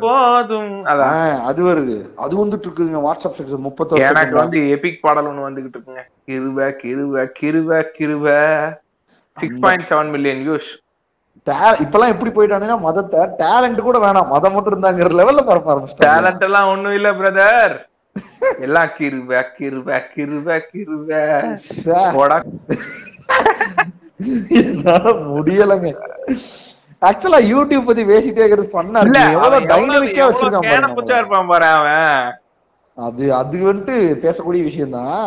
போதும். அது வருது. அது வந்துட்டு இருக்குதுங்க வாட்ஸ்அப் ஸ்டேட்டஸ் முப்பத்தொரு எனக்கு வந்து எபிக் பாடல் ஒண்ணு வந்துகிட்டு இருக்குங்க. கிருவ கிருவ கிருவ கிருவ. Six point seven million views இப்பெல்லாம் எப்படி போயிட்டானுங்கன்னா மதத்தை டேலண்ட் கூட வேணாம். மதம் மட்டும் இருந்தாங்கிற லெவல்ல பரப்ப ஆரம்பிச்சிட்டாங்க. டேலண்ட் எல்லாம் ஒண்ணும் இல்ல பிரதர் எல்லாம் கிருவ கிருவ கிருவ கிருவ முடியலங்க. ஆக்சுவலா யூடியூப் பத்தி பேசிட்டே இருக்கிறது பண்ணா எவ்வளவு டைனமிக்கா வச்சிருக்கான். இருப்பான் பாரு அவன். அது அது வந்துட்டு பேசக்கூடிய விஷயம் தான்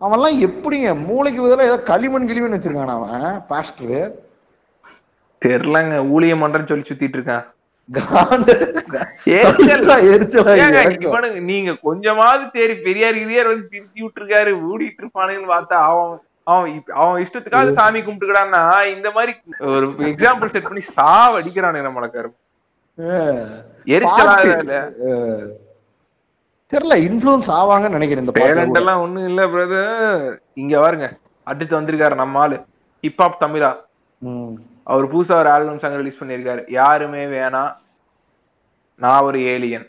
அவன்லாம் எப்படிங்க? மூளைக்கு பதிலா ஏதோ களிமண் கிளிமண் வச்சிருக்கான் அவன் பாஸ்டர் தெரியலங்க ஊழியம் பண்றேன்னு சொல்லி சுத்திட்டு இருக்கான். நீங்க கொஞ்சமாவது சரி பெரியார் கிரியார் வந்து திருத்தி விட்டுருக்காரு ஊடிட்டு இருப்பானுன்னு பார்த்தா அவன் அவன் அவன் இஷ்டத்துக்காக சாமி கும்பிட்டுக்கிறான்னா இந்த மாதிரி ஒரு எக்ஸாம்பிள் செட் பண்ணி சாவ அடிக்கிறானுங்க நம்மளுக்கு அஹ், எரிச்சலா தெரியல இன்ஃபுளுன்ஸ் ஆவாங்கன்னு நினைக்கிறேன் இந்த பாட்டு எல்லாம் ஒண்ணும் இல்ல பிரதர் இங்க பாருங்க அடுத்து வந்திருக்காரு நம்ம ஆளு. ஹிப்ஹாப் தமிழா. அவர் புதுசா ஒரு ஆல்பம் சாங் ரிலீஸ் பண்ணிருக்காரு யாருமே வேணாம் நான் ஒரு ஏலியன்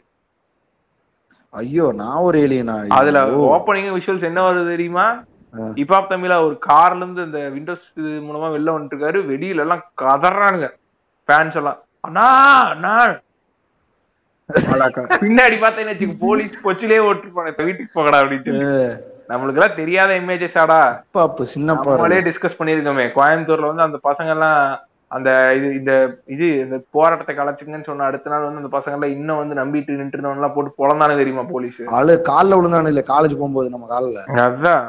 ஐயோ நான் ஒரு ஏலியனா அதுல ஓப்பனிங் விஷுவல்ஸ் என்ன வருது தெரியுமா. ஹிப்ஹாப் தமிழா ஒரு கார்ல இருந்து இந்த விண்டோஸ் இது மூலமா வெளில வந்துட்டு இருக்காரு வெளியில எல்லாம் கதறானுங்க. ஃபேன்ஸ் எல்லாம். அண்ணா அண்ணா. பின்னாடி பார்த்தேன்னு வச்சுக்க போலீஸ் கொச்சிலே ஓட்டிருப்பாங்க வீட்டுக்கு போகடா அப்படின்னு சொல்லி. நம்மளுக்கு எல்லாம் தெரியாத இமேஜஸ் ஆடா. சின்ன டிஸ்கஸ் பண்ணிருக்கோமே கோயம்புத்தூர்ல வந்து அந்த பசங்க எல்லாம் அந்த இது இந்த இது இந்த போராட்டத்தை கலைச்சுங்கன்னு சொன்ன அடுத்த நாள் வந்து அந்த பசங்க எல்லாம் இன்னும் வந்து நம்பிட்டு நின்று இருந்தவங்க எல்லாம் போட்டு பொழந்தானே தெரியுமா போலீஸ்? ஆளு கால்ல விழுந்தானு இல்ல காலேஜ் போகும்போது நம்ம கால்ல. அதான்.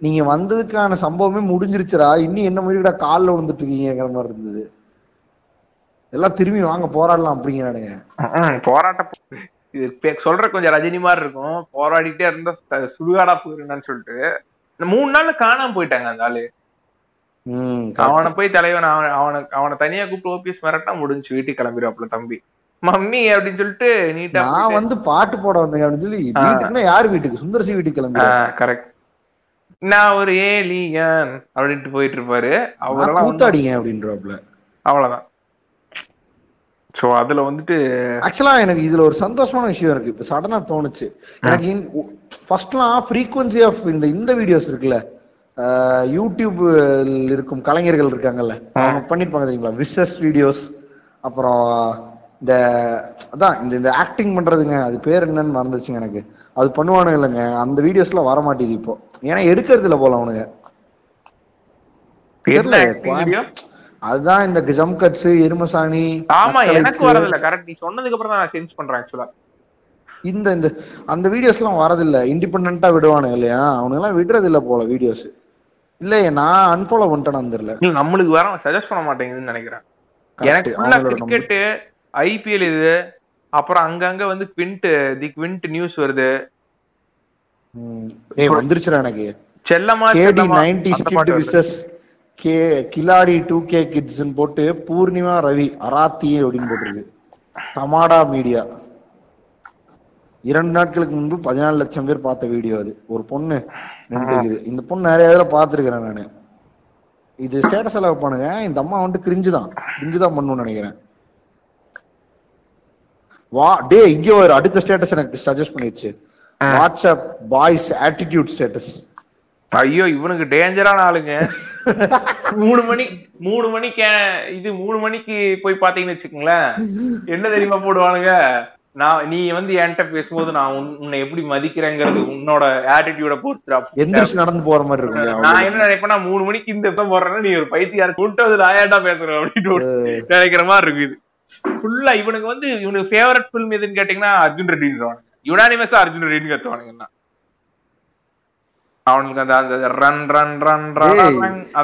நீங்க வந்ததுக்கான சம்பவமே முடிஞ்சிருச்சுடா இன்னும் என்ன மாதிரிடா கால்ல விழுந்துட்டு இருக்கீங்கிற மாதிரி இருந்தது. எல்லாம் திரும்பி வாங்க போராடலாம் அப்படிங்கிறானுங்க. போராட்டம் சொல்ற கொஞ்சம் ரஜினி மாதிரி இருக்கும். போராடிட்டே இருந்தா சுடுகாடா போயிருந்தான்னு சொல்லிட்டு. இந்த மூணு நாள்ல காணாம போயிட்டாங்க அந்த ஆளு. அவனை போய் தலைவன் அவன அவனை அவனை தனியா கூப்பிட்டு ஓபிஎஸ் மிரட்டா முடிஞ்சு வீட்டுக்கு கிளம்பிடுவாப்புல தம்பி. மம்மி அப்படின்னு சொல்லிட்டு நீட்டா நான் வந்து பாட்டு போட வந்தேங்க அப்படின்னு சொல்லி வீட்டுக்குன்னா யார் வீட்டுக்கு? சுந்தரசி வீட்டுக்கு கிளம்பி கரெக்ட் நான் ஒரு ஏலியன் அப்படின்ட்டு போயிட்டு இருப்பாரு. அவரெல்லாம் கூத்தாடிங்க அப்படின்றாப்ல அவ்வளவுதான். சோ அதுல வந்துட்டு ஆக்சுவலா எனக்கு இதுல ஒரு சந்தோஷமான விஷயம் இருக்கு. இப்ப சடனா தோணுச்சு. எனக்கு ஃபர்ஸ்ட்லாம் ஃப்ரீக்வன்சி ஆஃப் இந்த இந்த வீடியோஸ் இருக்குல்ல. யூடியூப் இருக்கும் கலைஞர்கள் இருக்காங்கல்ல அவங்க பண்ணிருப்பாங்க தெரியுங்களா? விசஸ் வீடியோஸ் அப்புறம் இந்த அதான் இந்த இந்த ஆக்டிங் பண்றதுங்க அது பேர் என்னன்னு மறந்துச்சுங்க எனக்கு. அது பண்ணுவானுங்க இல்லைங்க அந்த வீடியோஸ்லாம் வர மாட்டேது இப்போ. ஏன்னா எடுக்கிறது இல்ல போல அவனுங்க? அதுதான் இந்த ஜம் கட்ஸ் எருமசாணி ஆமா எனக்கு வரதில்ல கரெக்ட் நீ சொன்னதுக்கு அப்புறம் நான் சென்ஸ் பண்றேன் ஆக்சுவலா இந்த இந்த அந்த வீடியோஸ் எல்லாம் வரதில்ல இண்டிபெண்டா விடுவானுங்க இல்லையா? அவனுங்க எல்லாம் விடுறது இல்ல போல வீடியோஸ் இல்லையே நான் அன்ஃபாலோ பண்ணிட்டேன்னு தெரியல இல்ல நம்மளுக்கு வர சஜஸ்ட் பண்ண மாட்டேங்குதுன்னு நினைக்கிறேன். எனக்கு ஃபுல்லா கிரிக்கெட் ஐபிஎல் இது அப்புறம் அங்கங்க வந்து குவிண்ட் தி குவிண்ட் நியூஸ் வருது. ஏய் வந்துருச்சுடா எனக்கு. செல்லமா கேடி செல்லமா நைன்டி அந்த ஸ்கிட் பாட்டு வருது. விசஸ் கே கிலாடி டூ கே கிட்ஸ்ன்னு போட்டு பூர்ணிமா ரவி அராத்தி அப்படின்னு போட்டிருக்கு. டமாடா மீடியா இரண்டு நாட்களுக்கு முன்பு பதினாலு லட்சம் பேர் பார்த்த வீடியோ அது. ஒரு பொண்ணு நின்றுக்குது இந்த பொண்ணு நிறைய இதுல பாத்துருக்கிறேன் நானு. இது ஸ்டேட்டஸ் எல்லாம் வைப்பானுங்க. இந்த அம்மா வந்துட்டு கிரிஞ்சு தான். கிரிஞ்சு தான் பண்ணணும்னு நினைக்கிறேன். வா டே இங்க ஒரு அடுத்த ஸ்டேட்டஸ் எனக்கு சஜஸ்ட் பண்ணிருச்சு வாட்ஸ்அப் பாய்ஸ் ஆட்டிடியூட் ஸ்டேட்டஸ் ஐயோ இவனுக்கு டேஞ்சரான ஆளுங்க. மூணு மணி மூணு மணிக்கு இது மூணு மணிக்கு போய் பாத்தீங்கன்னு வச்சுக்கோங்களேன். என்ன தெரியுமா போடுவானுங்க? நான் நீ வந்து என்கிட்ட பேசும்போது நான் உன்- உன்னை எப்படி மதிக்கிறேங்கிறது உன்னோட ஆட்டிடியூட பொறுத்துடா. எந்திரிச்சு நடந்து போற மாதிரி இருக்கும்? நான் என்ன நினைப்பேன்னா மூணு மணிக்கு இந்த இடத்த போடுறேன்னா நீ ஒரு பைத்தியார கூட்டு வந்து நான் ஏன்டா பேசுறேன் அப்படின்னு நினைக்கிற மாதிரி இருக்கு இது. ஃபுல்லா இவனுக்கு வந்து இவனுக்கு ஃபேவரட் ஃபில்ம் எதுன்னு கேட்டீங்கன்னா அர்ஜுன் ரெட்டின்னு யுனானிமஸா அர்ஜுன் ரெட்டின்னு கத்துவானுங்கன்னா அவனுக்கு அந்த அந்த run run run run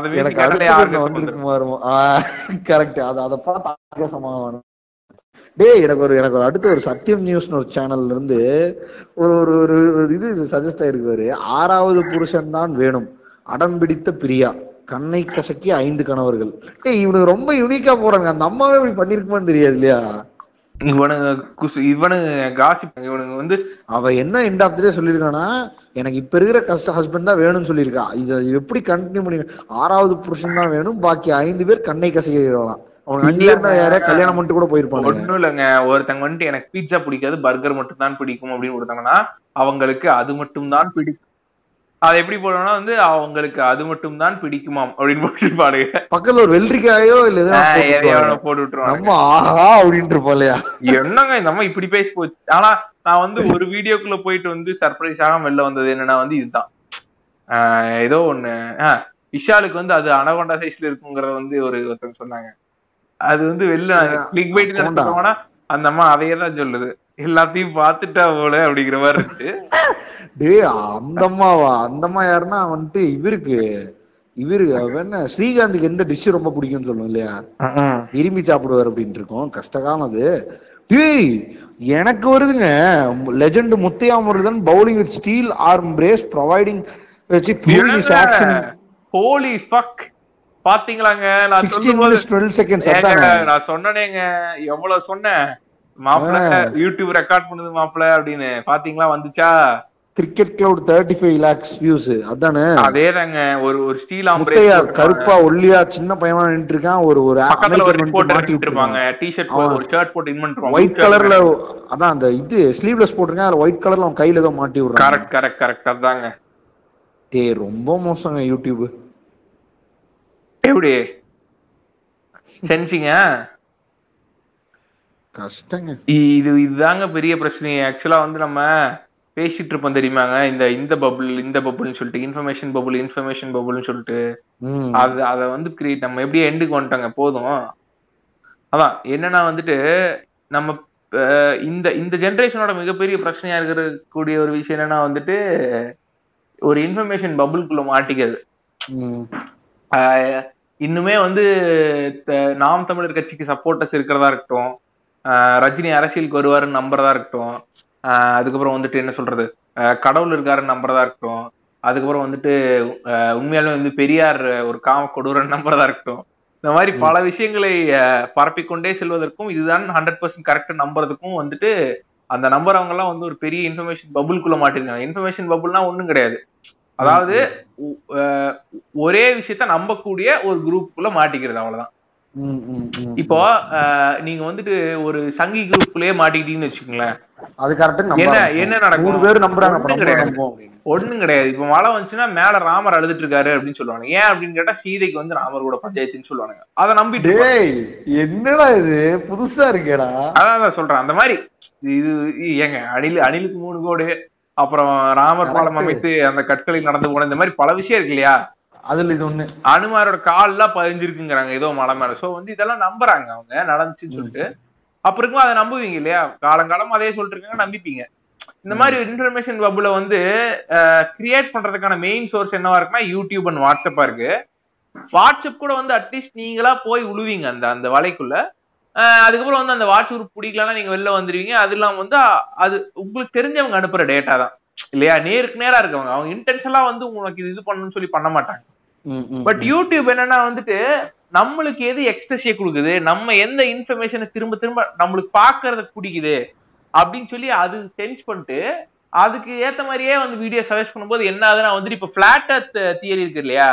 music எனக்கு இருக்கும் கரெக்ட் அத அத பார்த்து ஆகாசமாக டேய் எனக்கு ஒரு எனக்கு ஒரு அடுத்து ஒரு சத்தியம் நியூஸ்னு ஒரு சேனல்ல இருந்து ஒரு ஒரு ஒரு இது சஜஸ்ட் ஆயிருக்கு ஆறாவது புருஷன் தான் வேணும். அடம் பிடித்த பிரியா. கண்ணை கசக்கி ஐந்து கணவர்கள். டேய் இவனுக்கு ரொம்ப யூனிக்கா போறாங்க அந்த அம்மாவே இப்படி பண்ணிருக்குமான்னு தெரியாது இல்லையா? இவனுங்க குசு இவனுங்க காசிப் இவனுங்க வந்து அவ என்ன எண்ட் ஆஃப் டே சொல்லியிருக்கானா எனக்கு இப்ப இருக்கிற கஷ்ட ஹஸ்பண்ட் தான் வேணும்னு சொல்லியிருக்கா. இதை எப்படி கண்டினியூ பண்ணி ஆறாவது புருஷன் தான் வேணும். பாக்கி ஐந்து பேர் கண்ணை கசைகிறான் கல்யாணம் பண்ணிட்டு கூட போயிருப்பாங்க ஒண்ணும் இல்லைங்க. ஒருத்தங்க வந்துட்டு எனக்கு பீட்சா பிடிக்காது பர்கர் மட்டும் தான் பிடிக்கும் அப்படின்னு கொடுத்தாங்கன்னா அவங்களுக்கு அது மட்டும் தான் பிடிக்கும். அது எப்படி போடணும்னா வந்து அவங்களுக்கு அது மட்டும் தான் பிடிக்குமாம் அப்படின்னு போட்டுருப்பானுங்க. பக்கத்துல ஒரு வெள்ளரிக்காயோ இல்ல போட்டு விட்டுருவாங்க. நம்ம ஆஹா இருப்போம் இல்லையா என்னங்க இந்த அம்மா இப்படி பேசி போச்சு? ஆனா நான் வந்து ஒரு வீடியோக்குள்ள போயிட்டு வந்து சர்ப்ரைஸ் ஆகாம வெளில வந்தது என்னன்னா வந்து இதுதான். ஆஹ் ஏதோ ஒண்ணு. விஷாலுக்கு வந்து அது அனகொண்டா சைஸ்ல இருக்குங்கிறத வந்து ஒரு ஒருத்தங்க சொன்னாங்க. அது வந்து வெளில கிளிக் அனகொண்டா. நினைச்சோம்னா அந்த அம்மா அதையே தான் சொல்லுது. எல்லாத்தையும் பார்த்துட்டா போல அப்படிங்கிற மாதிரி இருக்கு. *laughs* டேய் அந்த அம்மாவா? அந்த அம்மா யாருன்னா வந்துட்டு இவருக்கு இவரு என்ன ஸ்ரீகாந்துக்கு எந்த டிஷ் ரொம்ப பிடிக்கும்னு சொல்லுவோம் இல்லையா? விரும்பி சாப்பிடுவார் அப்படின்ட்டு இருக்கோம். கஷ்டகாலம் அது. டேய் எனக்கு வருதுங்க. Legend Muthaiya Murugan bowling with steel arm brace providing வச்சு ஆக்ஷன் ஹோலி ஃபக் பாத்தீங்களாங்க? நான் சொல்லும்போது நான் சொன்னனேங்க. எவ்வளவு சொன்னேன்? மாப்பிள்ள யூடியூப் ரெக்கார்ட் பண்ணுது மாப்பிள்ள அப்படின்னு. பாத்தீங்களா? வந்துச்சா? Cricket cloud thirty five lakhs views அதானே? அதேதாங்க. ஒரு ஒரு ஸ்டீல் முத்தையா கருப்பா ஒல்லியா சின்ன பையனா நின்று இருக்கான் ஒரு ஒரு பக்கத்துல ஒரு ரிப்போர்ட் மாட்டி இருப்பாங்க டிஷர்ட் அவன் ஒரு ஷர்ட் போட்டு இன் பண்ணிருப்பாங்க ஒயிட் கலர்ல அதான் அந்த இது ஸ்லீவ்லெஸ் போட்டிருக்கேன். அதுல ஒயிட் கலர்ல அவன் கையில ஏதோ மாட்டி விடுறான். கரெக்ட் கரெக்ட் கரெக்ட் அதாங்க. டேய் ரொம்ப மோசங்க யூடியூப் எப்படி? சென்சிங்க? கஷ்டங்க. இது இதுதாங்க பெரிய பிரச்சனை ஆக்சுவலா வந்து நம்ம பேசிட்டு இருப்போம் தெரியுமாங்க? இந்த இந்த பபுள் இந்த பபுள்னு சொல்லிட்டு இன்ஃபர்மேஷன் பபுள் இன்ஃபர்மேஷன் பபுள்னு சொல்லிட்டு. அது அதை வந்து கிரியேட் நம்ம எப்படியே எண்டுக்கு வந்துட்டாங்க? போதும். அதான் என்னன்னா வந்துட்டு நம்ம இந்த இந்த ஜென்ரேஷனோட மிகப்பெரிய பிரச்சனையா இருக்கிற கூடிய ஒரு விஷயம் என்னன்னா வந்துட்டு ஒரு இன்ஃபர்மேஷன் பபுள்குள்ள மாட்டிக்கிறது. இன்னுமே வந்து நாம் தமிழர் கட்சிக்கு சப்போர்ட்டர்ஸ் இருக்கிறதா இருக்கட்டும் ரஜினி அரசியலுக்கு வருவாருன்னு நம்புறதா இருக்கட்டும் அதுக்கப்புறம் வந்துட்டு என்ன சொல்றது கடவுள் இருக்காருன்னு நம்புறதா இருக்கட்டும் அதுக்கப்புறம் வந்துட்டு உண்மையாலுமே வந்து பெரியார் ஒரு காம கொடூரன் நம்புறதா இருக்கட்டும். இந்த மாதிரி பல விஷயங்களை பரப்பிக்கொண்டே செல்வதற்கும் இதுதான் ஹண்ட்ரட் பர்சன்ட் கரெக்ட் நம்புறதுக்கும் வந்துட்டு அந்த நம்புறவங்க எல்லாம் வந்து ஒரு பெரிய இன்ஃபர்மேஷன் பபுள்குள்ள மாட்டிருக்காங்க. இன்ஃபர்மேஷன் பபுள்னா ஒண்ணும் கிடையாது. அதாவது ஒரே விஷயத்த நம்பக்கூடிய ஒரு குரூப்புக்குள்ள மாட்டிக்கிறது அவ்வளவுதான். இப்போ நீங்க வந்துட்டு ஒரு சங்கி குரூப்புக்குள்ளேயே மாட்டிக்கிட்டீங்கன்னு வச்சுக்கோங்களேன். அது கரெக்ட் என்ன என்ன நடக்கும்? நூறு பேர் நம்புறாங்க கிடையாது. ஒண்ணும் கிடையாது. இப்ப மழை வந்துச்சுன்னா மேல ராமர் அழுதுட்டு இருக்காரு அப்படின்னு சொல்லுவாங்க ஏன் அப்படின்னு கேட்டா சீதைக்கு வந்து ராமர் கூட பஞ்சாயத்துன்னு சொல்லுவாங்க அதை நம்பிட்டு என்னடா இது? புதுசா இருக்கேடா. அதான் சொல்றேன். அந்த மாதிரி இது ஏங்க அணில் அணிலுக்கு மூணு கோடு. அப்புறம் ராமர் பாலம். அமைத்து அந்த கற்களில் நடந்து போன இந்த மாதிரி பல விஷயம் இருக்கு இல்லையா? அதுல இது ஒண்ணு. அனுமாரோட கால்லாம் பதிஞ்சிருக்குங்கிறாங்க ஏதோ மலை மேல. சோ வந்து இதெல்லாம் நம்புறாங்க அவங்க நடந்துச்சுன்னு சொல்லிட்டு. அப்ப இருக்கும் அதை நம்புவீங்க இல்லையா? காலங்காலம் அதே சொல்லிட்டு இருக்காங்க நம்பிப்பீங்க. இந்த மாதிரி இன்ஃபர்மேஷன் பப்புல வந்து கிரியேட் பண்றதுக்கான மெயின் சோர்ஸ் என்னவா இருக்குன்னா யூடியூப் அண்ட் வாட்ஸ்அப்பா இருக்கு. வாட்ஸ்அப் கூட வந்து அட்லீஸ்ட் நீங்களா போய் உழுவீங்க அந்த அந்த வலைக்குள்ள. அதுக்கப்புறம் வந்து அந்த வாட்ச் குரூப் பிடிக்கலன்னா நீங்க வெளில வந்துருவீங்க. அது இல்லாம வந்து அது உங்களுக்கு தெரிஞ்சவங்க அனுப்புற டேட்டா தான். இல்லையா? நேருக்கு நேரா இருக்கவங்க. அவங்க இன்டென்ஷனலா வந்து உங்களுக்கு இது இது பண்ணணும்னு சொல்லி பண்ண மாட்டாங்க. பட் யூடியூப் என்னன்னா வந்துட்டு நம்மளுக்கு எது எக்ஸ்ட்ரஸிய கொடுக்குது நம்ம எந்த இன்ஃபர்மேஷனை திரும்ப திரும்ப நம்மளுக்கு பாக்குறத பிடிக்குது அப்படின்னு சொல்லி அது சென்ஸ் பண்ணிட்டு அதுக்கு ஏத்த மாதிரியே வந்து வீடியோ சஜஸ்ட் பண்ணும்போது என்ன ஆகுதுன்னா வந்துட்டு இப்ப பிளாட் தியரி இருக்கு இல்லையா?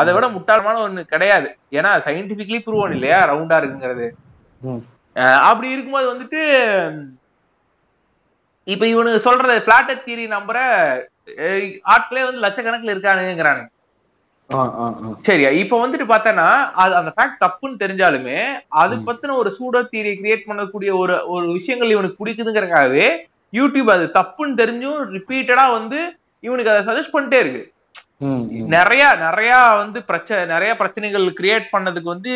அதை விட முட்டாளமான ஒண்ணு கிடையாது. ஏன்னா சயின்டிபிக்லி ப்ரூவன் இல்லையா? ரவுண்டா இருக்குங்கிறது. அப்படி இருக்கும்போது வந்துட்டு இப்ப இவனுக்கு சொல்றது பிளாட் தியரி நம்புற ஆட்களே வந்து லட்சக்கணக்கில் ஆ. சரியா இப்ப வந்துட்டு பார்த்தனா அது அந்த ஃபேக்ட் தப்புன்னு தெரிஞ்சாலுமே அது. பத்தின ஒரு சூடோ தியரி கிரியேட் பண்ணக்கூடிய ஒரு ஒரு விஷயங்கள் இவனுக்கு பிடிக்குதுங்கிறக்காகவே யூடியூப் அது தப்புன்னு தெரிஞ்சும் ரிப்பீட்டடா வந்து இவனுக்கு அதை சஜஸ்ட் பண்ணிட்டே இருக்கு. நிறைய நிறைய வந்து பிரச்சனை நிறைய பிரச்சனைகள் கிரியேட் பண்ணதுக்கு வந்து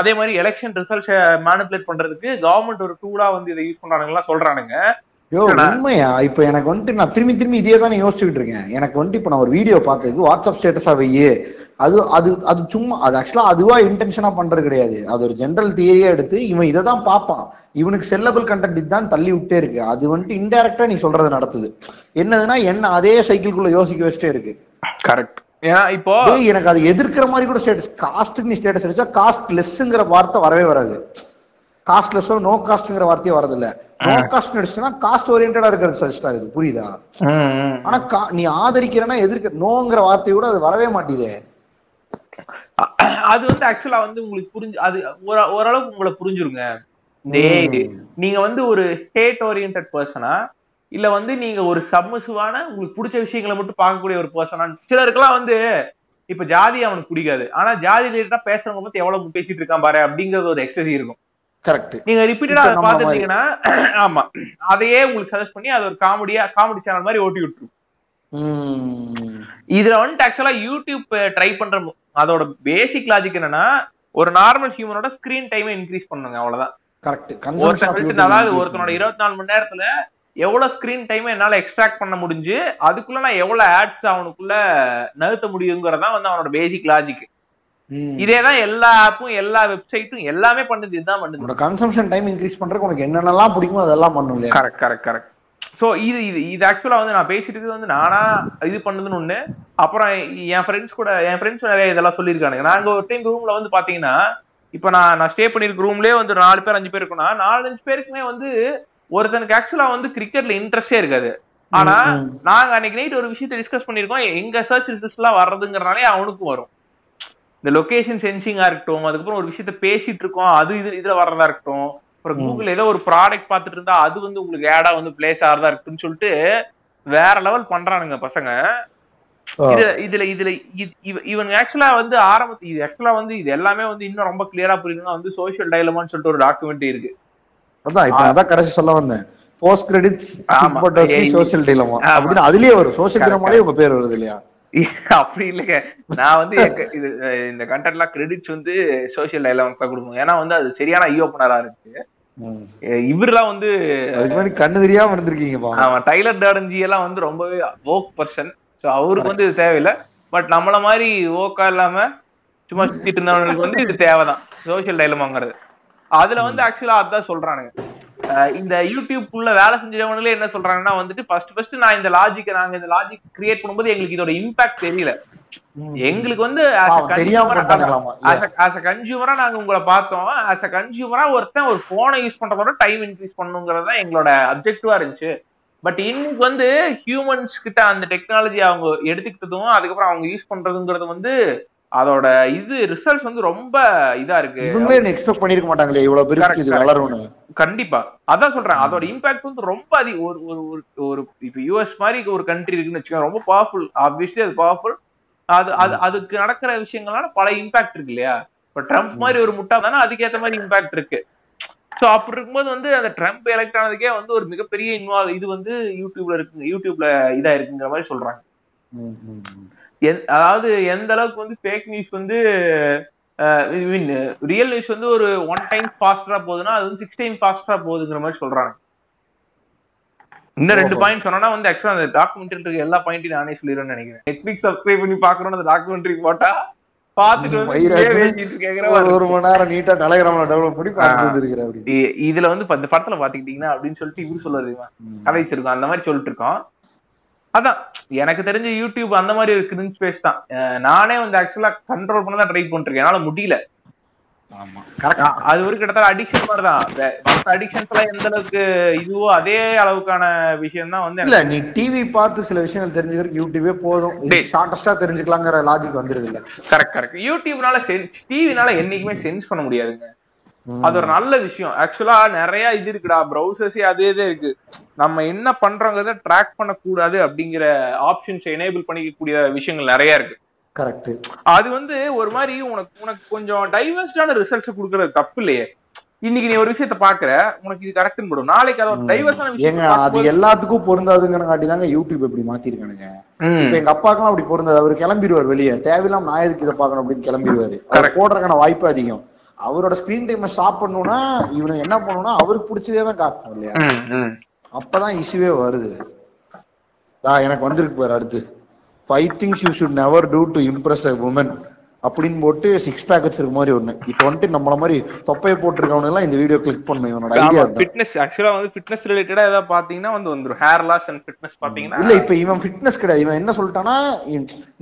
அதே மாதிரி எலெக்ஷன் ரிசல்ட்ஸ் மேனிபுலேட் பண்றதுக்கு கவர்மெண்ட் ஒரு டூலா வந்து இதை யூஸ் பண்றானுங்களா சொல்றானுங்க. யோ உண்மையா? இப்ப எனக்கு வந்துட்டு நான் திரும்பி திரும்பி இதே தான் யோசிச்சுக்கிட்டு இருக்கேன். எனக்கு வந்துட்டு இப்ப நான் ஒரு வீடியோ பார்த்ததுக்கு வாட்ஸ்அப் ஸ்டேட்டஸா வையே. அது அது அது சும்மா அது ஆக்சுவலா அதுவா இன்டென்ஷனா பண்றது கிடையாது. அது ஒரு ஜென்ரல் தியரியா எடுத்து இவன் இதை தான் பார்ப்பான். இவனுக்கு செல்லபிள் கண்டென்ட் இதுதான் தள்ளி விட்டே இருக்கு. அது வந்துட்டு இன்டைரக்டா நீ சொல்றது நடத்துது. என்னதுன்னா என்ன அதே சைக்கிள்குள்ள யோசிக்க வச்சுட்டே இருக்கு. கரெக்ட் ஏன்னா இப்போ டேய், எனக்கு அது எதிர்க்கிற மாதிரி கூட ஸ்டேட்டஸ் காஸ்ட்டுக்கு நீ ஸ்டேட்டஸ் அடிச்சா காஸ்ட் லெஸ்ஸுங்கிற வார்த்தை வரவே வராது. காஸ்ட் லெஸ்ஸோ நோ காஸ்ட்ங்கிற வார்த்தையே வரது இல்ல நோ காஸ்ட் அடிச்சுன்னா காஸ்ட் ஓரியன்டா இருக்கிறது சஜஸ்ட் ஆகுது. புரியுதா. ஆனா கா- நீ ஆதரிக்கிறனா எதிர்க்க நோங்கிற வார்த்தை கூட அது வரவே மாட்டேதே. அது வந்து ஆக்சுவலா வந்து உங்களுக்கு புரிஞ்சு அது ஒரு- ஓரளவுக்கு உங்களை புரிஞ்சிருங்க. டேய் நீங்க வந்து ஒரு ஹேட் ஓரியன்ட் பர்சனா இல்ல வந்து நீங்க ஒரு சப்மிசிவான உங்களுக்கு பிடிச்ச விஷயங்களை மட்டும் பார்க்கக்கூடிய ஒரு பர்சனா சிலருக்கெல்லாம் வந்து இப்ப ஜாதி அவனுக்கு பிடிக்காது. ஆனா ஜாதி ரிலேட்டடா பேசுறவங்க பத்தி எவ்வளவு பேசிட்டு இருக்கான் பாரு அப்படிங்கறது ஒரு எக்ஸ்ட்ரஸி இருக்கும். கரெக்ட் நீங்க ரிப்பீட்டடா அதை பாத்துட்டீங்கன்னா ஆமா. அதையே உங்களுக்கு சஜஸ்ட் பண்ணி அது ஒரு காமெடியா காமெடி சேனல் மாதிரி ஓட்டி விட்டுரும். இதுல வந்துட்டு ஆக்சுவலா யூடியூப் ட்ரை பண்ற அதோட பேசிக் லாஜிக் என்னன்னா ஒரு நார்மல் ஹியூமனோட ஸ்கிரீன் டைமை இன்க்ரீஸ் பண்ணுங்க அவ்வளவுதான். கரெக்ட் ஒருத்தன் அதாவது ஒருத்தனோட இருபத்தி நாலு மணி நேரத்துல எவ்வளவு ஸ்கிரீன் டைம் என்னால எக்ஸ்ட்ராக்ட் பண்ண முடிஞ்சு அதுக்குள்ள நான் எவ்வளவு ஆட்ஸ் அவனுக்குள்ள நகர்த்த முடியுங்கிறதா வந்து அவனோட பேசிக் லாஜிக் இதேதான் எல்லா ஆப்பும் எல்லா வெப்சைட்டும் எல்லாமே பண்ணுது இதுதான் பண்ணுது. கன்சம்ஷன் டைம் இன்க்ரீஸ் பண்றதுக்கு உனக்கு என்னென்னலாம் பிடிக்குமோ அதெல்லாம் பண்ணும் கரெக்ட் கரெக்ட் கரெக்ட் சோ இது இது இது ஆக்சுவலா வந்து நான் பேசிட்டு வந்து நானா இது பண்ணதுன்னு ஒண்ணு. அப்புறம் என் ஃப்ரெண்ட்ஸ் கூட என் ஃப்ரெண்ட்ஸ் நிறைய இதெல்லாம் சொல்லியிருக்கானுங்க. நாங்க ஒரு டைம் ரூம்ல வந்து பாத்தீங்கன்னா இப்ப நான் நான் ஸ்டே பண்ணிருக்க ரூம்லயே வந்து நாலு பேர் அஞ்சு பேர் இருக்குன்னா நாலஞ்சு பேருக்குமே வந்து ஒருத்தனுக்கு ஆக்சுவலா வந்து கிரிக்கெட்ல இன்ட்ரெஸ்டே இருக்காது. ஆனா. நாங்க அன்னைக்கு நைட் ஒரு விஷயத்த டிஸ்கஸ் பண்ணிருக்கோம் எங்க சர்ச் ரிசல்ட்ஸ் எல்லாம் வர்றதுங்கிறனாலே அவனுக்கும் வரும். இந்த லொகேஷன் சென்சிங்கா இருக்கட்டும் அதுக்கப்புறம் ஒரு விஷயத்த பேசிட்டு இருக்கோம். அது இது இதுல வர்றதா இருக்கட்டும். அப்புறம். கூகுள் ஏதோ ஒரு ப்ராடக்ட் பார்த்துட்டு இருந்தா அது வந்து உங்களுக்கு ஏடா வந்து பிளேஸ் ஆறதா இருக்குன்னு சொல்லிட்டு வேற லெவல் பண்றானுங்க பசங்க. இதுல இதுல இதுல இது- இவ- இவனுங்க ஆக்சுவலா வந்து ஆரம்பத்து இது ஆக்சுவலா வந்து இது எல்லாமே வந்து இன்னும் ரொம்ப கிளியரா புரியணும்னா வந்து சோஷியல் டைலமான்னு சொல்லிட்டு ஒரு டாக்குமெண்ட் இருக்கு. அதான் இப்ப அதான் கடைசி சொல்ல வந்தேன். Post credits social dilemma. அப்படின்னு அதுலயே வரும். Correct, டிலமாலே உங்க பேர் வருது இல்லையா? *laughs* அப்படி இல்லைங்க. நான் வந்து இது இந்த கண்டென்ட்லாம் கிரெடிட்ஸ் வந்து சோஷியல் டைலமாக்கு தான் கொடுப்போம். ஏன்னா வந்து அது சரியான ஐ ஓப்பனரா இருக்கு. இவரெல்லாம் வந்து கண்ணு தெரியாம இருந்திருக்கீங்க. ஆமா டைலர் டார்டன் ஜி எல்லாம் வந்து ரொம்பவே ஓக் பர்சன் ஸோ அவருக்கு வந்து இது தேவையில்லை. பட் நம்மள மாதிரி ஓக்கா இல்லாம சும்மா சுத்திட்டு இருந்தவங்களுக்கு வந்து இது தேவைதான். சோஷியல் டைலமாங்கிறது அதுல வந்து ஆக்சுவலா அதான் சொல்றானுங்க. இந்த யூடியூப் உள்ள வேலை செஞ்சவங்களே என்ன சொல்றாங்கன்னா வந்துட்டு ஃபர்ஸ்ட் ஃபர்ஸ்ட் நான் இந்த லாஜிக்கை நாங்க இந்த லாஜிக் கிரியேட் பண்ணும்போது எங்களுக்கு இதோட இம்பாக்ட் தெரியல. எங்களுக்கு வந்து ஆஸ் அ கன்சியூமரா நாங்க உங்களை பார்த்தோம். ஆஸ் அ கன்சியூமரா ஒருத்தன் ஒரு போனை யூஸ் பண்றதோட டைம் இன்க்ரீஸ் பண்ணுங்கிறது தான் எங்களோட அப்ஜெக்டிவா இருந்துச்சு. பட் இன்னைக்கு வந்து ஹியூமன்ஸ் கிட்ட அந்த டெக்னாலஜி அவங்க எடுத்துக்கிட்டதும் அதுக்கப்புறம் அவங்க யூஸ் பண்றதுங்கிறது வந்து அதோட இது ரிசல்ட்ஸ் வந்து ரொம்ப இதா இருக்கு. இவங்களே எக்ஸ்பெக்ட் பண்ணிருக்க மாட்டாங்களே இவ்வளவு பெருசு இது. வளரும்னு கண்டிப்பா. அதான் சொல்றேன் அதோட இம்பாக்ட் வந்து ரொம்ப அதிக ஒரு ஒரு ஒரு இப்ப யூஎஸ் மாதிரி ஒரு கண்ட்ரி இருக்குன்னு வச்சுக்கோங்க ரொம்ப பவர்ஃபுல் ஆப்வியஸ்லி அது பவர்ஃபுல் அது அது அதுக்கு நடக்கிற விஷயங்களால பல இம்பாக்ட் இருக்கு இல்லையா? இப்ப ட்ரம்ப் மாதிரி ஒரு முட்டா தானே அதுக்கேத்த மாதிரி இம்பாக்ட் இருக்கு. சோ அப்படி இருக்கும்போது வந்து அந்த ட்ரம்ப் எலெக்ட் ஆனதுக்கே வந்து ஒரு மிகப்பெரிய இன்வால்வ் இது வந்து யூடியூப்ல இருக்கு யூடியூப்ல இதா இருக்குங்கிற மாதிரி சொல்றாங்க. அதாவது எந்த அளவுக்கு வந்து ஃபேக் நியூஸ் வந்து மீன் ரியல் நியூஸ் வந்து ஒரு ஒன் டைம் ஃபாஸ்டரா போகுதுன்னா அது வந்து சிக்ஸ் டைம் ஃபாஸ்டரா போகுதுங்கிற மாதிரி சொல்றாங்க. இன்னும் ரெண்டு. பாயிண்ட் சொன்னா வந்து ஆக்சுவலா அந்த டாக்குமெண்ட்ரி இருக்க எல்லா பாயிண்ட்டையும் நானே சொல்லிடுறேன்னு நினைக்கிறேன். நெட்ஃபிளிக்ஸ் சப்ஸ்கிரைப் பண்ணி பாக்கணும்னு அந்த டாக்குமெண்ட்ரி போட்டா இதுல வந்து இந்த படத்துல பாத்துக்கிட்டீங்கன்னா அப்படின்னு சொல்லிட்டு இவரு சொல்லுவாரு இவன். ம். கலாய்ச்சிருக்கோம் அந்த மாதிரி சொல்லிட்டு இருக்கோம். அதான் எனக்கு தெரிஞ்ச யூடியூப் அந்த மாதிரி ஒரு கிரிஞ்ச் ஸ்பேஸ் தான். நானே வந்து ஆக்சுவலா கண்ட்ரோல் பண்ண தான் ட்ரை பண்ணிருக்கேன் என்னால முடியல. ஆமா கரெக்ட் அஹ் அது ஒரு கிட்டத்தட்ட அடிக்ஷன் மாதிரி தான். மற்ற அடிக்ஷன்ஸ் எல்லாம் எந்த அளவுக்கு இதுவோ அதே அளவுக்கான விஷயம் தான் வந்து இல்ல நீ டிவி பார்த்து சில விஷயங்கள் தெரிஞ்சுக்கிறதுக்கு யூடியூபே போதும். டேய். ஷார்டஸ்டா தெரிஞ்சுக்கலாங்கிற லாஜிக் வந்துருது இல்ல. கரெக்ட் கரெக்ட் யூடியூப்னால டிவினால என்னைக்குமே சென்ஸ் பண்ண முடியாதுங்க. அது ஒரு நல்ல விஷயம். ஆக்சுவலா நிறைய இது இருக்குடா ப்ரௌசர்ஸே அதே இதே இருக்கு. நம்ம என்ன பண்றோங்கிறத ட்ராக் பண்ணக்கூடாது அப்படிங்கிற ஆப்ஷன்ஸ் எனேபிள் பண்ணிக்கக்கூடிய விஷயங்கள் நிறைய இருக்கு. கரெக்ட் அது வந்து ஒரு மாதிரி உனக்கு உனக்கு கொஞ்சம் டைவர்ஸ்டான ரிசல்ட்ஸ் கொடுக்கறது தப்பு இல்லையே. இன்னைக்கு நீ ஒரு விஷயத்த பாக்குற உனக்கு இது கரெக்ட்னு படும். நாளைக்கு அது டைவர்ஸான விஷயம் அது எல்லாத்துக்கும் பொருந்தாதுங்கிறங்காட்டி தாங்க யூடியூப் இப்படி மாத்திருக்கானுங்க. இப்ப எங்க அப்பாக்கெல்லாம் அப்படி பொருந்தாது. அவர் கிளம்பிடுவார் வெளியே. தேவையில்லாம நான் எதுக்கு இதை பார்க்கணும் அப்படின்னு கிளம்பிடுவாரு. போடுறதுக்கான வாய்ப்பு அதிகம். அவரோட ஸ்கிரீன் டைம் ஸ்டாப் பண்ணணும்னா இவனுக்கு என்ன பண்ணணும்னா அவருக்கு பிடிச்சதே தான் காட்டணும் இல்லையா? அப்பதான் இஷ்யூவே வருது. எனக்கு வந்திருக்கு பாரு அடுத்து. Five things you should never do to impress a woman அப்படின்னு போட்டு சிக்ஸ் பேக் வச்சிருக்க மாதிரி ஒண்ணு. இப்போ வந்துட்டு நம்மள மாதிரி தொப்பையை போட்டிருக்கவனு எல்லாம் இந்த வீடியோ கிளிக் பண்ணும் இவனோட ஐடியா ஃபிட்னஸ் ஆக்சுவலா வந்து ஃபிட்னஸ் ரிலேட்டடா ஏதாவது பாத்தீங்கன்னா வந்து வந்துரும். ஹேர் லாஸ் அண்ட் ஃபிட்னஸ் பாத்தீங்கன்னா இல்ல இப்ப இவன் ஃபிட்னஸ் கிடையாது. இவன் என்ன சொல்லிட்டானா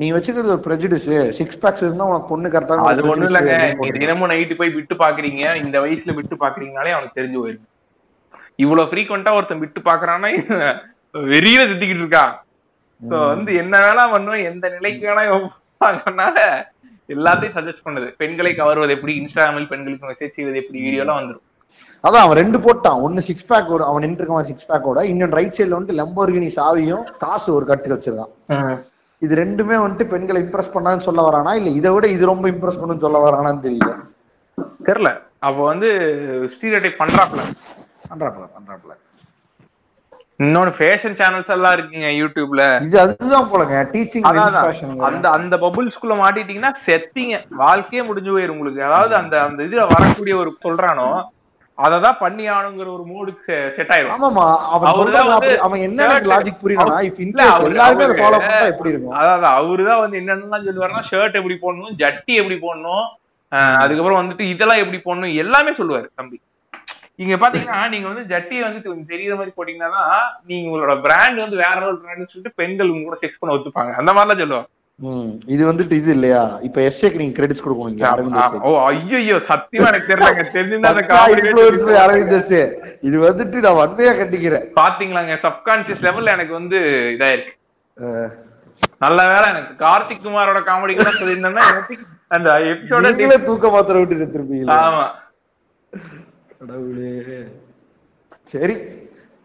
நீ வச்சுக்கிறது ஒரு prejudice. சிக்ஸ் பேக்ஸ் இருந்தா உனக்கு பொண்ணு கரெக்டா அது ஒண்ணும் இல்லங்க. தினமும் நைட்டு போய் விட்டு பாக்குறீங்க. இந்த வயசுல விட்டு பாக்குறீங்கனாலே அவனுக்கு தெரிஞ்சு போயிருக்கு இவ்வளவு ஃப்ரீக்வெண்டா ஒருத்தன் விட்டு பாக்குறான்னா வெறியில சுத்திக்கிட்டு இருக்கான். சோ வந்து என்ன வேணா பண்ணுவேன் எந்த நிலைக்கு வேணா பாக்கறனால எல்லாத்தையும் சஜஸ்ட் பண்ணுது. பெண்களை கவர்வது எப்படி? இன்ஸ்டாகிராமில் பெண்களுக்கு மெசேஜ் செய்வது எப்படி? வீடியோ எல்லாம் வந்துரும். அதான் அவன் ரெண்டு போட்டான். ஒன்னு சிக்ஸ் பேக் ஒரு அவன் நின்று சிக்ஸ் பேக்கோட இன்னொன்று ரைட் சைடுல வந்துட்டு லம்போர்கினி சாவியும் காசு ஒரு கட்டு வச்சிருக்கான். இது ரெண்டுமே வந்துட்டு பெண்களை இம்ப்ரெஸ் பண்ணான்னு சொல்ல வரானா? இல்ல இதை விட இது ரொம்ப இம்ப்ரெஸ் பண்ணுன்னு சொல்ல வரானான்னு தெரியல. தெரியல. அப்ப வந்து ஸ்டீரியோடைப் பண்றாப்ல பண்றாப்ல பண்றாப்ல இன்னொன்னு ஃபேஷன் சேனல்ஸ் எல்லாம் இருக்குங்க யூடியூப்ல இது அதுதான் போலங்க டீச்சிங் அதான் அதான். அந்த அந்த பபுள்ஸ்குள்ள மாட்டிட்டீங்கன்னா செத்தீங்க. வாழ்க்கையே முடிஞ்சு போயிரும் உங்களுக்கு. அதாவது அந்த அந்த இதுல வரக்கூடிய ஒரு சொல்றானோ அததான் பண்ணி ஆகணுங்கிற ஒரு மூடுக்கு செட் ஆயிரும். ஆமாமா அவன் அவன் என்ன லாஜிக் புரியலனா அவரு- எல்லாருமே அதை ஃபாலோ பண்ணா எப்படி இருக்கும்? அதாவது அவருதான் வந்து என்னென்னலாம் சொல்லுவாருன்னா ஷர்ட் எப்படி போடணும் ஜட்டி எப்படி போடணும் அதுக்கப்புறம் வந்துட்டு இதெல்லாம் எப்படி போடணும் எல்லாமே சொல்லுவாரு தம்பி. இங்க பாத்தீங்கன்னா நீங்க வந்து ஜட்டியை வந்து தெரியுற மாதிரி போட்டீங்கன்னா நீங்க உங்களோட பிராண்ட் வந்து வேற ஒரு பிராண்ட் சொல்லிட்டு பெண்கள் உங்க கூட செக்ஸ் பண்ண ஒத்துப்பாங்க. அந்த மாதிரிலாம் சொல்லுவாங்க. இது வந்துட்டு இது இல்லையா? இப்ப எஸ்ஏக்கு நீங்க கிரெடிட்ஸ் கொடுக்கணும் ஓ ஐயோ சத்தியமா எனக்கு தெரியலங்க தெரிஞ்சிருந்தா அரவிந்த் இது வந்துட்டு நான் வன்மையா கண்டிக்கிறேன். பாத்தீங்களாங்க சப்கான்சியஸ் லெவல்ல எனக்கு வந்து இதாயிருக்கு. நல்ல வேளை எனக்கு கார்த்திக் குமாரோட காமெடி சொல்லியிருந்தேன்னா அந்த எபிசோட தூக்க மாத்திர விட்டு செத்துருப்பீங்களா. ஆமா. கடவுளே. சரி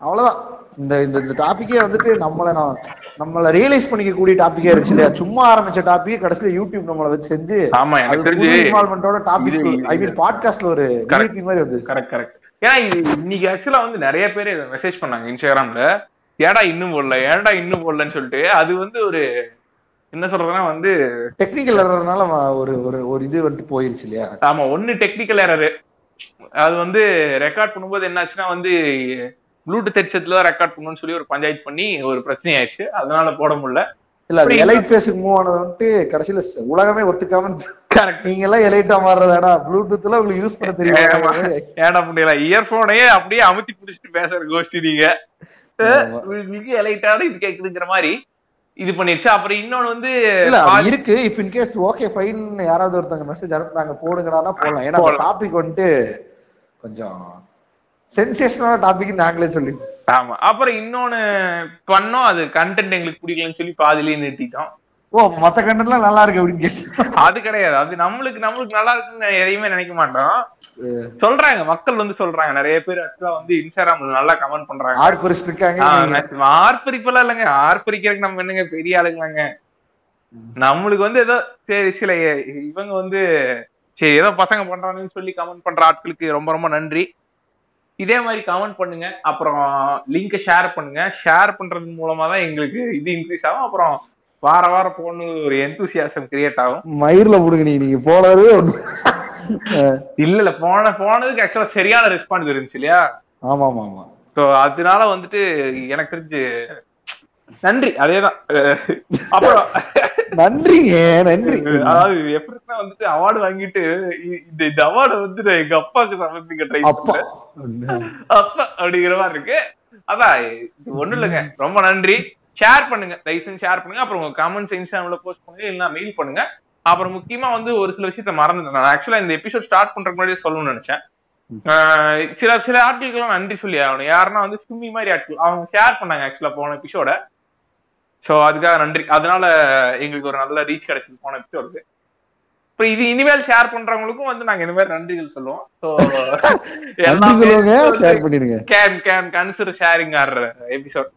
அவ்வளவுதான். இந்த இந்த இந்த டாபிக்கே வந்துட்டு நம்மள நான் நம்மள ரியலைஸ் பண்ணிக்க கூடிய டாபிக்கே இருந்துச்சு இல்லையா? சும்மா ஆரம்பிச்ச டாபிக் கடைசியில யூடியூப் நம்மள வச்சு செஞ்சு ஆமா எனக்கு தெரிஞ்சு இன்வால்மெண்டோட டாபிக் ஐ மீன் பாட்காஸ்ட்ல ஒரு Correct. VIP மாதிரி வந்து கரெக்ட் கரெக்ட் ஏன்னா இன்னைக்கு ஆக்சுவலா வந்து நிறைய பேர் மெசேஜ் பண்ணாங்க இன்ஸ்டாகிராம்ல ஏடா இன்னும் போடல? ஏடா இன்னும் போடலன்னு சொல்லிட்டு. அது வந்து ஒரு என்ன சொல்றதுன்னா வந்து டெக்னிக்கல் எரர்னால ஒரு ஒரு இது வந்துட்டு போயிருச்சு இல்லையா? ஆமா ஒண்ணு டெக்னிக்கல் எரரு அது வந்து ரெக்கார்ட் பண்ணும்போது என்னாச்சுன்னா வந்து ப்ளூடூத் ஹெட்செட்ல தான் ரெக்கார்ட் பண்ணணும்னு சொல்லி ஒரு பஞ்சாயத்து பண்ணி ஒரு பிரச்சனை ஆயிடுச்சு அதனால போட முடியல. இல்ல அது எலைட் ஃபேஸுக்கு மூவ் ஆனது வந்துட்டு கடைசியில உலகமே ஒத்துக்காம கரெக்ட் நீங்க எல்லாம் எலைட்டா மாறுறதாடா ப்ளூடூத்ல உங்களுக்கு யூஸ் பண்ண. தெரியும்? ஏடா முடியல இயர்போனையே அப்படியே அமுத்தி புடிச்சிட்டு பேசுற கோஷ்டி நீங்க. மிக எலைட்டான இது கேக்குதுங்கிற மாதிரி இது பண்ணிருச்சு அப்புறம் இன்னொன்னு வந்து இருக்கு. இப் இன் கேஸ் ஓகே ஃபைன் யாராவது ஒருத்தங்க மெசேஜ் அனுப்புனாங்க போடுங்கடானா போடலாம். ஏன்னா. டாபிக் வந்துட்டு கொஞ்சம் சென்சேஷனான டாபிக் நாங்களே சொல்லி ஆமா. அப்புறம் இன்னொன்னு பண்ணோம். அது கண்டென்ட் எங்களுக்கு பிடிக்கலன்னு சொல்லி பாதிலேயே நிறுத்திட்டோம். ஓ மத்த கண்டென்ட்லாம் நல்லா இருக்கு அப்படின்னு அது கிடையாது. அது நம்மளுக்கு நம்மளுக்கு நல்லா இருக்குன்னு எதையுமே நினைக்க மாட்டோம். சொல்றாங்க மக்கள் வந்து சொல்றாங்க. நிறைய பேர் ஆக்சுவலா வந்து இன்ஸ்டாகிராம்ல நல்லா கமெண்ட் பண்றாங்க. ஆஹ் ஆர்ப்பரிப்பெல்லாம் இல்லைங்க. ஆர்ப்பரிக்கிறதுக்கு நம்ம என்னங்க பெரிய ஆளுங்களாங்க? நம்மளுக்கு வந்து ஏதோ சரி சில இவங்க வந்து சரி ஏதோ பசங்க பண்றாங்கன்னு சொல்லி கமெண்ட் பண்ற ஆட்களுக்கு ரொம்ப ரொம்ப நன்றி. இதே மாதிரி கமெண்ட் பண்ணுங்க. அப்புறம் லிங்கை ஷேர் பண்ணுங்க. ஷேர் பண்றது மூலமா தான் எங்களுக்கு இது இன்க்ரீஸ் ஆகும். அப்புறம் வார வாரம் போகணும் ஒரு எந்தூசியாசம் கிரியேட் ஆகும். மயிர்ல புடுங்க நீங்க ஒண்ணு அஹ், இல்ல இல்ல போன போனதுக்கு ஆக்சுவலா சரியான ரெஸ்பான்ஸ் இருந்துச்சு இல்லையா? ஆமா ஆமா ஆமா ஸோ அதனால வந்துட்டு எனக்கு தெரிஞ்சு நன்றி அதேதான். அப்புறம் நன்றிங்க நன்றி. அதாவது எப்படின்னா வந்துட்டு அவார்டு வாங்கிட்டு இந்த இந்த அவார்டு வந்து நான் எங்க அப்பாவுக்கு சமர்ப்பிக்க ட்ரை அப்பா. அப்பா. அப்படிங்கிற மாதிரி இருக்கு. அதான் இது ஒண்ணும் இல்லைங்க. ரொம்ப நன்றி. ஷேர் பண்ணுங்க. தயவு செஞ்சு ஷேர் பண்ணுங்க. அப்புறம் உங்க கமெண்ட்ஸ் இன்ஸ்டாகிராம்ல போஸ்ட் பண்ணுங்க. இல்லைன்னா மெயில் பண்ணுங்க. அப்புறம் முக்கியமா வந்து ஒரு சில விஷயத்த மறந்துட்டேன் நான். ஆக்சுவலா இந்த எபிசோட் ஸ்டார்ட் பண்றதுக்கு முன்னாடியே சொல்லணும்னு நினைச்சேன். சில சில ஆட்களுக்கெல்லாம் நன்றி சொல்லி ஆகணும் யாருன்னா வந்து சும்மி மாதிரி ஆட்கள் அவங்க ஷேர் பண்ணாங்க ஆக்சுவலா போன எபிசோட சோ அதுக்காக நன்றி. அதனால எங்களுக்கு ஒரு நல்ல ரீச் கிடைச்சது போன எபிசோடுக்கு இப்போ இது இனிமேல் ஷேர் பண்றவங்களுக்கும் வந்து நாங்க இந்த மாதிரி நன்றிகள் சொல்லுவோம். So can can consider sharing our episode